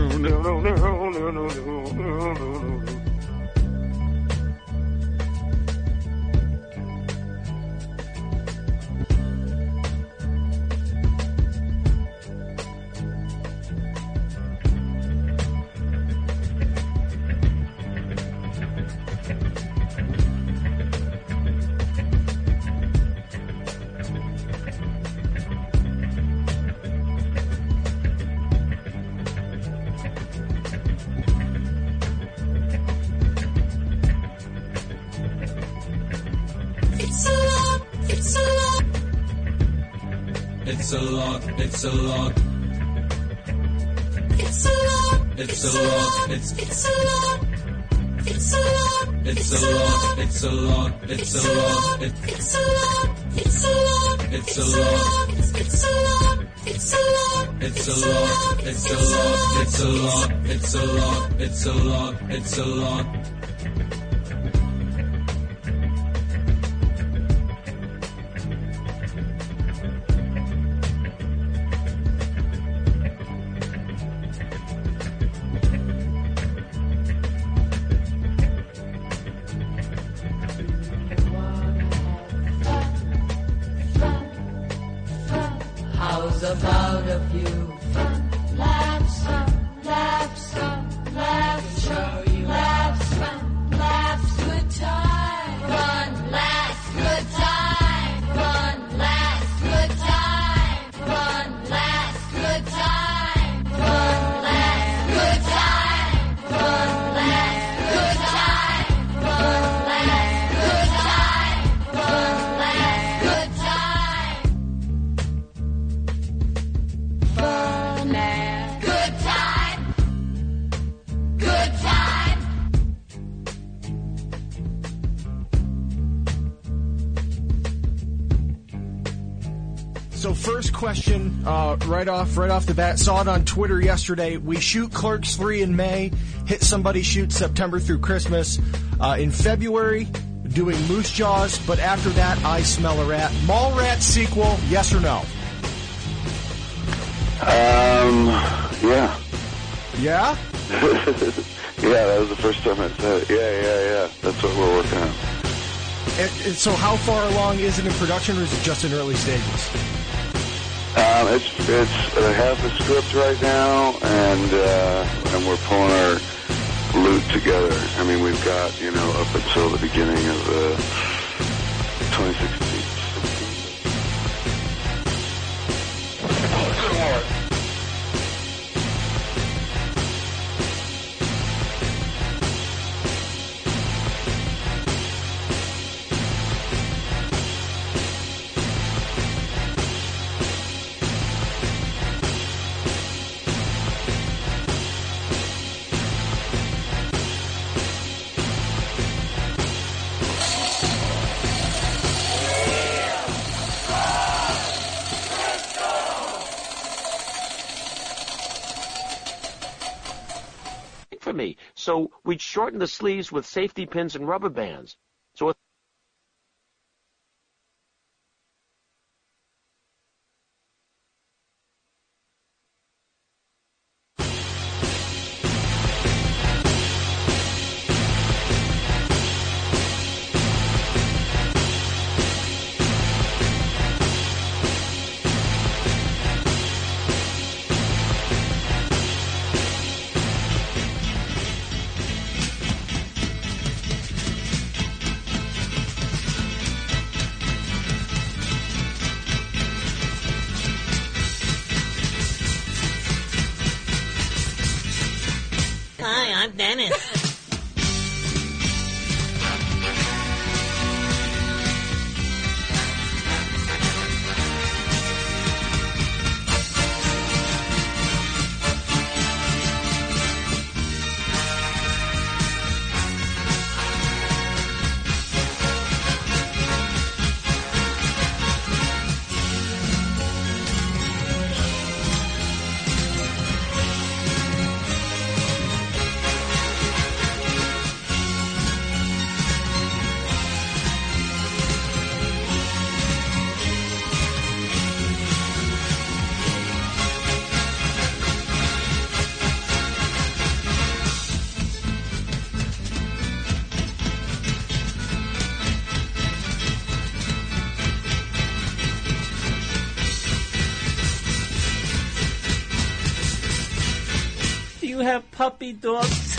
it's a lot, It's a lot, it's a lot, it's it's a lot. It's a lot, it's a lot, it's a lot, it's a lot, it's it's a lot, it's a lot. It's a lot. It's a lot, it's a lot. it's a lot, it's a lot, it's a lot, it's a lot, it's a lot, it's a lot. Right off, right off the bat, saw it on Twitter yesterday. We shoot Clerks three in May, hit somebody shoot September through Christmas. Uh, in February, doing Moose Jaws, but after that, I smell a rat. Mall Rat sequel, yes or no? Um, yeah. Yeah. *laughs* yeah, that was the first time I said it. Yeah, yeah, yeah. That's what we're working on. And, and so how far along is it in production, or is it just in early stages? Um, it's it's I have the script right now, and uh, and we're pulling our loot together. I mean, we've got you know up until the beginning of uh, shorten the sleeves with safety pins and rubber bands. puppy dog.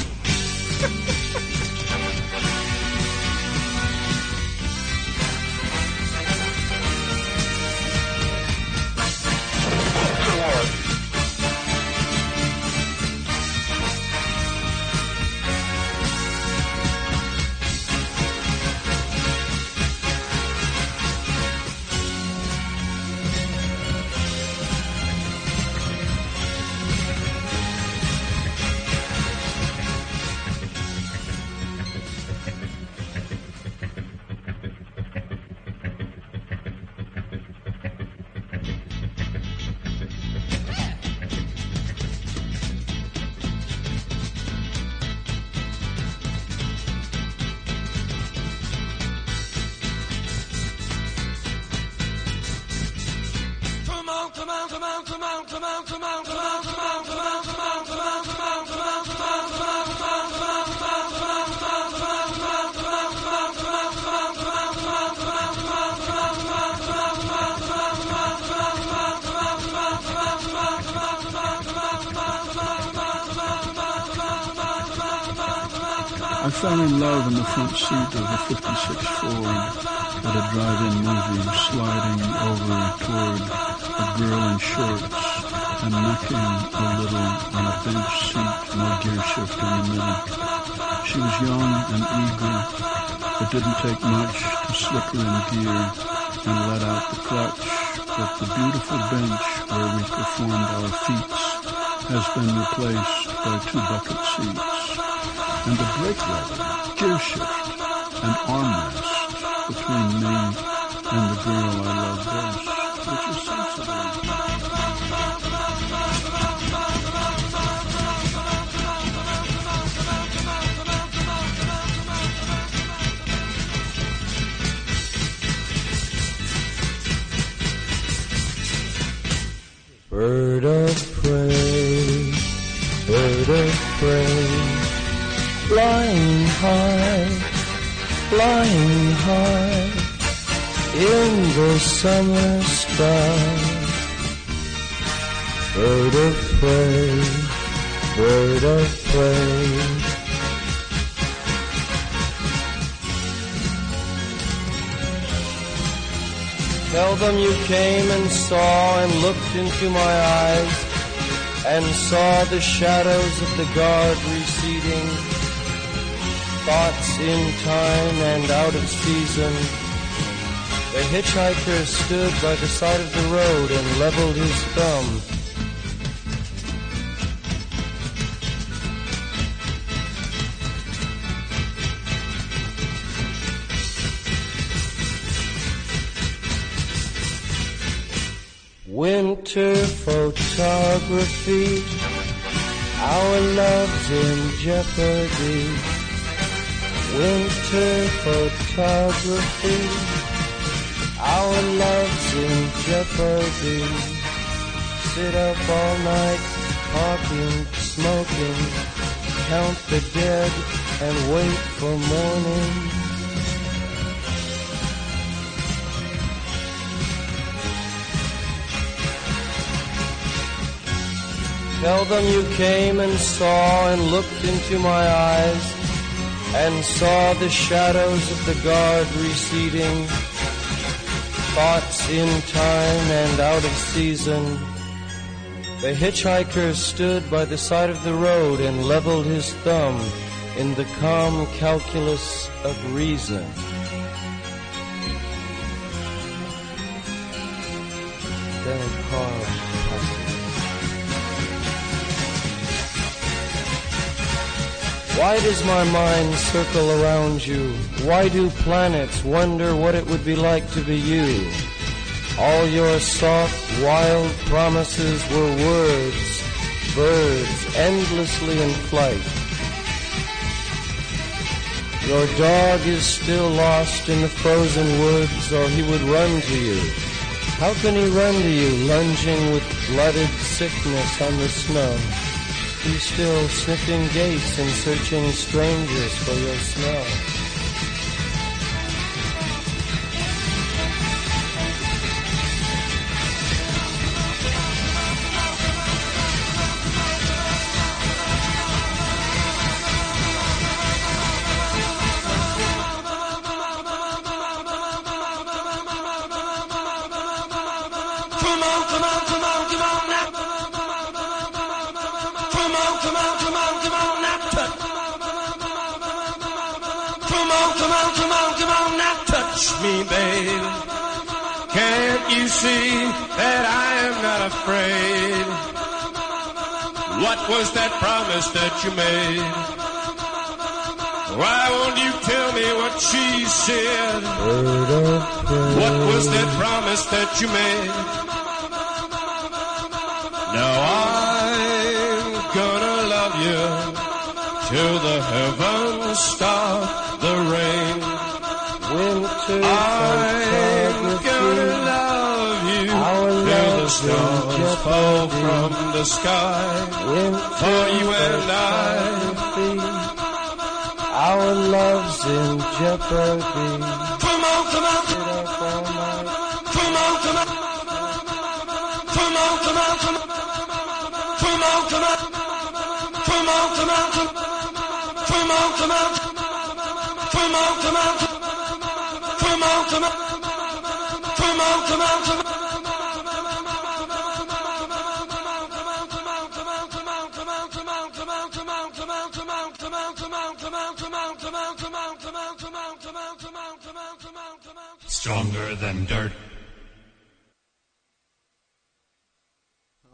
formed our feats has been replaced by two bucket seats and a brake lever, gear shift, and armrest between me and the girl I love best, which is sensible. summer sky. Bird of prey, bird of prey. Tell them you came and saw and looked into my eyes and saw the shadows of the guard receding, thoughts in time and out of season hitchhiker stood by the side of the road and leveled his thumb. Winter photography, our love's in jeopardy. Winter photography. Our love's in jeopardy. Sit up all night, talking, smoking, count the dead, and wait for morning. Tell them you came and saw and looked into my eyes and saw the shadows of the guard receding, thoughts in time and out of season. The hitchhiker stood by the side of the road and leveled his thumb in the calm calculus of reason. Why does my mind circle around you? Why do planets wonder what it would be like to be you? All your soft, wild promises were words, birds endlessly in flight. Your dog is still lost in the frozen woods, or he would run to you. How can he run to you, lunging with blooded sickness on the snow? He's still sniffing gates and searching strangers for your smell. Afraid? What was that promise that you made? Why won't you tell me what she said? What was that promise that you made? Now I'm gonna love you till the heavens stop the rain. I'm gonna stars fall from the sky. For you and I. Our love's in jeopardy. Come on, come on, come on, come on, come on, come on, come on, come on, come on, come on, come on, come on, come on, come on, come on, come on, come on, come on, come on, come Stronger than dirt.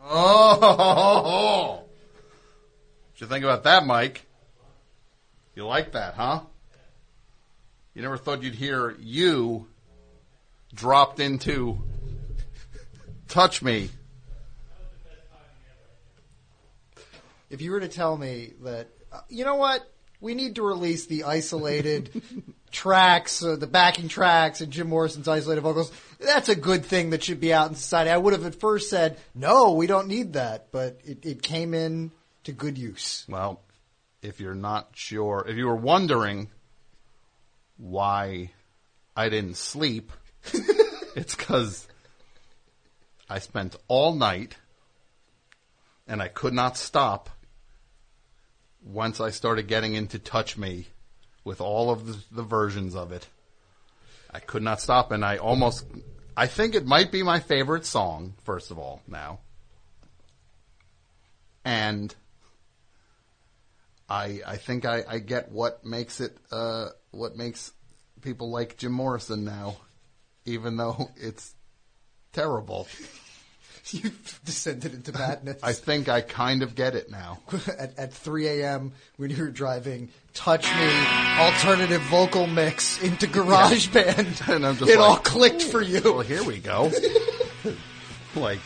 Oh, what you think about that, Mike? You like that, huh? You never thought you'd hear you dropped into "Touch Me." If you were to tell me that, uh, you know what, we need to release the isolated *laughs* tracks, uh, the backing tracks, and Jim Morrison's isolated vocals, that's a good thing that should be out in society. I would have at first said, no, we don't need that, but it, it came in to good use. Well, if you're not sure, if you were wondering why I didn't sleep, *laughs* it's because I spent all night and I could not stop once I started getting into Touch Me with all of the, the versions of it. I could not stop and I almost, I think it might be my favorite song, first of all, now. And I I think I, I get what makes it uh, what makes people like Jim Morrison now, even though it's terrible. *laughs* You've descended into madness. I think I kind of get it now. *laughs* at, at 3 a.m. when you were driving, touch me, alternative vocal mix into GarageBand. *laughs* And I'm just it all clicked for you. Well, here we go. like,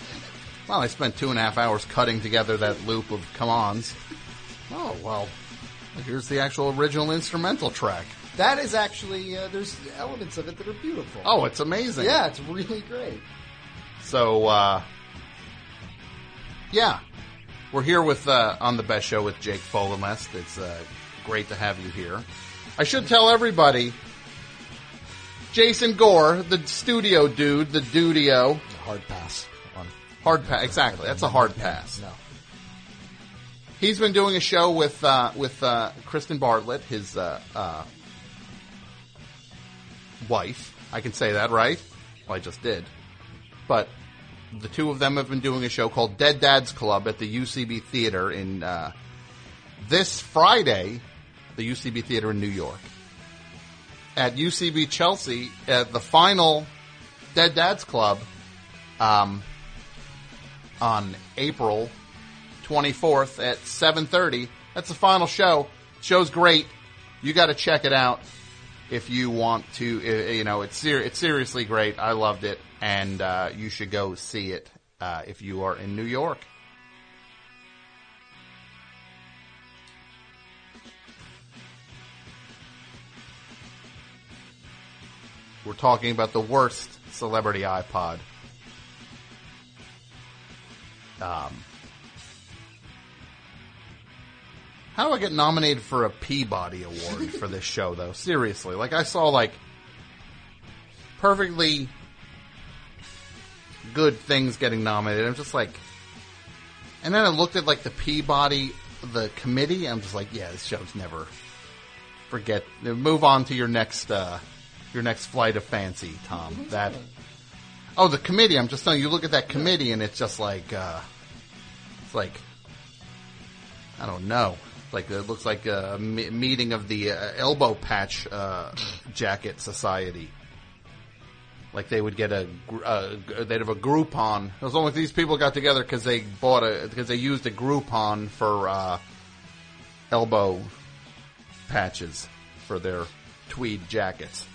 well, I spent two and a half hours cutting together that loop of come ons. Oh, well, here's the actual original instrumental track. That is actually uh, there's elements of it that are beautiful. Oh, it's amazing. Yeah, it's really great. So, uh, yeah, we're here with uh, on the best show with Jake Fogelnest. It's uh, great to have you here. I should tell everybody, Jason Gore, the studio dude, the dudio, hard pass on hard pass. Exactly, that's a hard pass. No. He's been doing a show with uh, with uh, Kristen Bartlett, his uh, uh, wife. I can say that, right? Well, I just did. But the two of them have been doing a show called Dead Dads Club at the UCB Theater in uh, this Friday, the UCB Theater in New York. At UCB Chelsea, at the final Dead Dads Club um, on April 24th at 7:30. That's the final show. Show's great. You got to check it out if you want to. You know, it's ser- it's seriously great. I loved it, and uh, you should go see it uh, if you are in New York. We're talking about the worst celebrity iPod. Um, how do I get nominated for a Peabody Award for this show, though? Seriously, like I saw like perfectly good things getting nominated. I'm just like, and then I looked at like the Peabody, the committee. I'm just like, yeah, this show's never. Forget. Move on to your next, uh, your next flight of fancy, Tom. That. Oh, the committee. I'm just telling you. You look at that committee, and it's just like, uh, it's like, I don't know. Like it looks like a meeting of the uh, elbow patch uh, jacket society. Like they would get a, uh, they'd have a Groupon. It was only these people got together because they bought a because they used a Groupon for uh, elbow patches for their tweed jackets.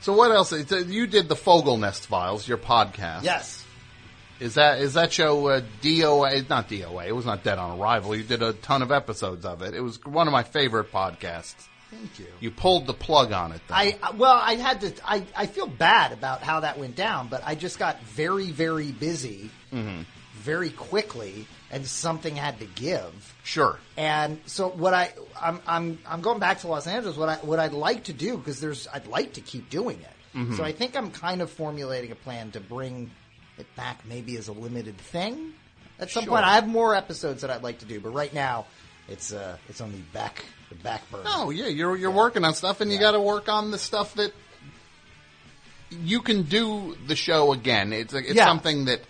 So what else? Uh, You did the Fogelnest Files, your podcast. Yes. Is that is that show uh, DOA? Not DOA. It was not Dead on Arrival. You did a ton of episodes of it. It was one of my favorite podcasts. Thank you. You pulled the plug on it. Though. I well, I had to. I I feel bad about how that went down, but I just got very very busy Mhm. very quickly, and something had to give. Sure. And so what I I'm I'm I'm going back to Los Angeles. What I what I'd like to do because there's I'd like to keep doing it. Mhm. So I think I'm kind of formulating a plan to bring it back maybe as a limited thing. At some Sure. point, I have more episodes that I'd like to do, but right now it's uh it's on the back the back burner. Oh yeah, you're you're working on stuff, and you got to work on the stuff that you can do the show again. It's a, it's Yeah. something that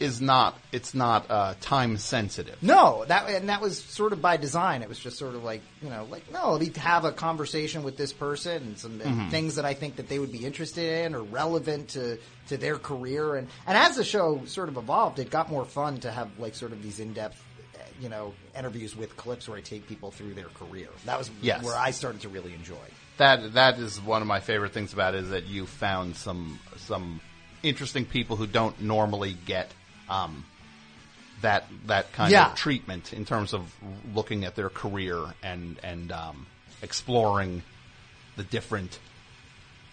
is not it's not uh, time sensitive. No, that and that was sort of by design. It was just sort of like you know, like no, let me have a conversation with this person and some and Mhm. things that I think that they would be interested in or relevant to to their career. And and as the show sort of evolved, it got more fun to have like sort of these in depth. You know, interviews with clips where I take people through their career. That was Yes. where I started to really enjoy. That that is one of my favorite things about it is that you found some some interesting people who don't normally get um, that that kind Yeah. of treatment in terms of looking at their career and and um, exploring the different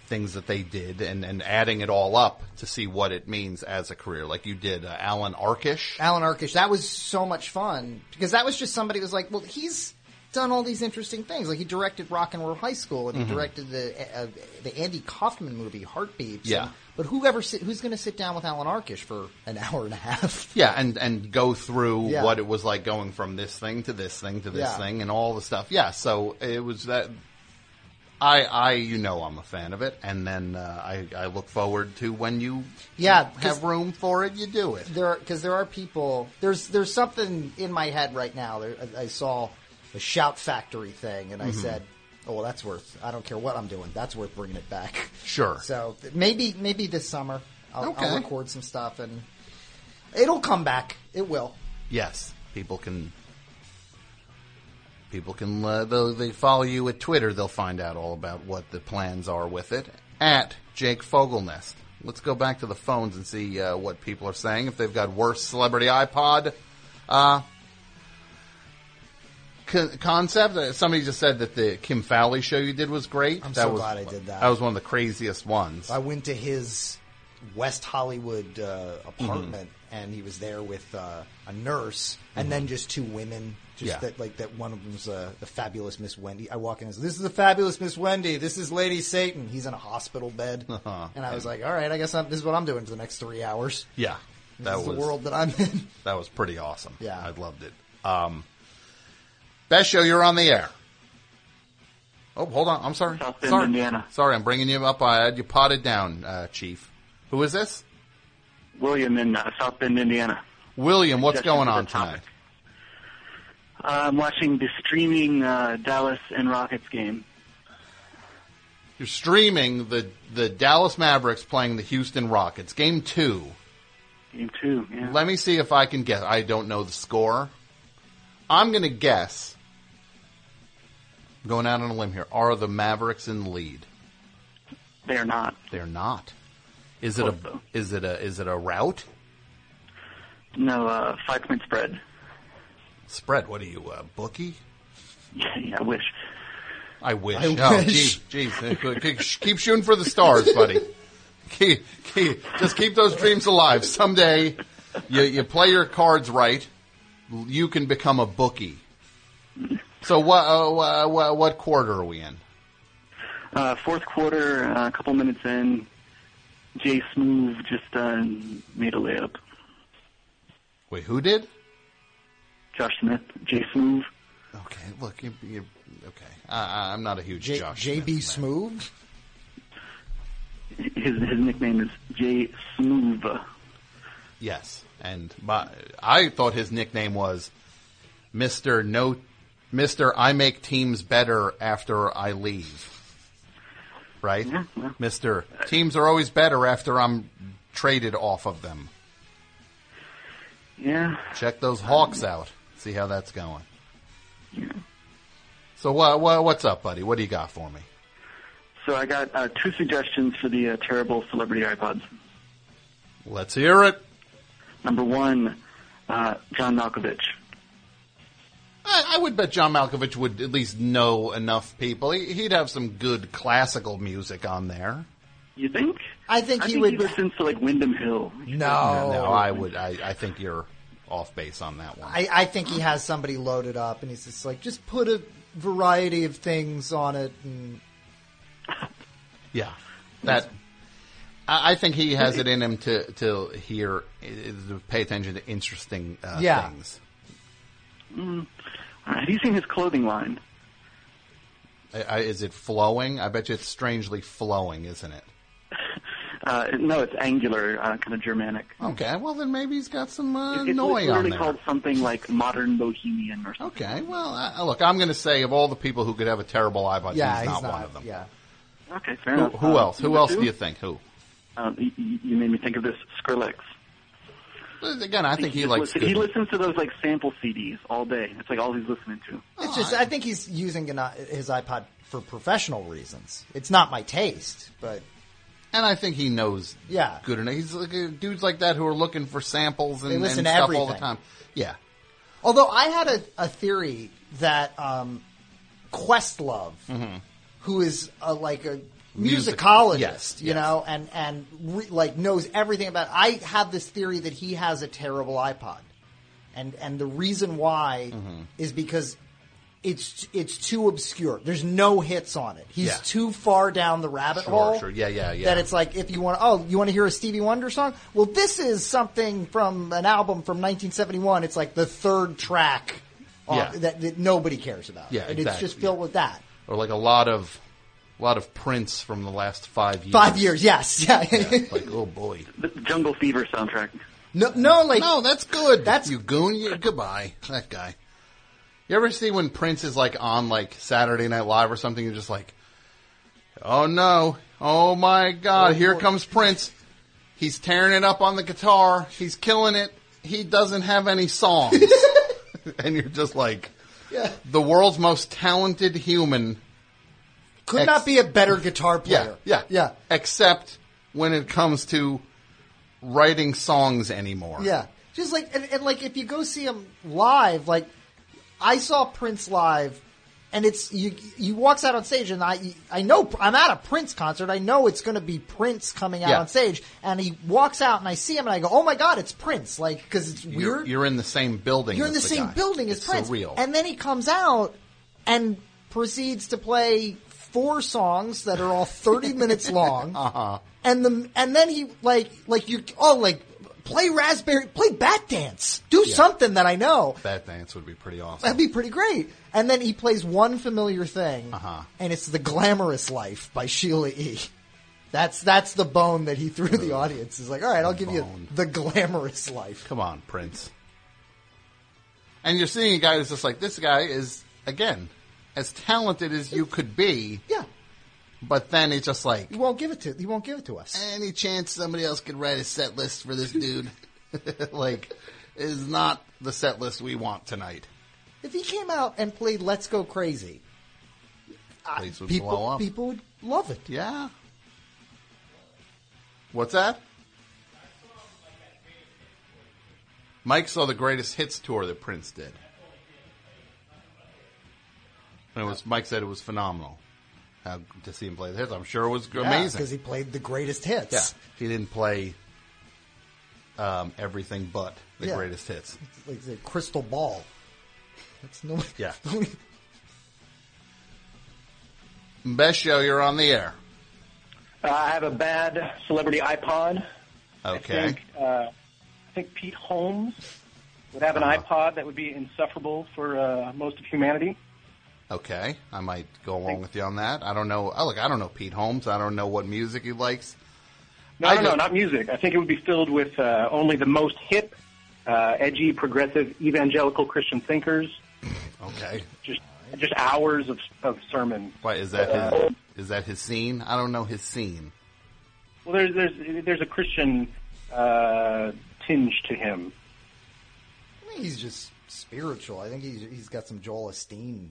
things that they did and, and adding it all up to see what it means as a career. Like you did uh, Allan Arkush. Allan Arkush, that was so much fun because that was just somebody who was like, well, he's done all these interesting things. Like he directed Rock and Roll High School and he Mhm. directed the uh, the Andy Kaufman movie Heartbeeps. Yeah. And- but whoever sit, who's going to sit down with Allan Arkush for an *laughs* hour and a half? Yeah, and and go through Yeah. what it was like going from this thing to this thing to this Yeah. thing and all the stuff. Yeah, so it was that. I I you know I'm a fan of it, and then uh, I I look forward to when you Yeah, have room for it, you do it. There, because there are people. There's there's something in my head right now. There, I- I saw a Shout Factory thing, and I Mhm. said, "Oh, well, that's worth. I don't care what I'm doing. That's worth bringing it back." Sure. So th- maybe maybe this summer I'll, Okay. I'll record some stuff, and it'll come back. It will. Yes, people can. People can. Uh, though they follow you at Twitter, they'll find out all about what the plans are with it. At Jake Fogelnest let's go back to the phones and see uh, what people are saying. If they've got worse celebrity iPod uh, co- concept. Uh, Somebody just said that the Kim Fowley show you did was great. I'm that so was, glad I did that. That was one of the craziest ones. I went to his West Hollywood uh, apartment, and he was there with uh, a nurse, and then just two women. Just Yeah. that, like that. One of them's uh, the fabulous Miss Wendy. I walk in and say, "This is the fabulous Miss Wendy. This is Lady Satan." He's in a hospital bed, *laughs* Uh-huh. and I was like, "All right, I guess I'm, this is what I'm doing for the next three hours." Yeah, This that is was the world that I'm in. *laughs* That was pretty awesome. Yeah. I loved it. Um, best show, you're on the air. Oh, hold on. I'm sorry. South Bend, sorry. Indiana. Sorry, I'm bringing you up. I had you potted down, uh, Chief. Who is this? William in uh, South Bend, Indiana. William, what's Suggestion going on the tonight? I'm watching the streaming uh, Dallas and Rockets game. You're streaming the the Dallas Mavericks playing the Houston Rockets. Game two. Game two, yeah. Let me see if I can guess. I don't know the score. I'm going to guess. Going out on a limb here. Are the Mavericks in the lead? They are not. They're not. Is it a is it a is it a route? No, uh, five point spread. Spread. What are you, a bookie? Yeah, *laughs* yeah, I wish. I wish. I oh, wish. geez, geez. Keep shooting for the stars, buddy. Keep, keep, just keep those dreams alive. Someday, you, you play your cards right, you can become a bookie. So, what uh, what, what quarter are we in? Uh, fourth quarter, uh, a couple minutes in, Jay Smooth just uh, made a layup. Wait, who did? Josh Smith, Jay Smooth. Okay, look, you, you, okay. I, I'm not a huge J- Josh. JB Smooth. His his nickname is Jay Smooth. Yes, and my, I thought his nickname was Mister No, Mister I make teams better after I leave. Right, Mister Teams are always better after I'm traded off of them. Yeah. Check those Hawks out. See how that's going. Yeah. So what, what what's up, buddy? What do you got for me? So I got uh, two suggestions for the uh, terrible celebrity iPods. Let's hear it. Number one, uh, John Malkovich. I, I would bet John Malkovich would at least know enough people. He, he'd have some good classical music on there. You think? I think I he think would. he listens to like Windham Hill. No, no, I would. I, I think you're off base on that one. I, I think he has somebody loaded up, and he's just like, just put a variety of things on it, and Yeah, that. I I think he has it in him to to hear, uh, to pay attention to interesting uh, Yeah. things. Mm. Have you seen his clothing line? I, I, is it flowing? I bet you it's strangely flowing, isn't it? *laughs* Uh, no, it's angular, uh, kind of Germanic. Okay, well then maybe he's got some uh, It's noi on literally there. called something like modern bohemian or something. Okay, well, uh, look, I'm going to say of all the people who could have a terrible iPod, Yeah, he's, he's not, not, one of them. Yeah. Okay, fair Who, enough. who Uh, else? Who else two? do you think? Who? Um, you, you made me think of this Skrillex. Again, I think he just likes listen- He listens to those like sample CDs all day. It's like all he's listening to. it's just. I think he's using an, his iPod for professional reasons. It's not my taste, but And I think he knows Yeah. good enough. He's like, uh, dudes like that who are looking for samples and, They listen and to stuff all the everything. time. Yeah. Although I had a, a theory that um, Questlove, who is a, like a Music- musicologist, yes, you know, and and re, like knows everything about. I have this theory that he has a terrible iPod, and and the reason why Mm-hmm. is because. It's it's too obscure. There's no hits on it. He's Yeah. too far down the rabbit Sure, hole. sure. Yeah, yeah, yeah. That it's like if you want, oh, you want to hear a Stevie Wonder song? Well, this is something from an album from 1971. It's like the third track uh, Yeah. that, that nobody cares about. Yeah, and it's just filled with that. Or like a lot of, a lot of Prince from the last five years. Five years, yes, *laughs* yeah. like oh boy. The Jungle Fever soundtrack. no, no, like no, that's good. That's you goon. You, goodbye, that guy. You ever see when Prince is like on like Saturday Night Live or something? You're just like, oh no, oh my God, Oh, here boy. comes Prince. He's tearing it up on the guitar. He's killing it. He doesn't have any songs, *laughs* and you're just like, Yeah. the world's most talented human. Could Ex- not be a better guitar Yeah, player. yeah, yeah. Except when it comes to writing songs anymore. Yeah, just like and, and like if you go see him live, like I saw Prince live, and it's you. He walks out on stage, and I I know I'm at a Prince concert. I know it's going to be Prince coming out Yeah. on stage, and he walks out, and I see him, and I go, "Oh my god, it's Prince!" Like because it's You're, weird. you're in the same building. You're in the as same guy. building as It's Prince, Surreal. and then he comes out and proceeds to play four songs that are all 30 minutes long. *laughs* Uh-huh. And the and then he like like you oh like play raspberry play Batdance. Do Yeah. something that I know. Batdance would be pretty awesome. That'd be pretty great. And then he plays one familiar thing, Uh-huh. and it's "The Glamorous Life" by Sheila E. That's that's the bone that he threw the audience. Is like, all right, I'll give you the glamorous life. Come on, Prince. And you're seeing a guy who's just like this guy is again as talented as you could be. Yeah. But then it's just like He won't give it to he won't give it to us. any chance somebody else could write a set list for this dude, *laughs* like, is not the set list we want tonight. If he came out and played "Let's Go Crazy," Place would people blow up. people would love it. Yeah. What's that? Mike saw the greatest hits tour that Prince did. And it was Mike said it was phenomenal. How to see him play the hits, I'm sure it was amazing. because he played the greatest hits. Yeah, he didn't play um, everything but the Yeah. greatest hits. It's like the crystal ball. That's no. *laughs* Yeah. *laughs* Best show, you're on the air. Uh, I have a bad celebrity iPod. Okay. I think, uh, I think Pete Holmes would have an Uh-huh. iPod that would be insufferable for uh, most of humanity. Okay, I might go along with you on that. I don't know. Oh, look, I don't know Pete Holmes. I don't know what music he likes. No, I no, no, not music. I think it would be filled with uh, only the most hip, uh, edgy, progressive, evangelical Christian thinkers. *sighs* Okay. Just, just hours of of sermon. Why is that his? Is that his scene? I don't know his scene. Well, there's there's there's a Christian uh, tinge to him. I think he's just spiritual. I think he's he's got some Joel Osteen,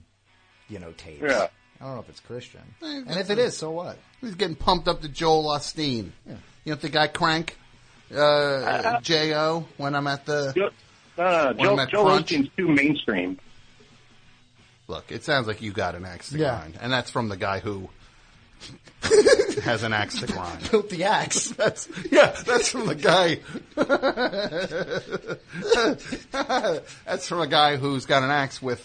you know, tapes. Yeah. I don't know if it's Christian, and if it is, so what? He's getting pumped up to Joel Osteen. Yeah. You know the guy Crank, uh, Jo. When I'm at the No, no, no. Joel, at Joel Crunch. Osteen's too mainstream. look, it sounds like you got an axe to Yeah. grind, and that's from the guy who *laughs* has an axe to grind. Built the axe. *laughs* That's yeah, that's from the guy. *laughs* that's from a guy who's got an axe with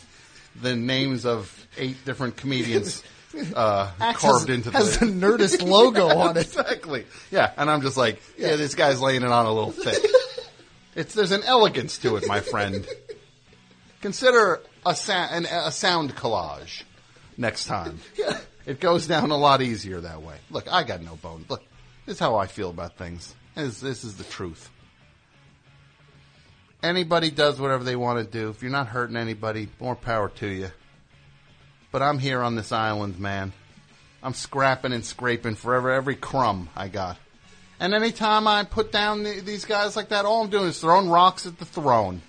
the names of eight different comedians *laughs* uh, Axe carved has- into has the, the Nerdist logo *laughs* on it. Exactly. Yeah, and I'm just like, yeah, this guy's laying it on a little thick. *laughs* It's there's an elegance to it, my friend. Consider a, sa- an, a sound collage next time. It goes down a lot easier that way. Look, I got no bone. Look, this is how I feel about things. This, this is the truth. Anybody does whatever they want to do. If you're not hurting anybody, more power to you. But I'm here on this island, man. I'm scrapping and scraping for every, every crumb I got. And anytime I put down the, these guys like that, all I'm doing is throwing rocks at the throne.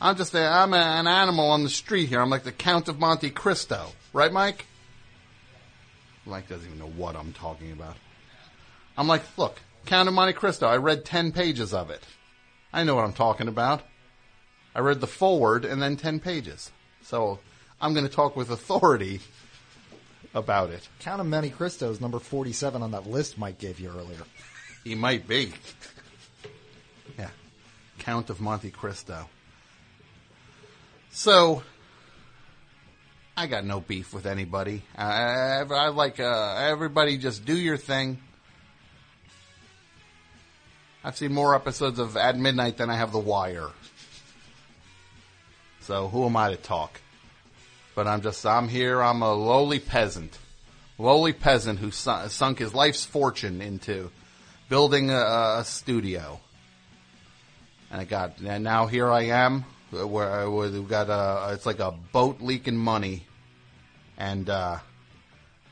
I'm just a, I'm a, an animal on the street here. I'm like the Count of Monte Cristo, right, Mike? Mike doesn't even know what I'm talking about. I'm like, look, Count of Monte Cristo. I read ten pages of it. I know what I'm talking about. I read the forward and then ten pages. So I'm going to talk with authority about it. Count of Monte Cristo is number forty-seven on that list Mike gave you earlier. He might be. Yeah. Count of Monte Cristo. So, I got no beef with anybody. I, I, I like uh, everybody just do your thing. I've seen more episodes of At Midnight than I have The Wire. So who am I to talk? But I'm just, I'm here, I'm a lowly peasant. Lowly peasant who su- sunk his life's fortune into building a, a studio. And I got, and now here I am, where, where we've got a, it's like a boat leaking money. And, uh,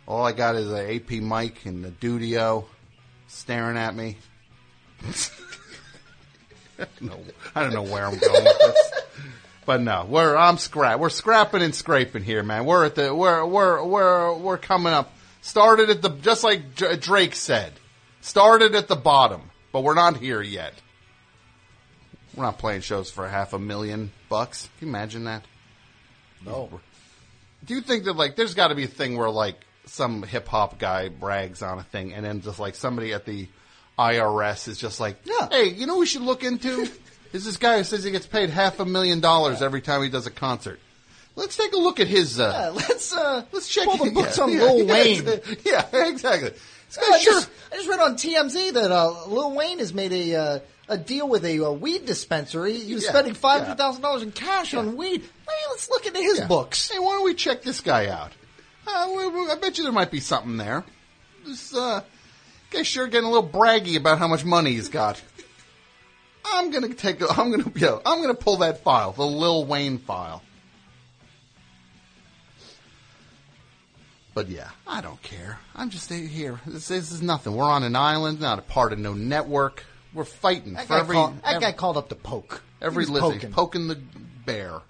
all I got is a AP mic and a Dudio staring at me. No, I don't know where I'm going with this. But no, we're I'm scrap we're scrapping and scraping here, man. We're at the we're we're we're we're coming up. Started at the just like Dr- Drake said. Started at the bottom, but we're not here yet. We're not playing shows for half a million bucks. Can you imagine that? No. Do you think that like there's got to be a thing where like some hip hop guy brags on a thing, and then just like somebody at the IRS is just like, hey, you know, what we should look into *laughs* is this guy who says he gets paid half a million dollars every time he does a concert. Let's take a look at his. Uh, Yeah, let's uh, let's check pull the books yeah, on yeah, Lil *laughs* yeah, Wayne. *laughs* Yeah, exactly. Uh, I, sure. just, I just read on TMZ that uh, Lil Wayne has made a uh, a deal with a, uh weed dispensary. He was Yeah, spending five hundred thousand dollars in cash on weed. Hey, let's look into his Yeah. books. Hey, why don't we check this guy out? Uh, we- we- I bet you there might be something there. This uh, guy's sure getting a little braggy about how much money he's got. I'm gonna take. A, I'm gonna. Yo, I'm gonna pull that file, the Lil Wayne file. But yeah, I don't care. I'm just here. This, this is nothing. We're on an island, not a part of no network. We're fighting That for every. called, that every- guy called up to poke. Every was poking. poking the bear,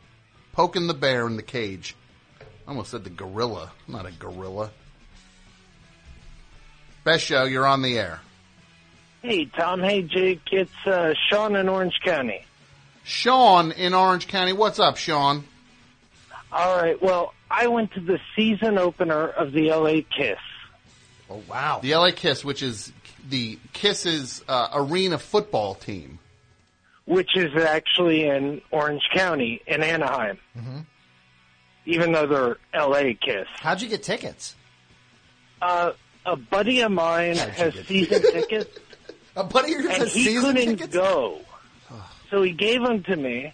poking the bear in the cage. I almost said the gorilla, not a gorilla. Best show, you're on the air. Hey, Tom. Hey, Jake. It's uh, Sean in Orange County. Sean in Orange County, what's up, Sean? All right. Well, I went to the season opener of the LA Kiss. Oh wow! The LA Kiss, which is the Kisses uh, arena football team. which is actually in Orange County in Anaheim, Mhm. even though they're L.A. Kiss. How'd you get tickets? Uh, a buddy of mine has season *laughs* tickets, A buddy of yours and has he season couldn't tickets. go, *sighs* so he gave them to me,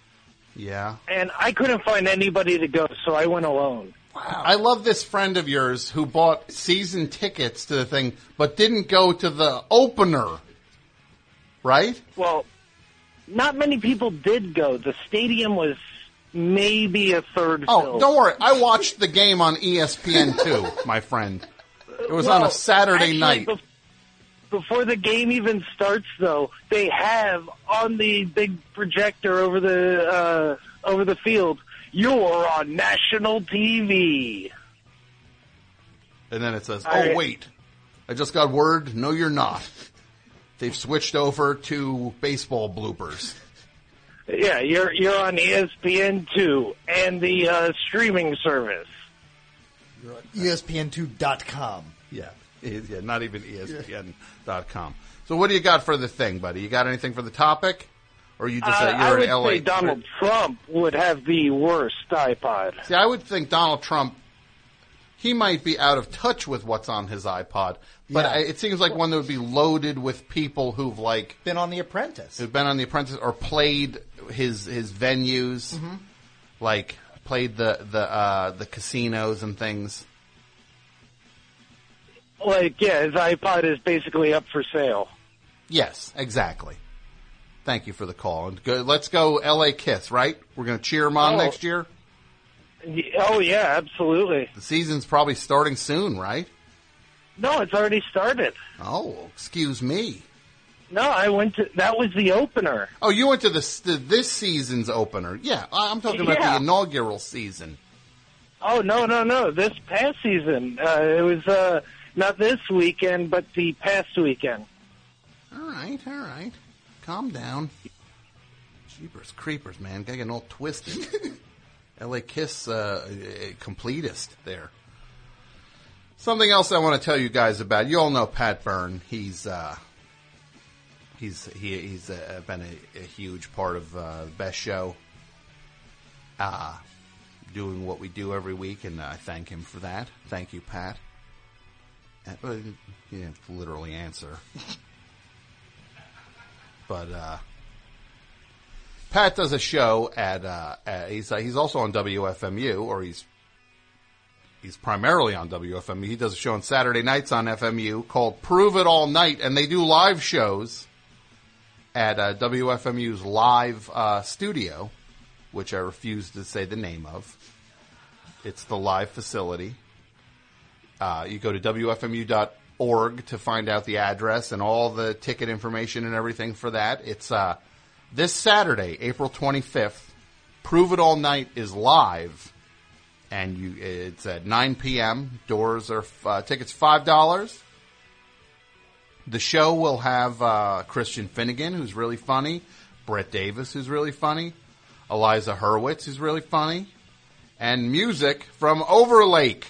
Yeah. and I couldn't find anybody to go, so I went alone. I love this friend of yours who bought season tickets to the thing, but didn't go to the opener. Right? Well, not many people did go. The stadium was maybe a third Oh, filled. don't worry. I watched the game on ESPN too, *laughs* my friend. It was on a Saturday actually, night. bef- before the game even starts, though, they have on the big projector over the uh, over the field. You're on national TV. And then it says, All "Oh right. wait, I just got word. No, you're not. They've switched over to baseball bloopers." Yeah, you're you're on ESPN two and the uh, streaming service. E ESPN2.com. Yeah, yeah, not even ESPN.com. So, what do you got for the thing, buddy? You got anything for the topic, or you just Uh, uh, you're would in LA? say Donald Trump would have the worst iPod. See, I would think Donald Trump. He might be out of touch with what's on his iPod, but Yeah. I, it seems like one that would be loaded with people who've like Been on The Apprentice. who've been on The Apprentice or played his his venues, Mhm. like played the the uh, the casinos and things. Like, yeah, his iPod is basically up for sale. Yes, exactly. Thank you for the call. And go, let's go L.A. Kiss, right? We're going to cheer them on Oh. next year. Oh yeah, absolutely. The season's probably starting soon, right? No, it's already started. Oh, excuse me. No, I went to that was the opener. Oh, you went to the, the this season's opener. Yeah, I'm talking about Yeah. the inaugural season. Oh no, no, no! This past season, uh, it was uh, not this weekend, but the past weekend. All right, all right. Calm down. Jeepers creepers, man. Got getting all twisted. *laughs* L.A. Kiss uh, uh, completist there. Something else I want to tell you guys about. You all know Pat Byrne. He's uh, he's he, he's uh, been a, a huge part of uh, the best show. Uh, doing what we do every week, and I thank him for that. Thank you, Pat. Uh, well, he didn't literally answer. *laughs* but uh, Pat does a show at, uh, at he's uh, he's also on WFMU, or he's he's primarily on WFMU. He does a show on Saturday nights on FMU called Prove It All Night, and they do live shows at uh, WFMU's live uh, studio, which I refuse to say the name of. It's the live facility. Uh, you go to WFMU.org to find out the address and all the ticket information and everything for that. It's uh, this Saturday, April 25th. Prove It All Night is live, and you it's at 9 p.m. Doors are uh, tickets five dollars. The show will have uh, Christian Finnegan, who's really funny, Brett Davis, who's really funny, Eliza Hurwitz, who's really funny, and music from Overlake.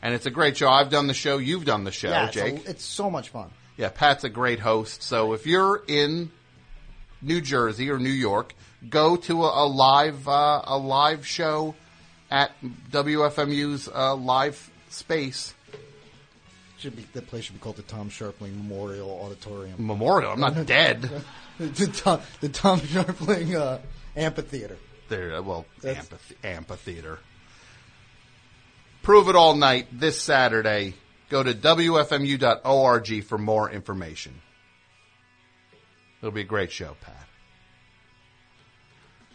And it's a great show. I've done the show. You've done the show, yeah, it's, a- Jake. it's so much fun. Yeah, Pat's a great host. So if you're in New Jersey or New York, go to a, a live uh, a live show at WFMU's uh, live space Should be the place should be called the Tom Scharpling Memorial Auditorium. Memorial. I'm not dead. *laughs* the, Tom, the Tom Scharpling uh, Amphitheater. There, uh, well, That's- amphitheater. Prove it all night this Saturday. Go to WFMU.org for more information. It'll be a great show, Pat.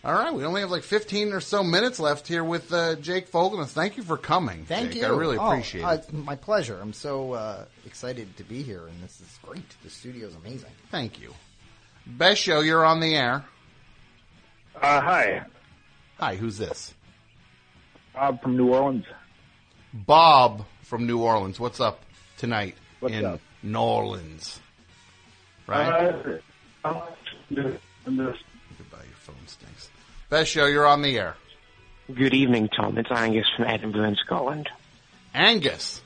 All right, we only have like 15 or so minutes left here with uh, Jake Fogelnest. Thank you for coming. Thank Jake. you. I really Oh, appreciate uh, it. my pleasure. I'm so uh, excited to be here, and this is great. The studio's amazing. Thank you. Best show, you're on the air. Uh, hi. Hi, who's this? Bob from New Orleans. Bob from New Orleans. What's up tonight What's in up? New Orleans? Right? Uh, I'm just- Goodbye, your phone stinks. Best show, you're on the air. Good evening, Tom. It's Angus from Edinburgh in Scotland. Angus.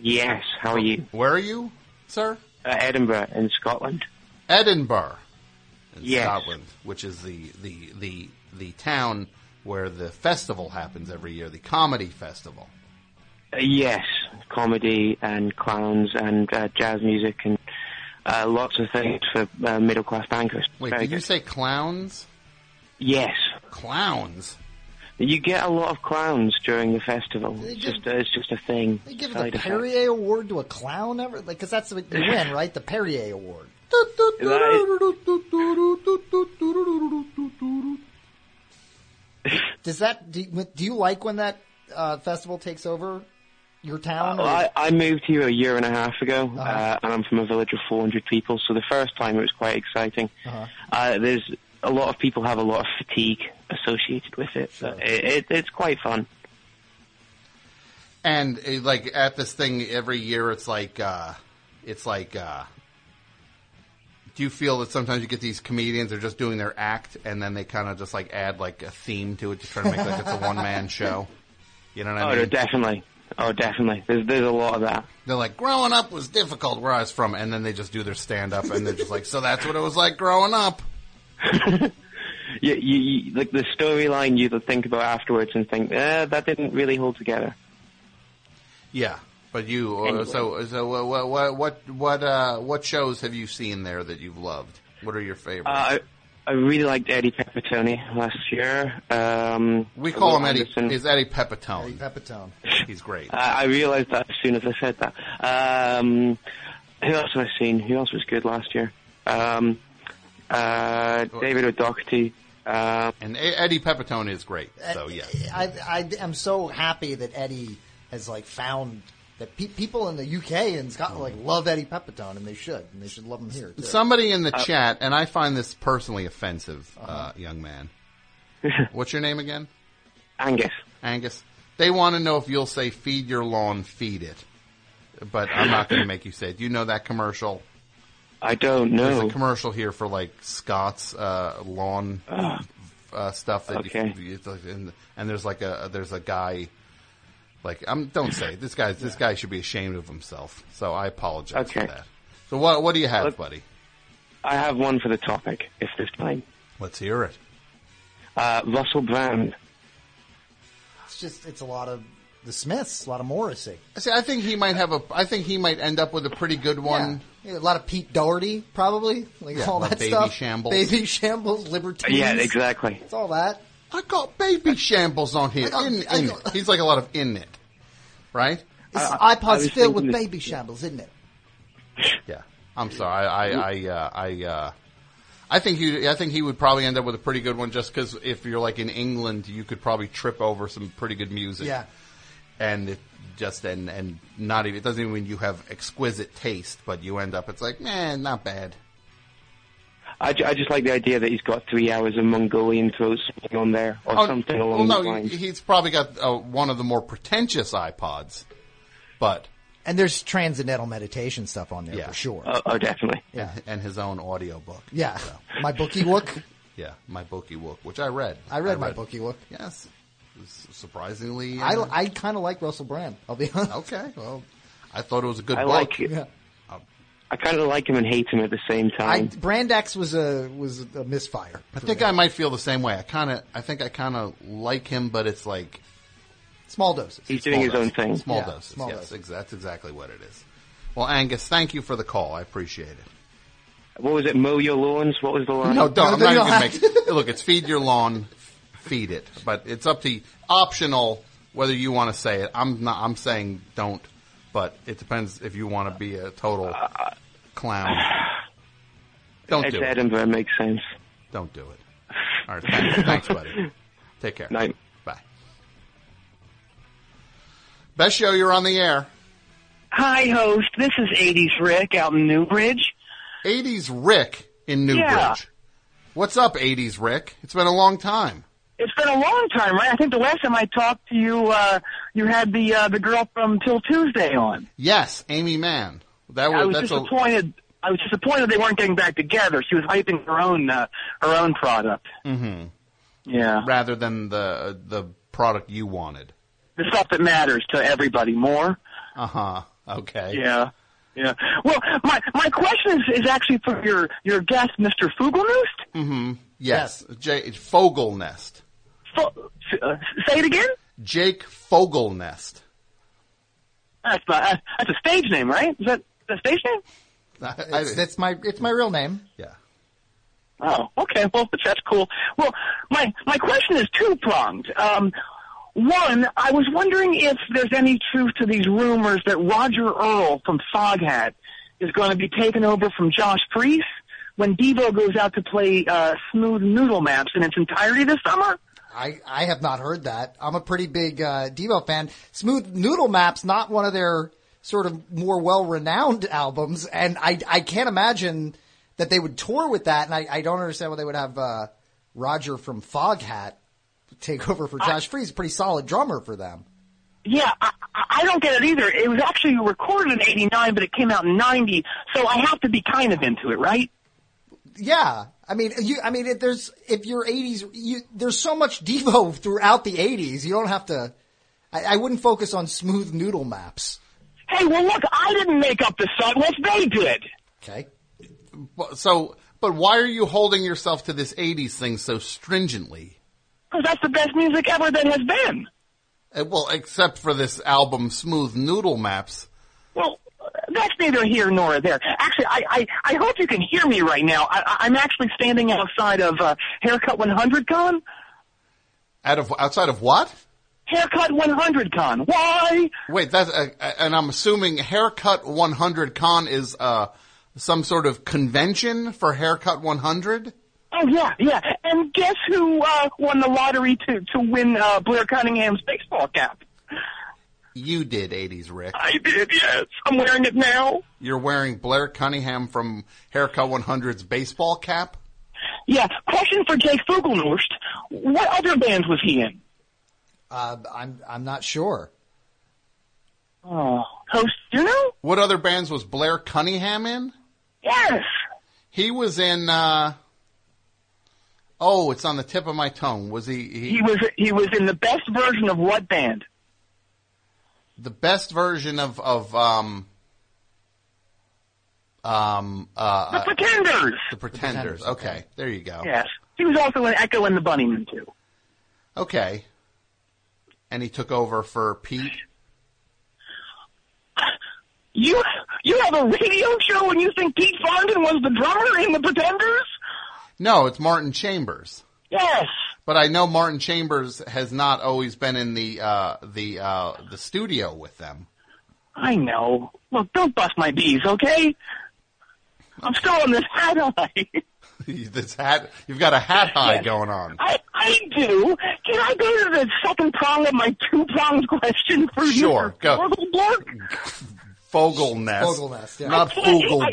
Yes, how are you? Where are you, sir? Uh, Edinburgh in Scotland. Edinburgh, in Yes. Scotland, which is the, the, the, the town where the festival happens every year, the comedy festival. Uh, yes, comedy and clowns and uh, jazz music and uh, lots of things for uh, middle class bankers. Wait, Very did you say clowns? Yes. Clowns? You get a lot of clowns during the festival. They It's give- just, uh, it's just a thing. They give the effect. Perrier Award to a clown ever? Like, because that's what you win, right? The Perrier Award. *laughs* Does that do you, do you like when that uh, festival takes over your town? Well, I, I moved here a year and a half ago, Uh-huh. uh, and I'm from a village of 400 people. So the first time it was quite exciting. Uh-huh. Uh, there's a lot of people have a lot of fatigue associated with it. But it, it it's quite fun. And uh, like at this thing every year, it's like uh, it's like. Uh, do you feel that sometimes you get these comedians are just doing their act, and then they kind of just like add like a theme to it, to try to make like it's a one man *laughs* show? You know what I oh, mean? Oh, definitely. Oh, definitely. There's there's a lot of that. They're like, growing up was difficult where I was from, and then they just do their stand up, and they're just like, so that's what it was like growing up. *laughs* You, you, you like the storyline you think about afterwards and think, eh, that didn't really hold together. Yeah, but you. Uh, Anyway. So so what what what what uh, what shows have you seen there that you've loved? What are your favorites? Uh, I, I really liked Eddie Pepitone last year. Um, we call him Eddie. Anderson. Is Eddie Pepitone? Eddie Pepitone. He's great. Uh, I realized that as soon as I said that. Um, who else have I seen? Who else was good last year? Um, uh, David O'Doherty. Uh, and Eddie Pepitone is great. So yeah. I, I am so happy that Eddie has like found that pe- people in the UK and Scotland like love Eddie Pepitone, and they should, and they should love him here. Too. Somebody in the Uh, chat, and I find this personally offensive, uh Uh-huh. young man. *laughs* What's your name again? Angus. Angus. They want to know if you'll say "feed your lawn, feed it," but I'm not going to make you say it. Do you know that commercial? I don't know. There's a commercial here for like Scott's uh, lawn uh, stuff that Okay. you, it's and, and there's like a there's a guy like I'm don't say this guy this guy should be ashamed of himself. So I apologize Okay. for that. So what what do you have, buddy? I have one for the topic, if this time. Let's hear it. Uh, Russell Brand. It's just it's a lot of the Smiths, a lot of Morrissey, See, I think he might have a. I think he might end up with a pretty good one. Yeah, a lot of Pete Doherty, probably like Yeah, all that Baby stuff. Shambles. baby shambles, libertines. Yeah, exactly. It's all that. I got baby shambles on here. Got- in, in got- it. He's like a lot of in it, right? This I- I iPod's was filled with thinking baby shambles, isn't it? Yeah, I'm sorry. I I I uh, I, uh, I think he I think he would probably end up with a pretty good one just because if you're like in England, you could probably trip over some pretty good music. Yeah. and it just and and not even it doesn't even mean you have exquisite taste, but you end up it's like man, not bad. I, I just like the idea that he's got three hours of Mongolian throat singing on there, or Oh, something well, along no, those lines. he's probably got uh, one of the more pretentious iPods, but And there's transcendental meditation stuff on there Yeah. for sure. Oh, oh, definitely. Yeah. And his own audio book. *laughs* Yeah. My bookie book. Yeah, my bookie book, which I read. I read my bookie book. Yes, it was surprisingly. I, uh, I kind of like Russell Brand. I'll be honest. Okay, well, I thought it was a good I book. like it. Yeah. I kind of like him and hate him at the same I, time. Brand X was a was a misfire. I think I might feel the same way. I kind of, I think I kind of like him, but it's like Small doses. He's small doing his own thing. Small Yeah, doses. small yes, doses. that's exactly what it is. Well, Angus, thank you for the call. I appreciate it. What was it? Mow your lawns. What was the line? No, don't. I'm not even gonna don't make. Look, it's feed your lawn, feed it. But it's up to you. Optional whether you want to say it. I'm not. I'm saying don't. But it depends if you want to be a total uh, uh, clown. Don't It's do it. Edinburgh makes sense. Don't do it. All right. Thanks, thanks buddy. *laughs* Take care. Night. Bye. Best show. You're on the air. Hi, host. This is 80s Rick out in Newbridge. 80s Rick in Newbridge. Yeah. What's up, 80s Rick? It's been a long time. It's been a long time, right? I think the last time I talked to you, uh, you had the uh, the girl from 'Til Tuesday on. Yes, Aimee Mann. That was, I was that's disappointed. I was disappointed they weren't getting back together. She was hyping her own uh, her own product. hmm Yeah, rather than the the product you wanted. the stuff that matters to everybody more. Uh huh. Okay. Yeah. Yeah. Well, my my question is, is actually for your your guest, Mr. Fugelnust. Mm-hmm. Yes. J- Fogelnest. Fo- uh, say it again. Jake Fogelnest. That's my, uh, that's a stage name, right? Is that a stage name? *laughs* It's, that's my it's my real name. Yeah. Oh, okay. Well, that's cool. Well, my my question is two pronged. Um, one, I was wondering if there's any truth to these rumors that Roger Earl from Foghat is going to be taken over from Josh Priest when Devo goes out to play uh, Smooth Noodle Maps in its entirety this summer. I, I have not heard that. I'm a pretty big uh, Devo fan. Smooth Noodle Map's not one of their sort of more well renowned albums, and I I can't imagine that they would tour with that. And I, I don't understand why they would have uh, Roger from Foghat take *laughs* over for Josh Freese. Pretty solid drummer for them. Yeah, I, I I don't get it either. It was actually recorded in '89, but it came out in '90, so I have to be kind of into it, right? Yeah, I mean, you. I mean, if there's if you're '80s, you, there's so much Devo throughout the '80s. You don't have to. I, I wouldn't focus on Smooth Noodle Maps. Hey, well, look, I didn't make up the song. What they did? Okay. So, but why are you holding yourself to this '80s thing so stringently? Because that's the best music ever that has been. Uh, Well, except for this album, Smooth Noodle Maps. Well, that's neither here nor there. Actually, I, I, I hope you can hear me right now. I, I'm actually standing outside of uh, Haircut 100 Con. Out of outside of what? Haircut 100 Con. Why? Wait, that's uh, and I'm assuming Haircut 100 Con is uh, some sort of convention for Haircut 100. Oh yeah, yeah. And guess who uh, won the lottery to to win uh, Blair Cunningham's baseball cap? You did 80s, Rick. I did. Yes, I'm wearing it now. You're wearing Blair Cunningham from Haircut 100's baseball cap. Yeah. Question for Jake Fugelnust. What other bands was he in? Uh, I'm I'm not sure. Oh, host, you know? What other bands was Blair Cunningham in? Yes. He was in. uh Oh, it's on the tip of my tongue. Was he? he He was he was in the best version of what band? The best version of of um um uh The Pretenders. the Pretenders. Okay, there you go. Yes. He was also in Echo and the Bunnymen too. Okay. And he took over for Pete. You you have a radio show and you think Pete Farndon was the drummer in the Pretenders? No, it's Martin Chambers. Yes. But I know Martin Chambers has not always been in the uh the uh the studio with them. I know. Look, don't bust my bees, okay? I'm still on this hat high. *laughs* *laughs* this hat you've got a hat high Yes. going on. I, I do. Can I go to the second prong of my two pronged question for you? Sure, go. Fogelblork? Fogelnest. *laughs* Fogelnest, yeah. Not I can't- Fogel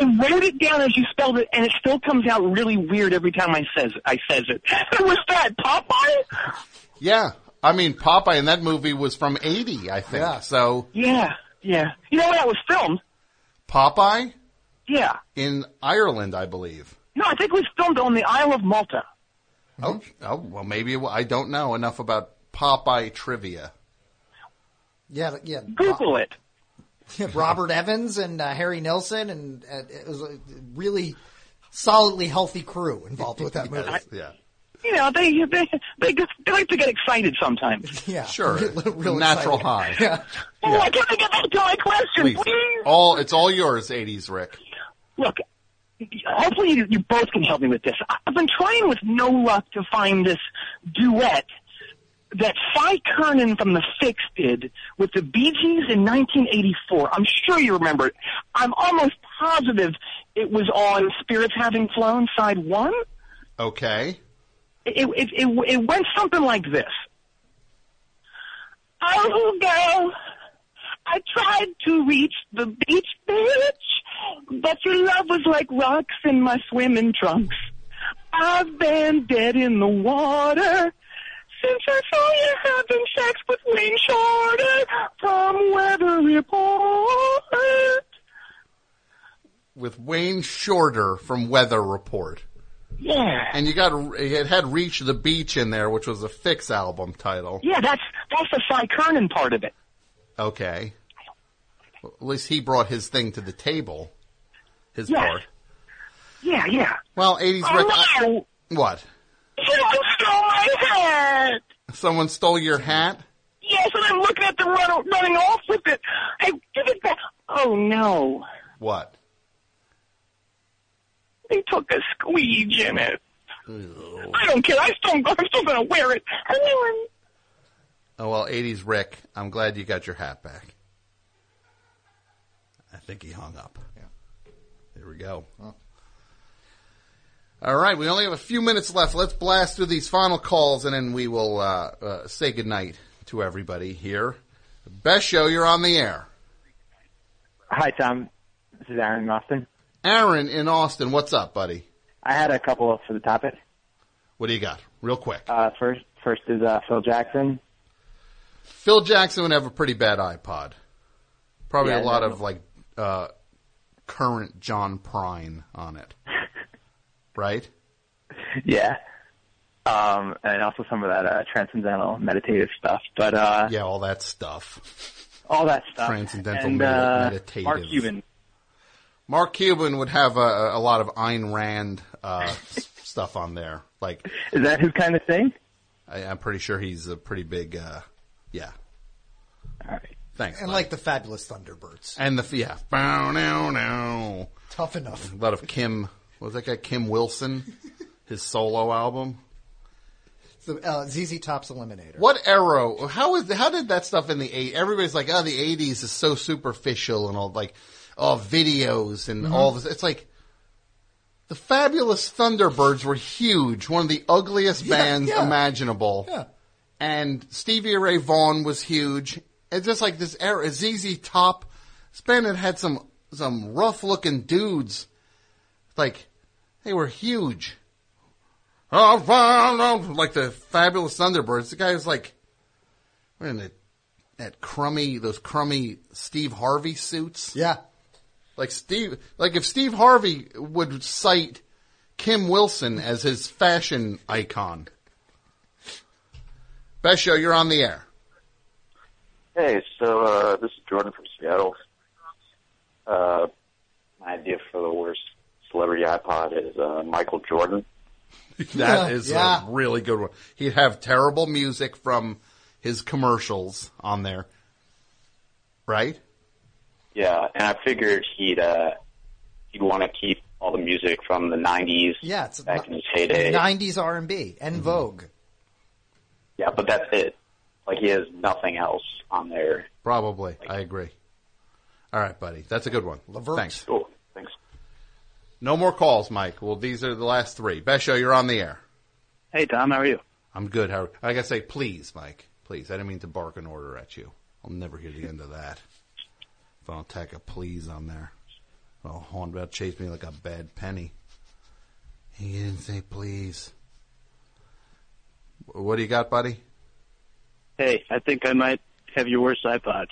I- wrote it down as you spelled it, and it still comes out really weird every time I says I says it. *laughs* Was that? Popeye? Yeah. I mean Popeye in that movie was from eighty, I think. Yeah. So Yeah. Yeah. You know where that was filmed? Popeye Yeah. in Ireland, I believe. No, I think it was filmed on the Isle of Malta. Oh, oh, well, maybe it, I don't know enough about Popeye trivia. Yeah, yeah. Google it. *laughs* Robert Evans and uh, Harry Nilsson, and uh, it was a really solidly healthy crew involved with that *laughs* movie. yeah. You know, they they they, they like to get excited sometimes. *laughs* Yeah, Sure. Real Natural excited. high. Yeah. Oh, I can't get back to my question, Please. please. All it's all yours, '80s Rick. Look, hopefully you, you both can help me with this. I've been trying with no luck to find this duet that Cy Curnin from The Fixx did with the Bee Gees in 1984. I'm sure you remember it. I'm almost positive it was on Spirits Having Flown, side one. Okay. It, it, it, it went something like this. Oh, girl, I tried to reach the beach, bitch, but your love was like rocks in my swimming trunks. I've been dead in the water since I saw you having sex with Wayne Shorter from Weather Report. With Wayne Shorter from Weather Report. Yeah. And you got it had Reach the Beach in there, which was a Fixx album title. Yeah, that's that's the Cy Curnin part of it. Okay. Well, at least he brought his thing to the table. His Yes. part. Yeah, yeah. Well, 80s I- what? Someone stole my hat. Someone stole your hat? Yes, and I'm looking at them run, running off with it. Hey, give it back. Oh no, What? they took a squeege in it. I don't care. I still, I'm still gonna wear it. Anyway. Oh well, 80s Rick. I'm glad you got your hat back. I think he hung up. Yeah. There we go. All right, we only have a few minutes left. Let's blast through these final calls, and then we will uh, uh, say goodnight to everybody here. Best show, you're on the air. Hi, Tom. This is Aaron in Austin. Aaron in Austin, what's up, buddy? I had a couple for the topic. What do you got? Real quick. Uh, first, first is uh, Phil Jackson. Phil Jackson would have a pretty bad iPod. Probably Yeah, a lot no. of like uh, current John Prine on it. *laughs* right? Yeah. Um, and also some of that uh, transcendental meditative stuff. But uh, yeah, all that stuff. all that stuff. Transcendental and, medi- uh, meditative. Mark Cuban. Mark Cuban would have a, a lot of Ayn Rand uh, *laughs* stuff on there. Like, Is that his kind of thing? I, I'm pretty sure he's a pretty big. Uh, yeah. All right. Thanks. And bud. like the fabulous Thunderbirds. and the yeah, bow now now. Tough enough. A lot of Kim. What was that guy? Kim Wilson. *laughs* His solo album. The uh, ZZ Top's Eliminator. What era? How is? How did that stuff in the eight? Everybody's like, oh, the eighties is so superficial and all like, oh, videos and Mhm. all this. It's like the fabulous Thunderbirds were huge, one of the ugliest Yeah, bands yeah. imaginable. Yeah. And Stevie Ray Vaughan was huge. It's just like this era. ZZ Top, Spin had some some rough looking dudes. Like they were huge. Oh, like the fabulous Thunderbirds. The guy was like, what in the, that crummy, those crummy Steve Harvey suits. Yeah. Like Steve, like if Steve Harvey would cite Kim Wilson as his fashion icon. Best show, you're on the air. Hey, so uh, this is Jordan from Seattle. Uh, my idea for the worst celebrity iPod is uh, Michael Jordan. *laughs* That is Yeah. a really good one. He'd have terrible music from his commercials on there. Right? Yeah, and I figured he'd uh, he'd want to keep all the music from the '90s. Yeah, it's back in his heyday. 90s R&B and Vogue. Yeah, but that's it. Like he has nothing else on there. Probably. I agree. All right, buddy. That's a good one. Thanks. Cool. No more calls, Mike. Well, these are the last three. Best show, you're on the air. Hey, Tom, how are you? I'm good. How I gotta say, please, Mike. Please. I didn't mean to bark an order at you. I'll never hear the end of that. If I don't tack a please on there. Well, Horn about chase me like a bad penny. He didn't say please. What do you got, buddy? Hey, I think I might have your worst iPod.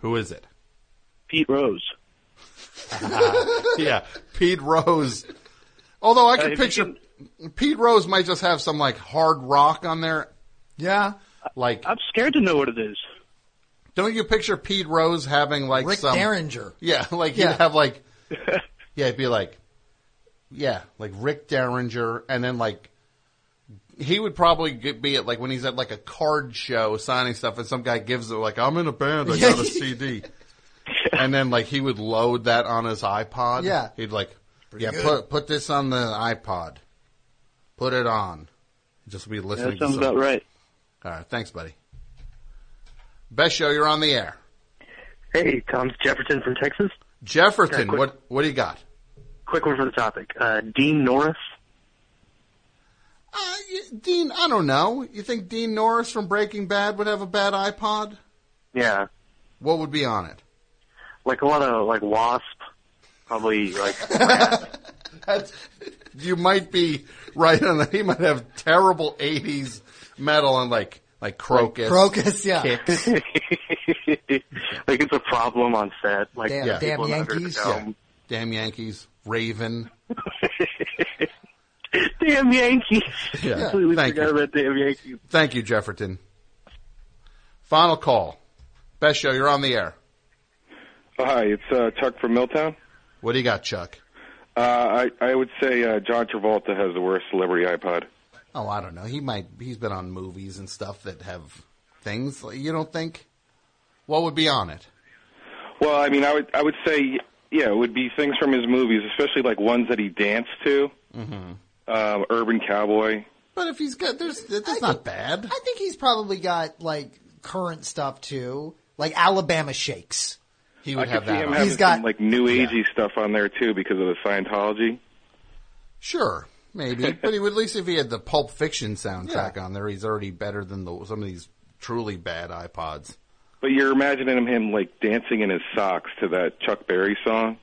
Who is it? Pete Rose. *laughs* yeah, Pete Rose. Although I Uh, can if you picture Pete Rose might just have some like hard rock on there. Yeah, like I'm scared to know what it is. Don't you picture Pete Rose having like Rick some Derringer. Yeah, *laughs* like *laughs* Yeah. he'd have like yeah, it'd be like yeah, like Rick Derringer, and then like he would probably get, be at like when he's at like a card show signing stuff, and some guy gives it like I'm in a band, I got a CD, *laughs* and then like he would load that on his iPod. Yeah. he'd like yeah good. put put this on the iPod, put it on, just be listening. That sounds to about right. All right, thanks, buddy. Best show, you're on the air. Hey, Tom's Jefferson from Texas. Jefferson, quick- what what do you got? Quick one for the topic. Uh, Dean Norris. Uh, Dean, I don't know. You think Dean Norris from Breaking Bad would have a bad iPod? Yeah, What would be on it? Like a lot of like Wasp. Probably like *laughs* That's, you might be right on that. He might have terrible '80s metal and like like Krokus, Krokus, yeah. Kicks. *laughs* like it's a problem on set. Like Damn- Yeah. damn people in Yankees. Underdome. Damn Yankees, Raven. *laughs* Damn Yankees. Yeah. Completely Thank forgot you. about damn Yankees. Thank you, Jefferton. Final call. Best show, you're on the air. Hi, it's uh, Chuck from Milltown. What do you got, Chuck? Uh, I I would say uh, John Travolta has the worst celebrity iPod. Oh, I don't know. He might. He's been on movies and stuff that have things. You don't think? What would be on it? Well, I mean, I would I would say yeah, it would be things from his movies, especially like ones that he danced to. Mm-hmm. Um, Urban Cowboy. But if he's got, there's that's not bad. I think he's probably got like current stuff too, like Alabama Shakes. He I could see him having He's got some like new agey stuff on there too because of the Scientology. Sure, maybe. *laughs* but he would, at least if he had the Pulp Fiction soundtrack on there, he's already better than the, some of these truly bad iPods. But you're imagining him like dancing in his socks to that Chuck Berry song.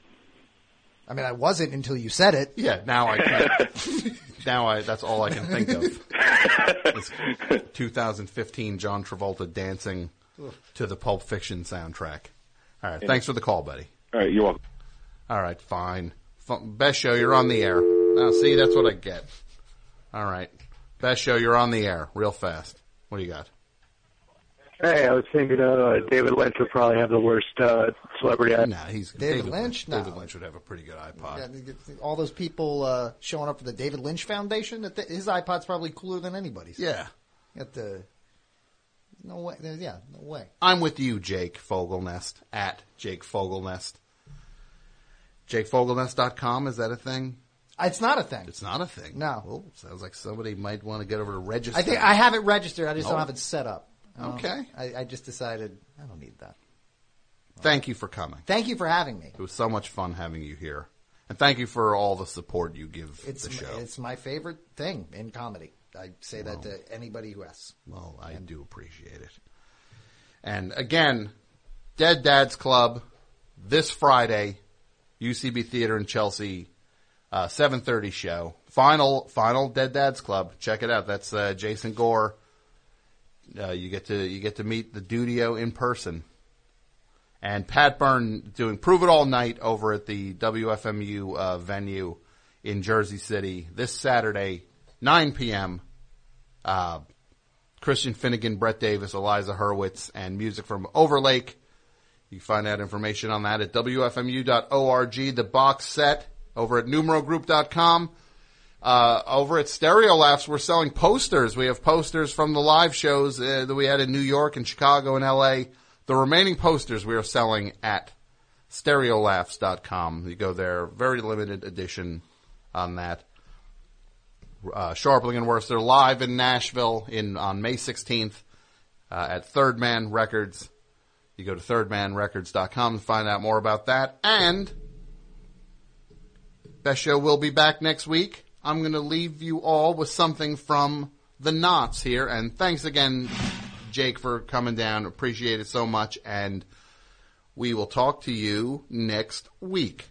I mean, I wasn't until you said it. Yeah, now I can. *laughs* now I that's all I can think of. *laughs* It's 2015 John Travolta dancing to the Pulp Fiction soundtrack. All right, thanks for the call, buddy. All right, you're welcome. All right, fine. Best show, you're on the air. Now, see, that's what I get. All right, best show, you're on the air, real fast. What do you got? Hey, I was thinking uh, David Lynch would probably have the worst uh, celebrity. No, he's David Lynch? No. David Lynch would have a pretty good iPod. Yeah, all those people uh, showing up for the David Lynch Foundation. His iPod's probably cooler than anybody's. Yeah. At the no way. there's- Yeah, no way. I'm with you, Jake Fogelnest at Jake Fogelnest. JakeFogelnest.com is that a thing? It's not a thing. It's not a thing. No. Oh, sounds like somebody might want to get over to register. I think I have it registered. I just No. don't have it set up. Um, Okay. I, I just decided I don't need that. Thank you for coming. Thank you for having me. It was so much fun having you here, and thank you for all the support you give It's the show. it's my favorite thing in comedy. I say that to anybody who asks. Well, I do appreciate it. And again, Dead Dads Club this Friday, UCB Theater in Chelsea, uh, seven thirty show. Final final Dead Dads Club. Check it out. That's uh, Jason Gore. Uh, you get to you get to meet the Dudio in person. And Pat Byrne doing Prove It All Night over at the WFMU uh, venue in Jersey City this Saturday, 9 p.m. Uh, Christian Finnegan, Brett Davis, Eliza Hurwitz, and music from Overlake. You find out information on that at WFMU.org. The box set over at numerogroup.com. Uh, over at Stereo Laughs, we're selling posters. We have posters from the live shows uh, that we had in New York and Chicago and LA. The remaining posters we are selling at stereolaughs.com. You go there, very limited edition on that. Uh, Scharpling and Wurster. They're live in Nashville in on May 16th uh, at Third Man Records. You go to thirdmanrecords.com to find out more about that. And Best Show will be back next week. I'm going to leave you all with something from the Knots here. And thanks again, Jake, for coming down. Appreciate it so much. And we will talk to you next week.